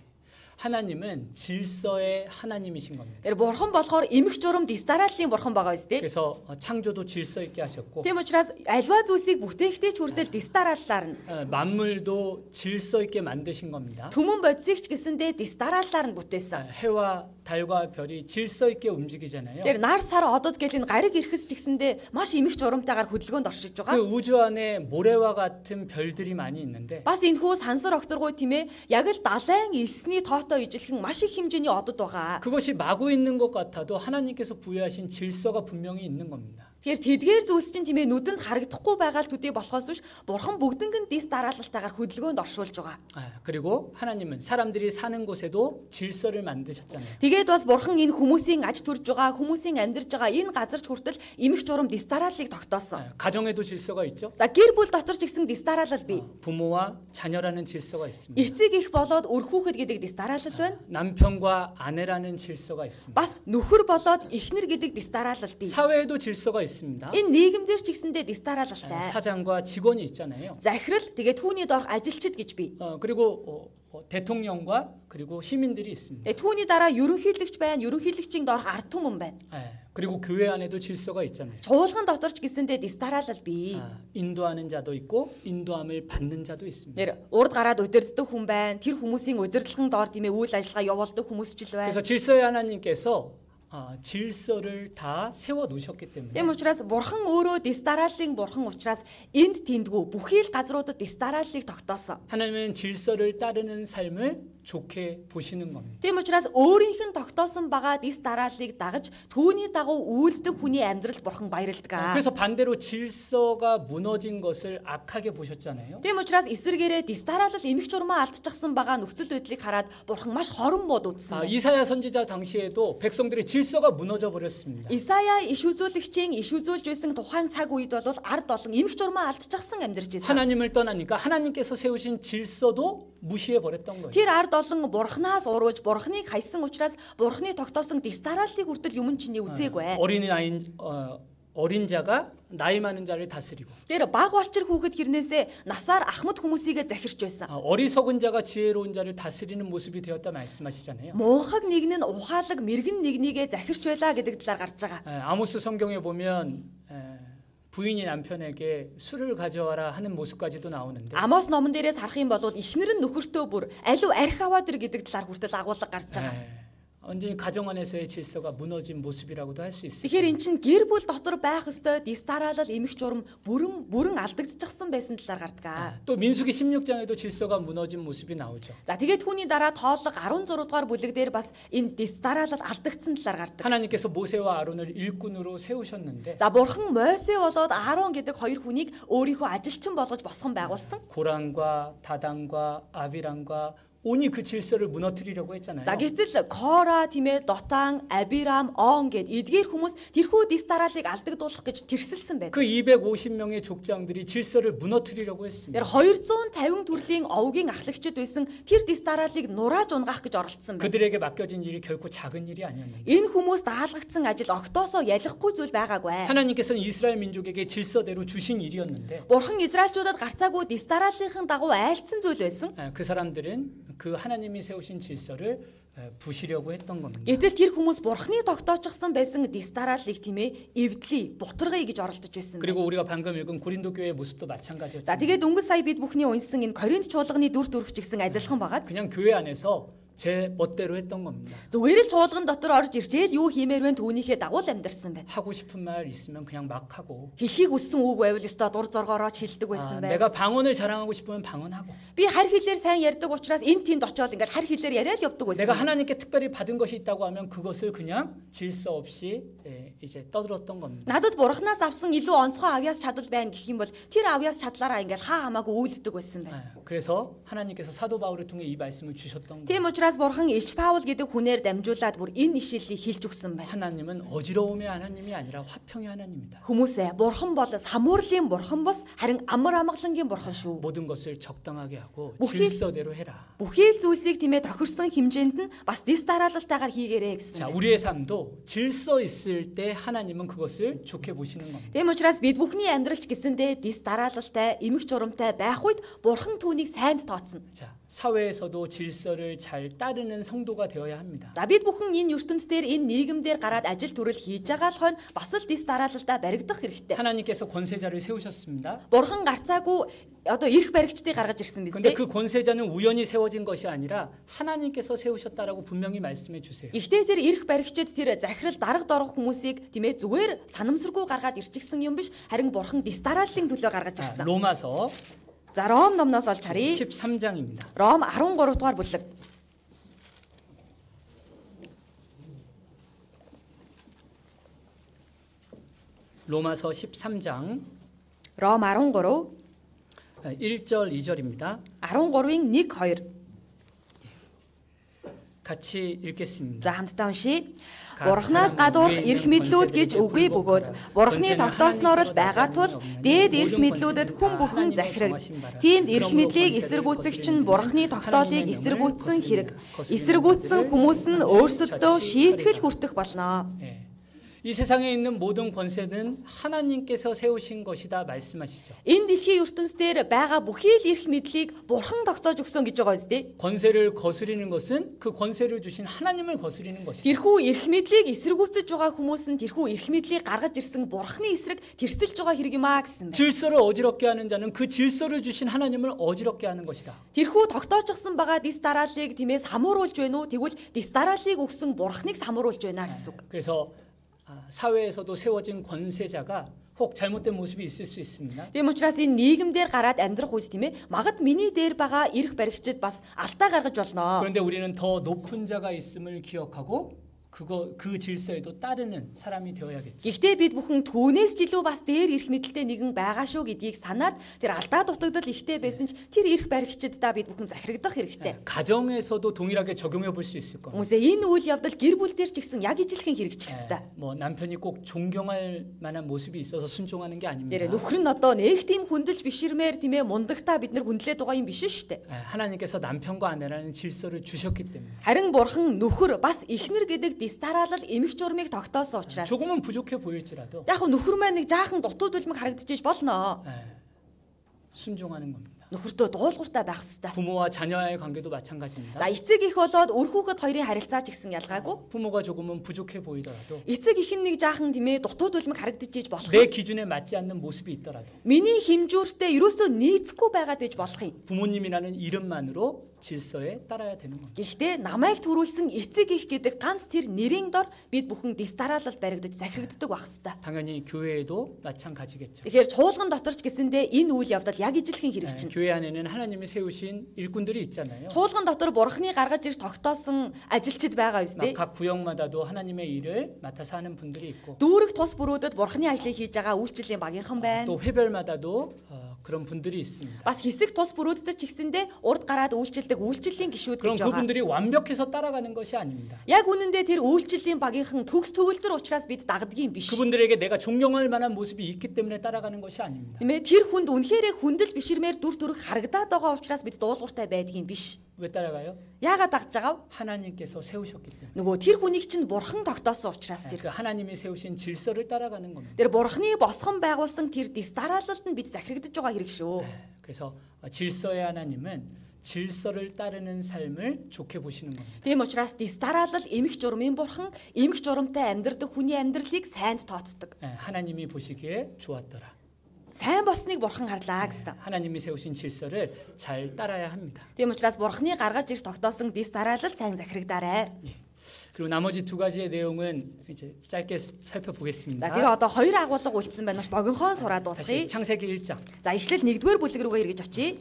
하나님은 질서의 하나님이신 겁니다. Тэр бурхан болохоор эмх журам дистарааллын бурхан байгаа үстэй. 그래서 어, 창조도 질서 있게 하셨고 Тийм учраас альва зүйлсийг бүтээхдээ ч хүртэл дистарааллаар нь 어, 만물도 질서 있게 만드신 겁니다. Түмэн бодисыг ч гэсэндээ дистарааллаар нь 아, бүтээсэн. 해와 달과 별이 질서 있게 움직이잖아요. Тэр нар сар одод гэл энэ гариг ирэхс ч гэсэндээ маш эмх журамтайгаар хөдөлгөөнд оршиж 그 байгаа. 우주 안에 모래와 같은 별들이 많이 있는데 Бас энэхүү сансар окторгой тийм ээ яг л далайн элсний тоотой ижилхэн маш их хэмжээний одод байгаа. 그것이 마구 있는 것 같아도 하나님께서 부여하신 질서가 분명히 있는 겁니다. Тэгэхээр тэдгээр зүйлс чинь тийм ээ нүдэнд харагдахгүй байгаа л төдий болохоос биш бурхан бүгдэнгэн дис дараалалтайгаар хөдөлгөөнд оршуулж байгаа. 아, 그리고 하나님은 사람들이 사는 곳에도 질서를 만드셨잖아요. Тэгээд бас бурхан энэ хүмүүсийн аж төрж байгаа хүмүүсийн амьдарч байгаа энэ газарч хүртэл эмх журам дис дарааллыг тогтоосон. 아, 가정에도 질서가 있죠. За гэр бүл дотор ч гэсэн дис дараалал бий. 어, 부모와 자녀라는 질서가 있습니다. Эцэг их болоод өр хүүхэд гэдэг дис дараалал байна. 남편과 아내라는 질서가 있습니다. Бас нөхөр болоод эхнэр гэдэг дис дараалал бий. 사회에도 질서가 있습니다. Энэ нийгэмдэр ч гэсэндээ дис 아, дараалалтай. 사장과 직원이 있잖아요. Захирал тэгээд түүний доорх ажилчид гэж бий. 어, 그리고 어, 어, 대통령과 그리고 시민들이 있습니다. Тэгээд түүний дараа ерөнхийлөгч байна. ерөнхийлөгчийн доорх ард түмэн байна. 예, 그리고 교회 안에도 질서가 있잖아요. Чуулган дотор ч гэсэндээ дис дараалал бий. 아, 인도하는 자도 있고 인도함을 받는 자도 있습니다. Нэр урд гараад удирддаг хүн байна. Тэр хүмүүсийн удирдлагын доор тийм ээ үйл ажиллагаа явуулдаг хүмүүс ч л байна. 그래서 질서의 하나님께서 아, 질서를 다 세워 놓으셨기 때문에 Тийм учраас бурхан өөрөө дис дарааллын бурхан учраас энд тэндгүү бүхий л газруудад дис дарааллыг тогтоосон. 하나님은 질서를 따르는 삶을 좋게 보시는 겁니다. Тийм учраас өөрийнх нь тогтоосон байгаа дис дарааллыг дагаж түүний дагуу үйлдэх хүний амьдрал бурхан баярлдаг. 그래서 반대로 질서가 무너진 것을 악하게 보셨잖아요. Тийм учраас эсэргээрээ дис дараалал эмх журмаа алдчихсан байгаа нөхцөл байдлыг хараад бурхан маш хорон бод үзсэн 아, байна. 이사야 선지자 당시에도 백성들의 질서가 무너져 버렸습니다. Исая иш үзүүлэгчийн иш үзүүлж байсан тухайн цаг үед бол ард олон эмх журмаа алдчихсан амьдарч байсан. 하나님을 떠나니까 하나님께서 세우신 질서도 무시해 버렸던 거예요. Тэр ард олон бурхнаас урууж бурхныг хайсан учраас бурхны тогтоосон дис дарааллыг хүртэл юм чиний үзээгүй. 어린 아인 어, 어린 자가 나이 많은 자를 다스리고 Тэр баг болчир хүүхэд хэрнээсээ насаар ахмад хүмүүсийгээ захирч байсан. 아, 어리석은 자가 지혜로운 자를 다스리는 모습이 되었다 말씀하시잖아요. Муухаг нэг нь ухаалаг мэрэгэн нэгнийгээ захирч байлаа гэдэг талаар гарч байгаа. 에, 아모스 성경에 보면 에, 부인이 남편에게 술을 가져와라 하는 모습까지도 나오는데 Амос номон дээрээс харах юм бол эхнэр нь нөхөртөө бүр алив арх аваад ир гэдэг талаар хүртэл агуулга гарч байгаа. 에, 완전히 가정 안에서의 질서가 무너진 모습이라고도 할 수 있어요. Тэгэхээр эн чинь гэр бүл дотор байх ёстой дис дараалал эмх журам бүрэн бүрэн алдагдчихсан байсан талаар гардаг. 아, 또 민수기 16장에도 질서가 무너진 모습이 나오죠. За тэгээд түүний дараа тооллого 16 дугаар бүлэг дээр бас энэ дис дараалал алдагдсан талаар гардаг. 하나님께서 모세와 아론을 일꾼으로 세우셨는데 За бурхан Мосе болоод Аарон гэдэг хоёр хүнийг өөрийнхөө ажилчин болгож босгон байгуулсан. 고란과 다단과 아비람과 온이 그 질서를 무너뜨리려고 했잖아요. За гэтэл Кора тийм ээ Дотан, Абирам, Он гэд эдгээр хүмүүс тэрхүү дис дараалыг алдагдуулах гэж тэрсэлсэн байдаг. 그 250명의 족장들이 질서를 무너뜨리려고 했습니다. Тэр 250 төрлийн овгийн ахлагчид байсан тэр дис дараалыг нурааж унгаах гэж оролцсон байна. 그들에게 맡겨진 일이 결코 작은 일이 아니었는데 Энэ хүмүүс даалгагдсан ажил огтоосоо ялахгүй зүйл байгаагүй. 하나님께서는 이스라엘 민족에게 질서대로 주신 일이었는데 Бурхан Израильчуудад гарцаагүй дис дарааллын дагуу айлцсан зүйл байсан. 아, 그 사람들은 그 하나님이 세우신 질서를 에, 부시려고 했던 겁니다. Гэтэл тэр хүмүүс Бурханы тогтоочсон байсан дис дарааллыг тийм ээ эвдлий, бутаргая гэж оролдож байсан. 그리고 우리가 방금 읽은 고린도 교회의 모습도 За 마찬가지였죠. тэгээд өнгө сая бид бүхний унсан энэ Коринт чуулганы дүр төрх ч гэсэн адилхан байгааз. 그냥 교회 안에서 제 멋대로 했던 겁니다. Зүгээр л чуулган дотор орж иржээл юу хиймээр вэ түүнийхээ дагуу л амьдарсан байна. 하고 싶은 말 있으면 그냥 막 하고 Хэлхийг хүссэн үг байвал өстой дур зоргоорооч хэлдэг 아, байсан байна. 내가 방언을 자랑하고 싶으면 방언하고 Би харь хэлээр сайн ярьдаг учраас энэ тэнд очиод ингээд харь хэлээр яриад явдаг байсан. 내가 하나님께 특별히 받은 것이 있다고 하면 그것을 그냥 질서 없이 예, 이제 떠들었던 겁니다. Надад бурхнаас авсан илүү онцгой авьяас чадал байна гэх юм бол тэр авьяас чадлаараа ингээд хаа хамаагүй үйлддэг байсан байна. 예, 그래서 하나님께서 사도 바울을 통해 이 말씀을 주셨던 거예요. Тийм учраас бурхан Илч Паул гэдэг хүнээр дамжуулаад бүр энэ ишэлийг хэлж өгсөн байна. 하나님은 어지러움의 하나님이 아니라 화평의 하나님이다. Хүмүүсээ бурхан бол самуурлын бурхан бос харин амар амгалангийн бурхан шүү. 모든 것을 적당하게 하고 목이- 질서대로 해라. Бүхий л зүйлсийг тиймээ тохирсон хэмжээнд нь бас дис дараалалтайгаар хийгээрэй 자, гэсэн. байна. 우리의 삶도 질서 있을 때 하나님은 그것을 좋게 보시는 겁니다. Тийм учраас бид бүхний амьдралч гэсэндээ дис дараалалтай, эмх журамтай байх үед бурхан түүнийг сайнд тооцно. 자, 사회에서도 질서를 잘 따르는 성도가 되어야 합니다. За бид бүхэн энэ ертөнд дээр энэ нийгэмдэр гараад ажил төрөл хийж байгаа л хойно бас л дис дараалалтай баригдах хэрэгтэй. 하나님께서 권세자를 세우셨습니다. Бурхан гарцаагүй одоо эрх баригчдыг гаргаж ирсэн биз 근데 дээ. 그 권세자는 우연히 세워진 것이 아니라 하나님께서 세우셨다라고 분명히 말씀해 주세요. Гэхдээ тэр эрх баригчид тэр захирал дарга дорох хүмүүсийг тийм ээ зүгээр санамсаргүй гаргаад ирчихсэн юм биш харин бурхан дис дарааллын төлөө гаргаж 자, ирсэн. 로마서 За Ром номноос олж харъя. 13장입니다. Ром 13 дугаар бүлэг. 로마서 13장 Ром 13 1절 2절입니다. 13-ын 1 2. 같이 읽겠습니다. За хамтдаа уншийе. Бурханаас гадуурх эрх мэдлүүд гэж үгүй бөгөөд Бурханы тогтоосноор л байгаа тул дээд эрх мэдлүүдэд хүн бүхэн захираг. Тиймд эрх мэдлийг эсэргүүцэгч нь Бурханы тогтоолыг эсэргүүцсэн хэрэг. Эсэргүүцсэн хүмүүс нь өөрсөддөө шийтгэл хүртэх болно. 예. 이 세상에 있는 모든 권세는 하나님께서 세우신 것이다 말씀하시죠. Энэ дэлхийн ертөнцийн байгаа бүхий л эрх мэдлийг Бурхан тогтоож өгсөн гэж байгаа үстэй. 권세를 거스리는 것은 그 권세를 주신 하나님을 거스리는 것이죠. Тэрхүү эрх мэдлийг эсэргүүцэж байгаа хүмүүс нь тэрхүү эрх мэдлийг гаргаж ирсэн Бурханы эсрэг тэрсэлж байгаа хэрэг юм аа гэсэн байна. 질서를 어지럽게 하는 자는 그 질서를 주신 하나님을 어지럽게 하는 것이다. Тэрхүү тогтоожсон байгаа дис дарааллыг тиймээ самууруулж байна уу? Тэгвэл дис дарааллыг өгсөн Бурханыг самууруулж байна гэсэн үг. 그래서 아, 사회에서도 세워진 권세자가 혹 잘못된 모습이 있을 수 있습니다. Тийм учраас энэ нийгэмдэр гараад амьдрах үед тийм ээ магад миний дээр байгаа эрх баригчид бас алдаа гаргаж болно. 그런데 우리는 더 높은 자가 있음을 기억하고 그거 그 질서에도 따르는 사람이 되어야겠죠. Гэхдээ бид бүхэн түүнээс ч илүү бас дээр эрх мэдэлтэй нэгэн байгаа шүү гэдгийг санаад тэр алдаа дутагдал ихтэй байсан ч тэр эрх баригчиддаа бид бүхэн захирагдах хэрэгтэй. 가정에서도 동일하게 적용해 볼 수 있을 겁니다. Хүмүүсээ энэ үйл явдал гэр бүл дээр ч гэсэн яг ижилхэн хэрэгжих ёстой. 뭐 남편이 꼭 존경할 만한 모습이 있어서 순종하는 게 아닙니다. Ярэ нөхөр нь одоо нэг тийм хүндэлж биширмээр тийм ээ мундагтаа бид нар хүндлээд байгаа юм биш шүү дээ. 예, 하나님께서 남편과 아내라는 질서를 주셨기 때문에 Харин бурхан нөхөр бас эхнэр гэдэг дис дараалал эмх журмыг тогтоосон учраас 조금은 부족해 보일지라도 яг нь нөхөр маань нэг жаахан дутууд үлмэг харагдчихэж болно. 예, 순종하는 겁니다. Нөхөртөө дуулууртай байх хэрэгтэй. 부모와 자녀와의 관계도 마찬가지입니다. За эцэг их болоод өр хүүхэд хоёрын харилцаа ч гэсэн ялгаагүй. 부모가 조금은 부족해 보이더라도 Эцэг их нь нэг жаахан тийм ээ дутууд үлмэг харагдчихэж болох. 내 기준에 맞지 않는 모습이 있더라도 Миний хэмжүүртэй ерөөсөө нийцэхгүй байгаад иж болох юм. 부모님이라는 이름만으로 질서에 따라야 되는 겁니다. Гэхдээ намайг төрүүлсэн эцэг их гэдэг ганц тэр нэрийн дор бид бүхэн дис дараалал баригдаж захирагддаг байх хэвээр. 당연히 교회에도 마찬가지겠죠. Тэгэхээр чуулган доторч гэсэндээ энэ үйл явдал яг ижилхэн хэрэг 예, чинь. 교회 안에는 하나님이 세우신 일꾼들이 있잖아요. Чуулган дотор бурхны гаргаж ирж тогтоосон ажилчид байгаа 막 үстэй. 각 구역마다도 하나님의 일을 맡아서 하는 분들이 있고 Дүүрэг тус бүрүүдэд бурхны ажлыг хийж байгаа үйлчлэлийн багийнхан байна. 또 회별마다도 어, 그런 분들이 있습니다. Бас хэсэг тус бүрүүдэд ч ихсэндээ урд гараад үйлчлдэг үйлчлэлийн гишүүд 그럼 гэж байгаа. 그분들이 완벽해서 따라가는 것이 아닙니다. Яг үнэндээ тэр үйлчлэлийн багийнхан төгс төгөлдөр учраас бид дагдгийн биш. 그분들에게 내가 존경할 만한 모습이 있기 때문에 따라가는 것이 아닙니다. Нэмээ тэр хүнд үнэхэрээ хүндэл биширмээр дүр төрх харагдаад байгаа учраас бид дуулууртай байдгийн биш. 왜 따라가요? Яагаад дагж байгаа вэ? 하나님께서 세우셨기 때문에. Нөгөө тэр хүнийг чинь бурхан тогтоосон учраас 그 тэр. 하나님이 세우신 질서를 따라가는 겁니다. Тэр бурханы босгон байгуулсан тэр дис дараалалд нь бид захирагдаж байгаа хэрэг шүү. 네, 그래서 질서의 하나님은 질서를 따르는 삶을 좋게 보시는 겁니다. Тийм учраас дис дараалал эмх журмын бурхан эмх журамтай амьдрдаг хүний амьдралыг сайнд тооцдог. 네, 하나님이 보시기에 좋았더라. сайн болсныг бурхан харлаа гэсэн. 하나님이 세우신 질서를 잘 따라야 합니다. Тийм учраас бурханы гаргаж ирж тогтоосон дэс дараалал сайн захирагдаарай. 그리고 나머지 두 가지의 내용은 이제 짧게 За 살펴보겠습니다. тэгээ одоо хоёр агуулга үлдсэн байна маш богинохон сураад 다시 дуусгая. 창세기 1장 За эхлээд нэгдүгээр бүлэг рүүгээ эргэж очие.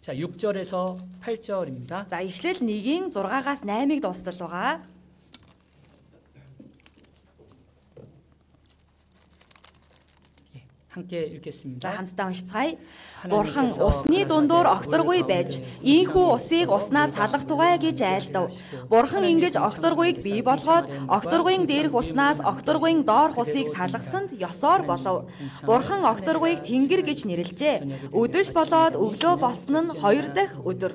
자 6절에서 8절입니다. За эхлээл 1-ийн 6-аас 8-ыг дуустал байгаа. 함께 За 읽겠습니다. хамтдаа уншицгаая. Бурхан усны дундуур огторгүй байж ийхүү усыг уснаас салах тугай гэж айлдав. Бурхан ингэж огторгүйг бий болгоод огторгүйн дээрх уснаас огторгүйн доорх усыг салгасанд ёсоор болов. Бурхан огторгүйг тэнгэр гэж нэрлэжээ. Өдөж болоод өглөө босон нь хоёр дахь өдөр.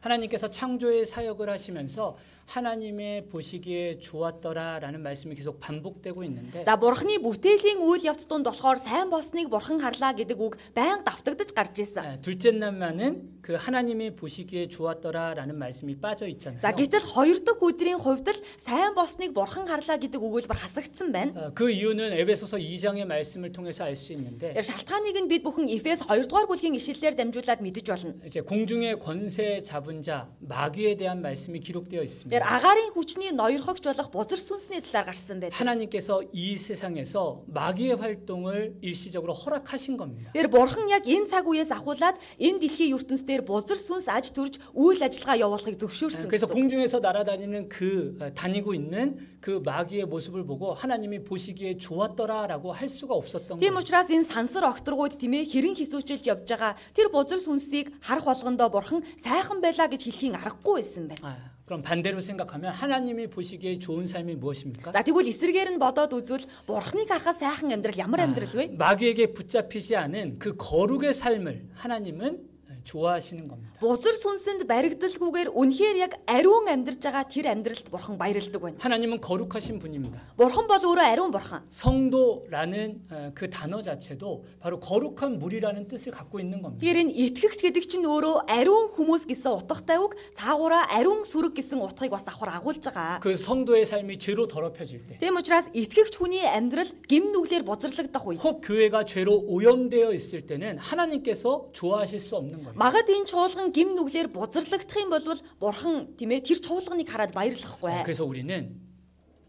하나님께서 창조의 사역을 하시면서 하나님의 보시기에 좋았더라라는 말씀이 계속 반복되고 있는데 За бурхны бүтээлийн үйл явц донд болохоор сайн болсныг бурхан харлаа гэдэг үг байнга давтагдаж гарч ирсэн. 아, 둘째 날만은 그 하나님이 보시기에 좋았더라라는 말씀이 빠져 있잖아요. За гэтэл хоёр дахь өдрийн хувьд л сайн болсныг бурхан харлаа гэдэг өгүүлбэр хасагдсан байна. 아, 그 이유는 에베소서 2장의 말씀을 통해서 알 수 있는데 Яг шалтгааныг нь бид бүхэн Эфес 2 дугаар бүлгийн ишлэлээр дамжуулаад мэдэж болно. 이제 공중의 권세 잡은 자 마귀에 대한 말씀이 기록되어 있습니다. Тэр агаарын хүчний ноёрхогч болох бузар сүнсний талаар гарсан байдаг. 하나님께서 이 세상에서 마귀의 활동을 일시적으로 허락하신 겁니다. Тэр бурхан яг энэ цаг үеэс ахуулаад энэ дэлхийн ертөнцийн дээр бузар сүнс аж төрж үйл ажиллагаа явуулахыг зөвшөөрсөн 그래서 гэсэн. 공중에서 날아다니는 그 어, 다니고 있는 그 마귀의 모습을 보고 하나님이 보시기에 좋았더라라고 할 수가 없었던 Тийм 거예요. учраас энэ сансар огторгууд тийм ээ хэрэн хисүүчилж явж байгаа тэр бузар сүнсийг харах болгондоо бурхан сайхан байлаа гэж хэлхийн аргагүй байсан байна. 아, 그럼 반대로 생각하면 하나님이 보시기에 좋은 삶이 무엇입니까? За тэгвэл эсрэгээр нь бодоод үзвэл бурхныг харахад сайхан амьдрал ямар амьдрал вэ? 마귀에게 붙잡히지 않은 그 거룩의 삶을 하나님은 좋아하시는 겁니다. Бузар сүнсэнд баригдалгүйгээр үнэхээр яг ариун амьдарч байгаа тэр амьдралд бурхан баярлдаг байна. 하나님은 거룩하신 분입니다. Бурхан бол өөрөө ариун бурхан. 성도라는 어, 그 단어 자체도 바로 거룩한 물이라는 뜻을 갖고 있는 겁니다. Тэгэхээр энэ итгэгч гэдэг чинь өөрөө ариун хүмүүс гэсэн утгатай үг, цаагаараа ариун сүрэг гэсэн утгыг бас давхар агуулж байгаа. 그 성도의 삶이 죄로 더럽혀질 때, Тийм учраас итгэгч хүний амьдрал гим нүглэр бузарлагдах үед 혹 교회가 죄로 오염되어 있을 때는 하나님께서 좋아하실 수 없는 거예요. магад энэ чуулган гим нүглэр бузарлагдах юм бол бурхан тийм ээ тэр чуулганыг хараад баярлахгүй. 그래서 우리는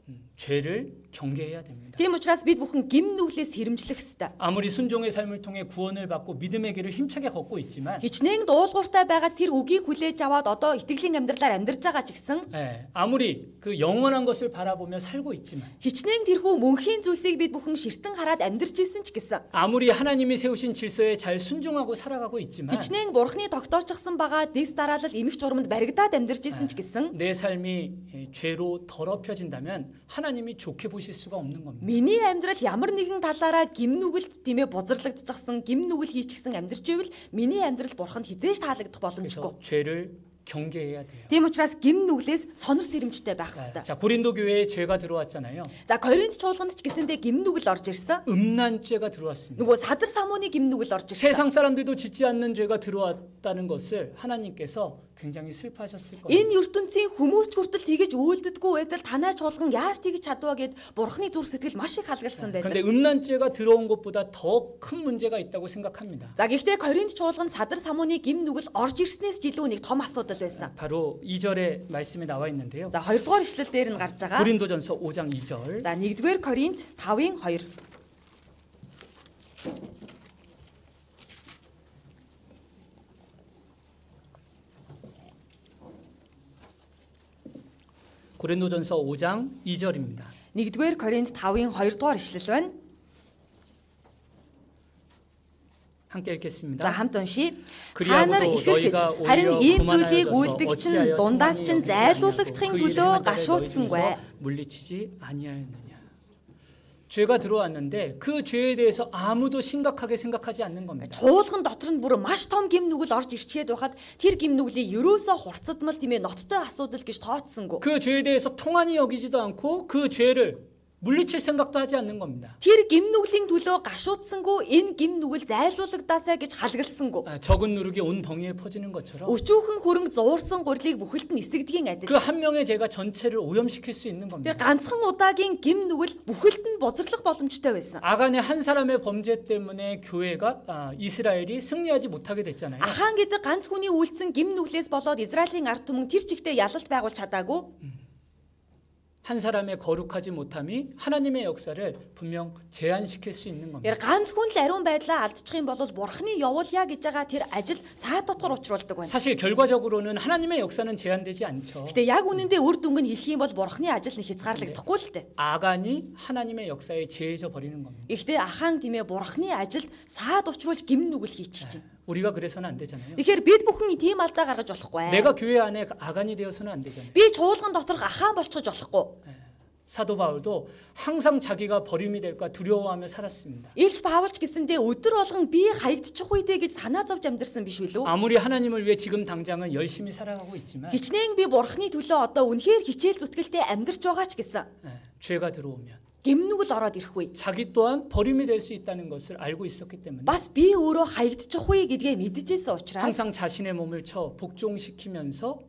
음, 죄를 경계해야 됩니다. Тийм учраас бид бүхэн гим нүглээс хэрэмжлэх ёстой. 아무리 순종의 삶을 통해 구원을 받고 믿음의 길을 힘차게 걷고 있지만 Хичнээн дуулууртай байгаад тэр үгийг хүлээж аваад одоо итгэлийн амьдралаар амьдарч байгаа ч гэсэн 예, 아무리 그 영원한 것을 바라보며 살고 있지만 хичнээн тэрхүү мөнхийн зүйлсийг бид бүхэн ширтэн хараад амьдарч исэн ч гэсэн 아무리 하나님이 세우신 질서에 잘 순종하고 살아가고 있지만 хичнээн бурхны тогтоочсон байгаа дэс дараалал эмх журманд баригдаад амьдарч исэн ч гэсэн 내 삶이 예, 죄로 더럽혀진다면 하나님이 좋게 보 되실 수가 없는 겁니다. Миний амьдрал ямар нэгэн талаараа гим нүгэлт димээ бузарлагдчихсан, гим нүгэл хийчихсэн амьдарч ивэл миний амьдрал бурханд хизээж таалагдах боломжгүй. 그래서 죄를 경계해야 돼요. Тийм учраас гим нүглээс сонор сэрэмжтэй байх 네, хэрэгтэй. 자 고린도 교회에 죄가 들어왔잖아요. За Коринт чуулганд ч гэсэндэ гим нүгэл орж ирсэн. 음란죄가 들어왔습니다. нөгөө садар самууны гим нүгэл орж ирсэн. 세상 사람들도 짓지 않는 죄가 들어왔다는 것을 하나님께서 굉장히 슬퍼하셨을 겁니다. Энэ ертөнцийн хүмүүст хүртэл тэгэж үйлддэггүй байтал танай чуулган яаж тэгж чадваа гэд бурхны зүрх сэтгэл маш их халгалсан байдаг. 그런데 음란죄가 들어온 것보다 더 큰 문제가 있다고 생각합니다. За гэхдээ Коринт чуулганд садар самууны гим нүгэл орж ирснээс жилүү нэг том асуудал байсан. 바로 2절에 말씀에 나와 있는데요. За 2 дугаар ишлэл дээр нь гарч байгаа. 고린도전서 5장 2절. За 1-р Коринт 5-ын 2. 고린도전서 5장 2절입니다. 1-р Коринт 5-ын 2 дугаар ишлэл байна. 함께 За 읽겠습니다. хамт уншия. 그리하고도 Та нар ихэрхэж 너희가 харин 오히려 ийм зүйлийг 교만하여져서 үйлдэгч нь 어찌하여 дундаас 통함이 чинь 여기지 зайлуулагдахын 아니하고 그 일을 төлөө 행하다가 гашуудсангүй. 너희 중에서 물리치지 아니하였느냐. 죄가 들어왔는데 그 죄에 대해서 아무도 심각하게 생각하지 않는 겁니다. Чуулган дотор нь бүр маш том гим нүгэл орж ирчээд байхад тэр гим нүглийг ерөөсөө хурцдмал тийм ээ ноцтой асуудал гэж тооцсонгүй. 그 죄에 대해서 통한이 여기지도 않고 그 죄를 물리칠 생각도 하지 않는 겁니다. Тэр гим нүглийн төлөө гашуудсангүй энэ гим нүгэл зайлуулагдаасаа гэж халгалсангүй. 아, 적은 누룩이 온 덩이에 퍼지는 것처럼 Өчүүхэн хөрөнгө зуурсан гурилыг бүхэлд нь эсэгдгийн адил. 그 한 명의 죄가 전체를 오염시킬 수 있는 겁니다. Тэр ганцхан удаагийн гим нүгэл бүхэлд нь бузарлах боломжтой байсан. 아간의 한 사람의 범죄 때문에 교회가 아, 이스라엘이 승리하지 못하게 됐잖아요. Ахаан гэдэг ганц хүний үйлцэн гим нүглээс болоод Израилийн ард түмэн тэр чигтээ ялалт байгуулж чадаагүй. 한 사람의 거룩하지 못함이 하나님의 역사를 분명 제한시킬 수 있는 겁니다. Тэр ганц хүн л ариун байдлаа алдчих юм бол бурхны явуулъя гэж байгаа тэр ажил саад дотор учруулдаг байна. 사실 결과적으로는 하나님의 역사는 제한되지 않죠. Гэтэ яг үнэндээ үр дүнг нь хэлэх юм бол бурхны ажил нь хязгаарлагдахгүй л дээ. 아간이 하나님의 역사에 제해져 버리는 겁니다. Гэхдээ ахаан тийм ээ бурхны ажилд саад учруулж гим нүгэл хийчих чинь. 우리가 그래서는 안 되잖아요. Тэгэхээр бид бүхэн тийм алдаа гаргаж болохгүй. 내가 교회 안에 아간이 되어서는 안 되잖아요. Би чуулган доторх ахаан болчихож болохгүй. 사도 바울도 항상 자기가 버림이 될까 두려워하며 살았습니다. Илч Паулч гэсэндээ өдөр болгон би хаягдчих үедээ гэж санаа зовж амьдэрсэн биш үү? 아무리 하나님을 위해 지금 당장은 열심히 살아가고 있지만 Хичнээн би бурхны төлөө одоо үнэхээр хичээл зүтгэлтэй амьдарч байгаа ч гэсэн 예, 죄가 들어오면 гимнүгэл ороод ирэх үе. 자기 또한 버림이 될 수 있다는 것을 알고 있었기 때문에 Бас би өөрөө хаягдчих үе гэдгээ мэдчихсэн учраас 항상 자신의 몸을 쳐 복종시키면서 어,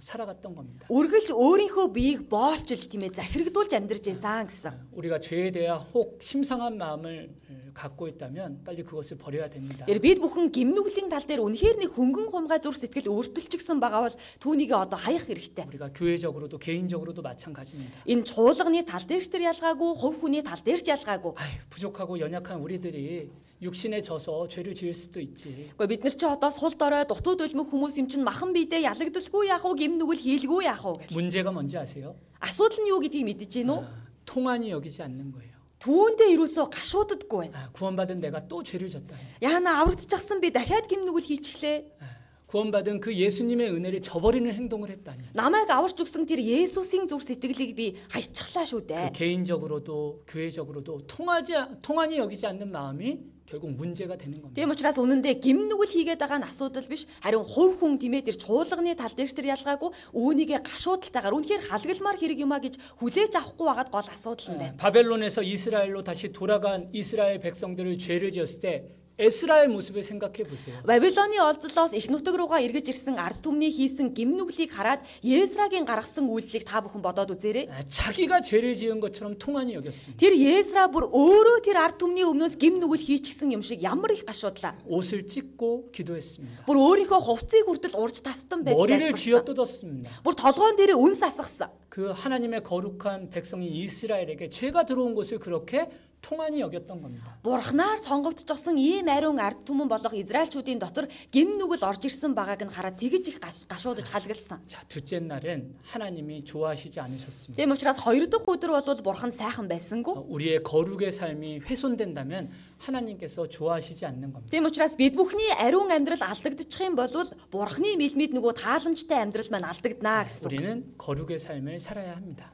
살아갔던 겁니다. үргэлж өөрийнхөө биеийг боолчилж тийм ээ захирагдуулж амьдарч байсан гэсэн. 우리가 죄에 대한 혹 심상한 마음을 어, 갖고 있다면 빨리 그것을 버려야 됩니다. Тэр бид бүхэн гимнүглийн тал дээр үнэхээр нэг хөнгөн хумгай зүрх сэтгэл өөртөлчихсөн байгаа бол түүнийг одоо хаях хэрэгтэй. 우리가 교회적으로도 개인적으로도 마찬가지입니다. Энэ чуулганы тал дээр ч тэр ялгаагүй, хувь хүний тал дээр ч ялгаагүй. 아유, 부족하고 연약한 우리들이 육신에 져서 죄를 지을 수도 있지. Гэхдээ бид нар ч одоо сул дорой дутууд өлмөх хүмүүс юм чинь махан биедээ ялагдalгүй яах вэ, гимнүгэл хийлгүй яах вэ гэх. 문제가 뭔지 아세요? Асуудал нь юу гэдгийг мэдэж гин үү? 아, 통한이 여기지 않는 거예요. Түүндээ юусоо гашууддаггүй байна. 아, 구원받은 내가 또 죄를 졌다. Яана аврагдчихсан би дахиад гимнүгэл хийчихлээ. 구원받은 그 예수님의 은혜를 저버리는 행동을 했다니. Намайг аварч өгсөн тэр Есүсийн зүрх сэтгэлийг би хайчихлаа шүү 그 дээ. 개인적으로도 교회적으로도 통하지 통한이 여기지 않는 마음이 결국 문제가 되는 겁니다. Тийм учраас үнэндээ гимнүгэл хийгээд байгаа нь асуудал биш харин хувь хүн гимээ тэр чуулганы тал дээр ч тэр ялгаагүй үүнийгээ гашуудалтайгаар үнэхээр халгалмаар хэрэг юмаа гэж хүлээж авахгүй байгаад гол асуудал нь байна. 바벨론에서 이스라엘로 다시 돌아간 이스라엘 백성들을 죄를 지었을 때 에스라엘 모습을 생각해 보세요. Вавилоны олзлоос их нутаг руугаа эргэж ирсэн ард түмний хийсэн гимнүглийг хараад Есрагийн гаргасан үйлдэлийг та бүхэн бодоод үзээрэй. 아, 자기가 죄를 지은 것처럼 통한이 여겼습니다. Тэр Есра бүр өөрөө тэр ард түмний өмнөөс гимнүгэл хийчихсэн юм шиг ямар их гашуудлаа. 옷을 찢고 기도했습니다. Бүр өөрийнхөө хувцсыг хүртэл урж тастан байж 머리를 쥐어 залбирсан. 뜯었습니다. Бүр толгоон дээрээ үнс асгасан. 그 하나님의 거룩한 백성인 이스라엘에게 죄가 들어온 것을 그렇게 통한이 여겼던 겁니다. Бурхнаар сонгогдчихсон ийм ариун ард түмэн болох Израильчүүдийн дотор гимнүгэл орж ирсэн байгааг нь хараад тэгж их гаш- гашуудаж халгалсан. 자, 둘째 날은 하나님이 좋아하시지 않으셨습니다. Тийм учраас хоёр дахь өдөр бол бурхан сайхан байсангүй. 어, 우리의 거룩의 삶이 훼손된다면 하나님께서 좋아하시지 않는 겁니다. Тийм учраас бид бүхний ариун амьдрал алдагдчих юм бол бурхны мэлмид нөгөө тааламжтай амьдрал маань алдагдана гэсэн. үг. 우리는 거룩의 삶을 살아야 합니다.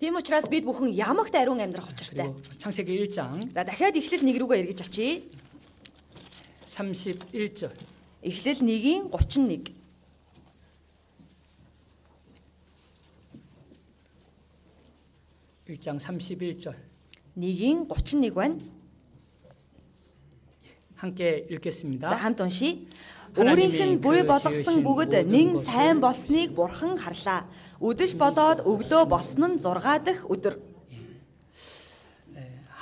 Тийм учраас бид бүхэн ямагт ариун амьдрах учиртай. 그리고 창세기 1장 За дахиад эхлэл 1 рүүгээ эргэж очие. 31절. Эхлэл 1-ийн 31. 일장 31절. 1-ийн 31 байна. 함께 За 읽겠습니다. хамт уншия. Өөрийнх нь буй болгосон бүгд нэн сайн болсныг бурхан харлаа. Үдэш болоод өглөө болсон нь 6 дахь өдөр.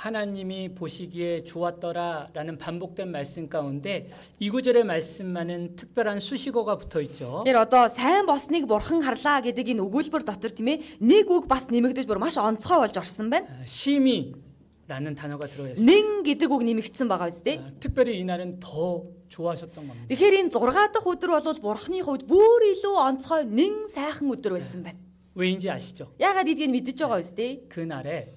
하나님이 보시기에 좋았더라라는 반복된 말씀 가운데 이 구절의 말씀만은 특별한 수식어가 붙어 있죠. Тэр одоо сайн болсныг бурхан харлаа гэдэг энэ өгүүлбэр дотор тийм ээ нэг үг бас нэмэгдэж бүр маш онцгой болж орсон байна. 아, 심히라는 단어가 들어 있어요. Нэн гэдэг үг нэмэгдсэн байгаа үстэй. 아, 특별히 이날은 더 좋아하셨던 겁니다. Тэгэхээр энэ 6 дахь өдөр бол бурхны хувьд бүр илүү онцгой нэн сайхан өдөр байсан байна. 왜인지 아시죠? Яагаад эдгийг мэдэж байгаа биз дээ? 그날에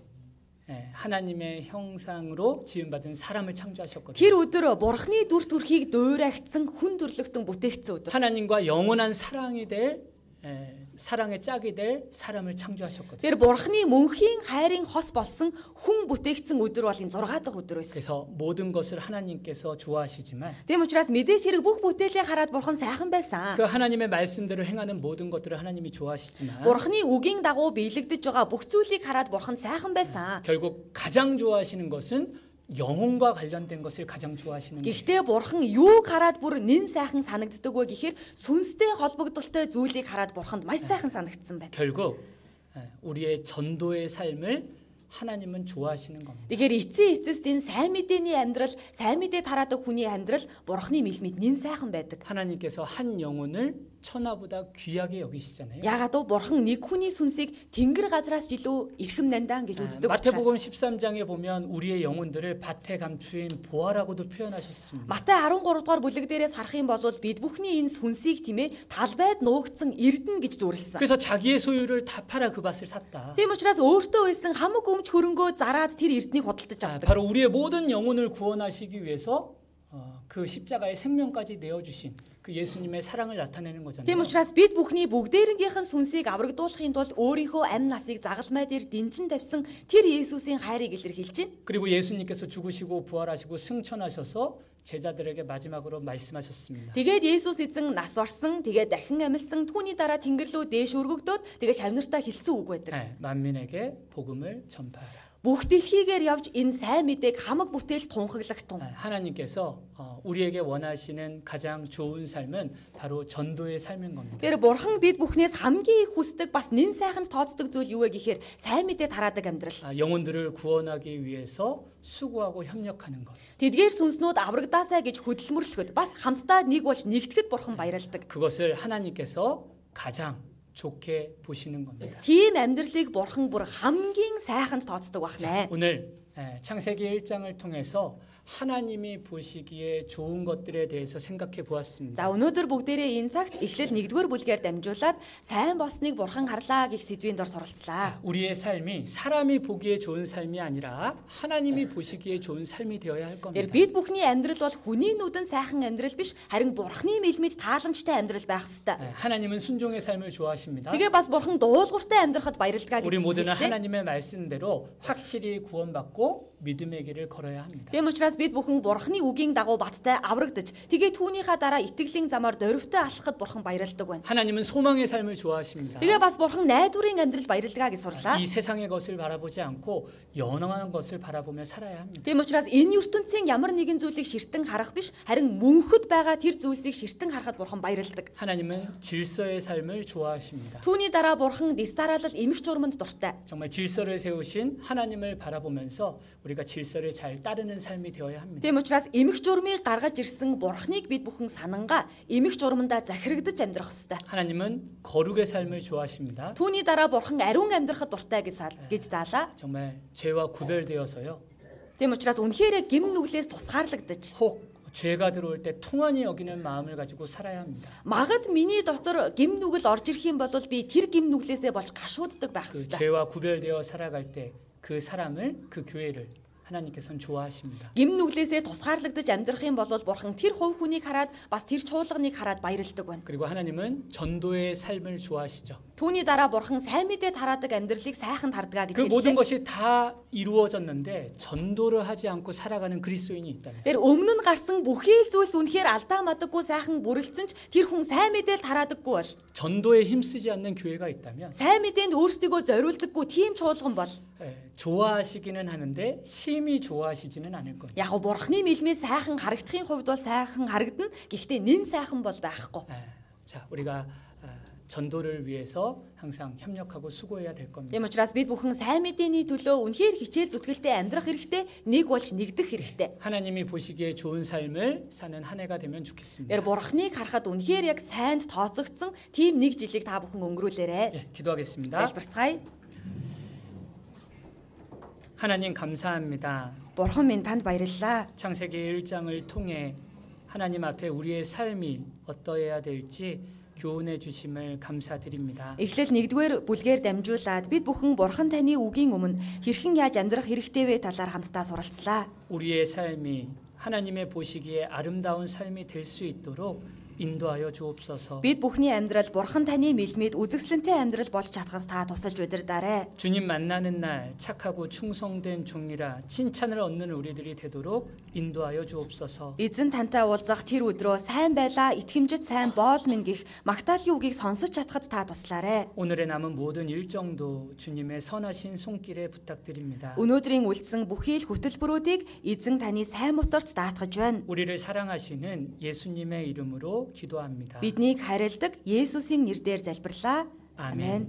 예, 하나님의 형상으로 지음받은 사람을 창조하셨거든요. Тэр өдөр бурхны дүр төрхийг дуурайгцсан хүн төрлөختөн бүтээгдсэн өдөр. 하나님과 영원한 사랑이 될 예, 사랑의 짝이 될 사람을 창조하셨거든요. Тэр бурхны мөнхийн хайрын хос болсон хүн бүтээгдсэн өдөр бол энэ 6 дахь өдөр байсан. 그래서 모든 것을 하나님께서 좋아하시지만 Тийм учраас мэдээж хэрэг бүх бүтээлээ хараад бурхан сайхан байсан. 그 하나님의 말씀대로 행하는 모든 것들을 하나님이 좋아하시지만 Бурхны үгийн дагуу биелэгдэж байгаа бүх зүйлийг хараад бурхан сайхан байсан. 결국 가장 좋아하시는 것은 영혼과 관련된 것을 가장 좋아하시는 거예요. Гэхдээ бурхан юуг хараад бүр нэн сайхан санагддаг вэ гэхээр сүнстэй холбогдолтой зүйлийг хараад бурханд маш сайхан санагдсан байна. 결국 예, 우리의 전도의 삶을 하나님은 좋아하시는 겁니다. Тэгэхээр эцсийн эцэст энэ сайн мэдээний амьдрал, сайн мэдээ тараадаг хүний амьдрал бурхны мэлмид нэн сайхан байдаг. 하나님께서 한 영혼을 천하보다 귀하게 여기시잖아요. Яагаад гэвэл бурхан нэг хүний сүнсийг тэнгэр газраас ч илүү эрхэм нандаа гэж 아, үздэг 마태복음 учраас. 13장에 보면 우리의 영혼들을 밭에 감추인 보화라고도 표현하셨습니다. Матай 13 дугаар бүлэг дээрээс харах юм бол бид бүхний энэ сүнсийг тийм ээ талбайд нуугдсан эрдэнэ гэж зөвлөсөн. 그래서 자기의 소유를 다 팔아 그 밭을 샀다. Тийм учраас өөртөө байсан хамаг 너무 거 자라아즈 딜 이르트닉 거들듯 잡들. 바로 우리의 모든 영혼을 구원하시기 위해서 어, 그 십자가의 생명까지 내어주신 그 예수님의 사랑을 나타내는 거잖아요. Тийм учраас бид бүхний бүгдээрнгийнх нь сүнсийг аврагдуулахын тулд өөрийнхөө амь насыг загалмай дээр дэнчин тавьсан тэр Иесусийн хайрыг илэрхийлж байна. 그리고 예수님께서 죽으시고 부활하시고 승천하셔서 제자들에게 마지막으로 말씀하셨습니다. Тэгээд Иесус эзэн нас орсон, тэгээд дахин амьсан түүний дараа тэнгэр рүү дээш өргөгдөөд тэгээд шавнартаа хэлсэн үг байдаг. 네, 만민에게 복음을 전파하라. Бүх дэлхийгээр явж энэ сайн мэдээг хамаг бүтээлд тунхаглахтун. 네, 하나님께서 어, 우리에게 원하시는 가장 좋은 삶은 바로 전도의 삶인 겁니다. Тэр бурхан бид бүхнээс хамгийн их хүсдэг бас нэн сайханд тооцдог зүйл юу вэ гэхээр сайн мэдээ тараадаг амьдрал. 아, 영혼들을 구원하기 위해서 수고하고 협력하는 것. Тэдгээр сүнснүүд аврагдаасаа гэж хөдөлмөрлөхөд бас хамтдаа нэг болж нэгтгэхэд бурхан баярлдаг. 그것을 하나님께서 가장 좋게 보시는 겁니다. Тийм амьдралыг бурхан бүр хамгийн сайханд тооцдог бахнэ. 오늘 예, 창세기 1장을 통해서 하나님이 보시기에 좋은 것들에 대해서 생각해 보았습니다. За өнөөдөр бүгдээрээ энэ цагт эхлэл 1-р бүлгээр дамжуулаад сайн болсныг бурхан харлаа гэх сэдвийн дор суралцлаа. 우리의 삶이 사람이 보기에 좋은 삶이 아니라 하나님이 보시기에 좋은 삶이 되어야 할 겁니다. Тэр бид бүхний амьдрал бол хүний нүдэн сайхан амьдрал биш харин бурхны мэлмид тааламжтай амьдрал байх ёстой. 예, 하나님은 순종의 삶을 좋아하십니다. Тэгээ бас бурхан дуулууртай амьдрахад баярлалаа 우리 гэж 모두는 хэлсэн. 하나님의 말씀대로 확실히 구원받고 믿음의 길을 걸어야 합니다. Тийм учраас бид бүхэн бурхны үгийн дагуу баттай аврагдаж тэгээ түүнийхээ дараа итгэлийн замаар дөрвтэй алхахад бурхан баярлдаг байна. 하나님은 소망의 삶을 좋아하십니다. Тэгээ бас бурхан найдварын амьдрал баярлгаа гэж сурлаа. 이 세상의 것을 바라보지 않고 영원한 것을 바라보며 살아야 합니다. Тийм учраас энэ ертөнцийн ямар нэгэн зүйлийг ширтэн харах биш харин мөнхөд байгаа тэр зүйлсийг ширтэн харахад бурхан баярлдаг. 하나님은 질서의 삶을 좋아하십니다. Түүний дараа бурхан дистаралал эмх журманд дуртай. 정말 질서를 세우신 하나님을 바라보면서 우리가 질서를 잘 따르는 삶이 되어 야 합니다. Тийм учраас эмх журмыг гаргаж ирсэн бурхныг бид бүхэн санангаа эмх журмандаа захирагдаж амьдрах ёстой. 하나님은 거룩의 삶을 좋아하십니다. Түүний дараа бурхан ариун амьдрахад дуртай гэж сал- гэж заалаа. 정말 죄와 구별되어서요. Тийм учраас үнэхээр гим нүглээс тусгаарлагдаж 혹 죄가 들어올 때 통한이 여기는 마음을 가지고 살아야 합니다. магад миний дотор гим нүгэл орж ирэх юм бол би тэр гим нүглээсээ болж гашууддаг байх 그 ёстой. 죄와 구별되어 살아갈 때 그 사람을 그 교회를 하나님께서는 좋아하십니다. Гим нүглээсээ тусгаарлагдаж амьдрах юм бол бурхан тэр хувь хүнийг хараад бас тэр чуулганыг хараад баярлдаг байна. 그리고 하나님은 전도의 삶을 좋아하시죠. Түүний дараа бурхан сайн мэдээ тараадаг амьдралыг сайхан тардгаа гэж 그 모든 хэллээ. 것이 다 이루어졌는데 전도를 하지 않고 살아가는 그리스도인이 있다면 Тэр өмнө нь гарсан бүхий л зүйлс үнэхээр алдаа мадаггүй сайхан бүрэлдсэн ч тэр хүн сайн мэдээл тараадаггүй бол 전도에 힘쓰지 않는 교회가 있다면 сайн мэдээнд өөрсдийгөө зориулдаггүй тийм чуулган бол 예, 좋아하시기는 하는데 심히 좋아하시지는 않을 겁니다. яг гоо бурхны мэлмээ сайхан харагдахын хувьд бол сайхан харагдана. Гэхдээ нэн сайхан бол байхгүй. 예, 자, 우리가 아, 전도를 위해서 항상 협력하고 수고해야 될 겁니다. Тийм учраас бид бүхэн сайн мэдээний төлөө үнэхээр хичээл зүтгэлтэй амьдрах хэрэгтэй, нэг болж нэгдэх хэрэгтэй. 하나님이 보시기에 좋은 삶을 사는 한 해가 되면 좋겠습니다. Тэр бурхныг харахад үнэхээр яг сайнд тооцогдсон тийм нэг жилийг та бүхэн өнгөрүүлээрэ. 예, 기도하겠습니다. Залбирцгаая. 하나님 감사합니다. Бурхан минь танд баярлалаа. 창세기 1장을 통해 하나님 앞에 우리의 삶이 어떠해야 될지 교훈해 주심을 감사드립니다. Эхлэл 1-р бүлгээр дамжуулаад бид бүхэн бурхан таны үгийн өмнө хэрхэн яаж амьдрах хэрэгтэй вэ талаар хамтдаа суралцлаа. 우리의 삶이 하나님의 보시기에 아름다운 삶이 될 수 있도록 인도하여 주옵소서. Бид бүхний амьдрал Бурхан таны мэлмид үзэсгэлэнтэй амьдрал болж чадхад та тусалж удирдаарай. 주님 만나는 날 착하고 충성된 종이라 칭찬을 얻는 우리들이 되도록 인도하여 주옵소서. Эзэн тантай уулзах тэр өдрөө сайн байлаа, итгэмжит сайн боол минь гих магтаалын үгийг сонсож чадхад та туслаарай. 오늘의 남은 모든 일정도 주님의 선하신 손길에 부탁드립니다. Өнөөдрийн үлдсэн бүхий л хөтөлбөрүүдийг эзэн таны сайн мутарт даатгаж байна. 우리를 사랑하시는 예수님의 이름으로 기도합니다. Биднийг харилдаг Есүсийн нэрээр залбирлаа. 아멘. Амен.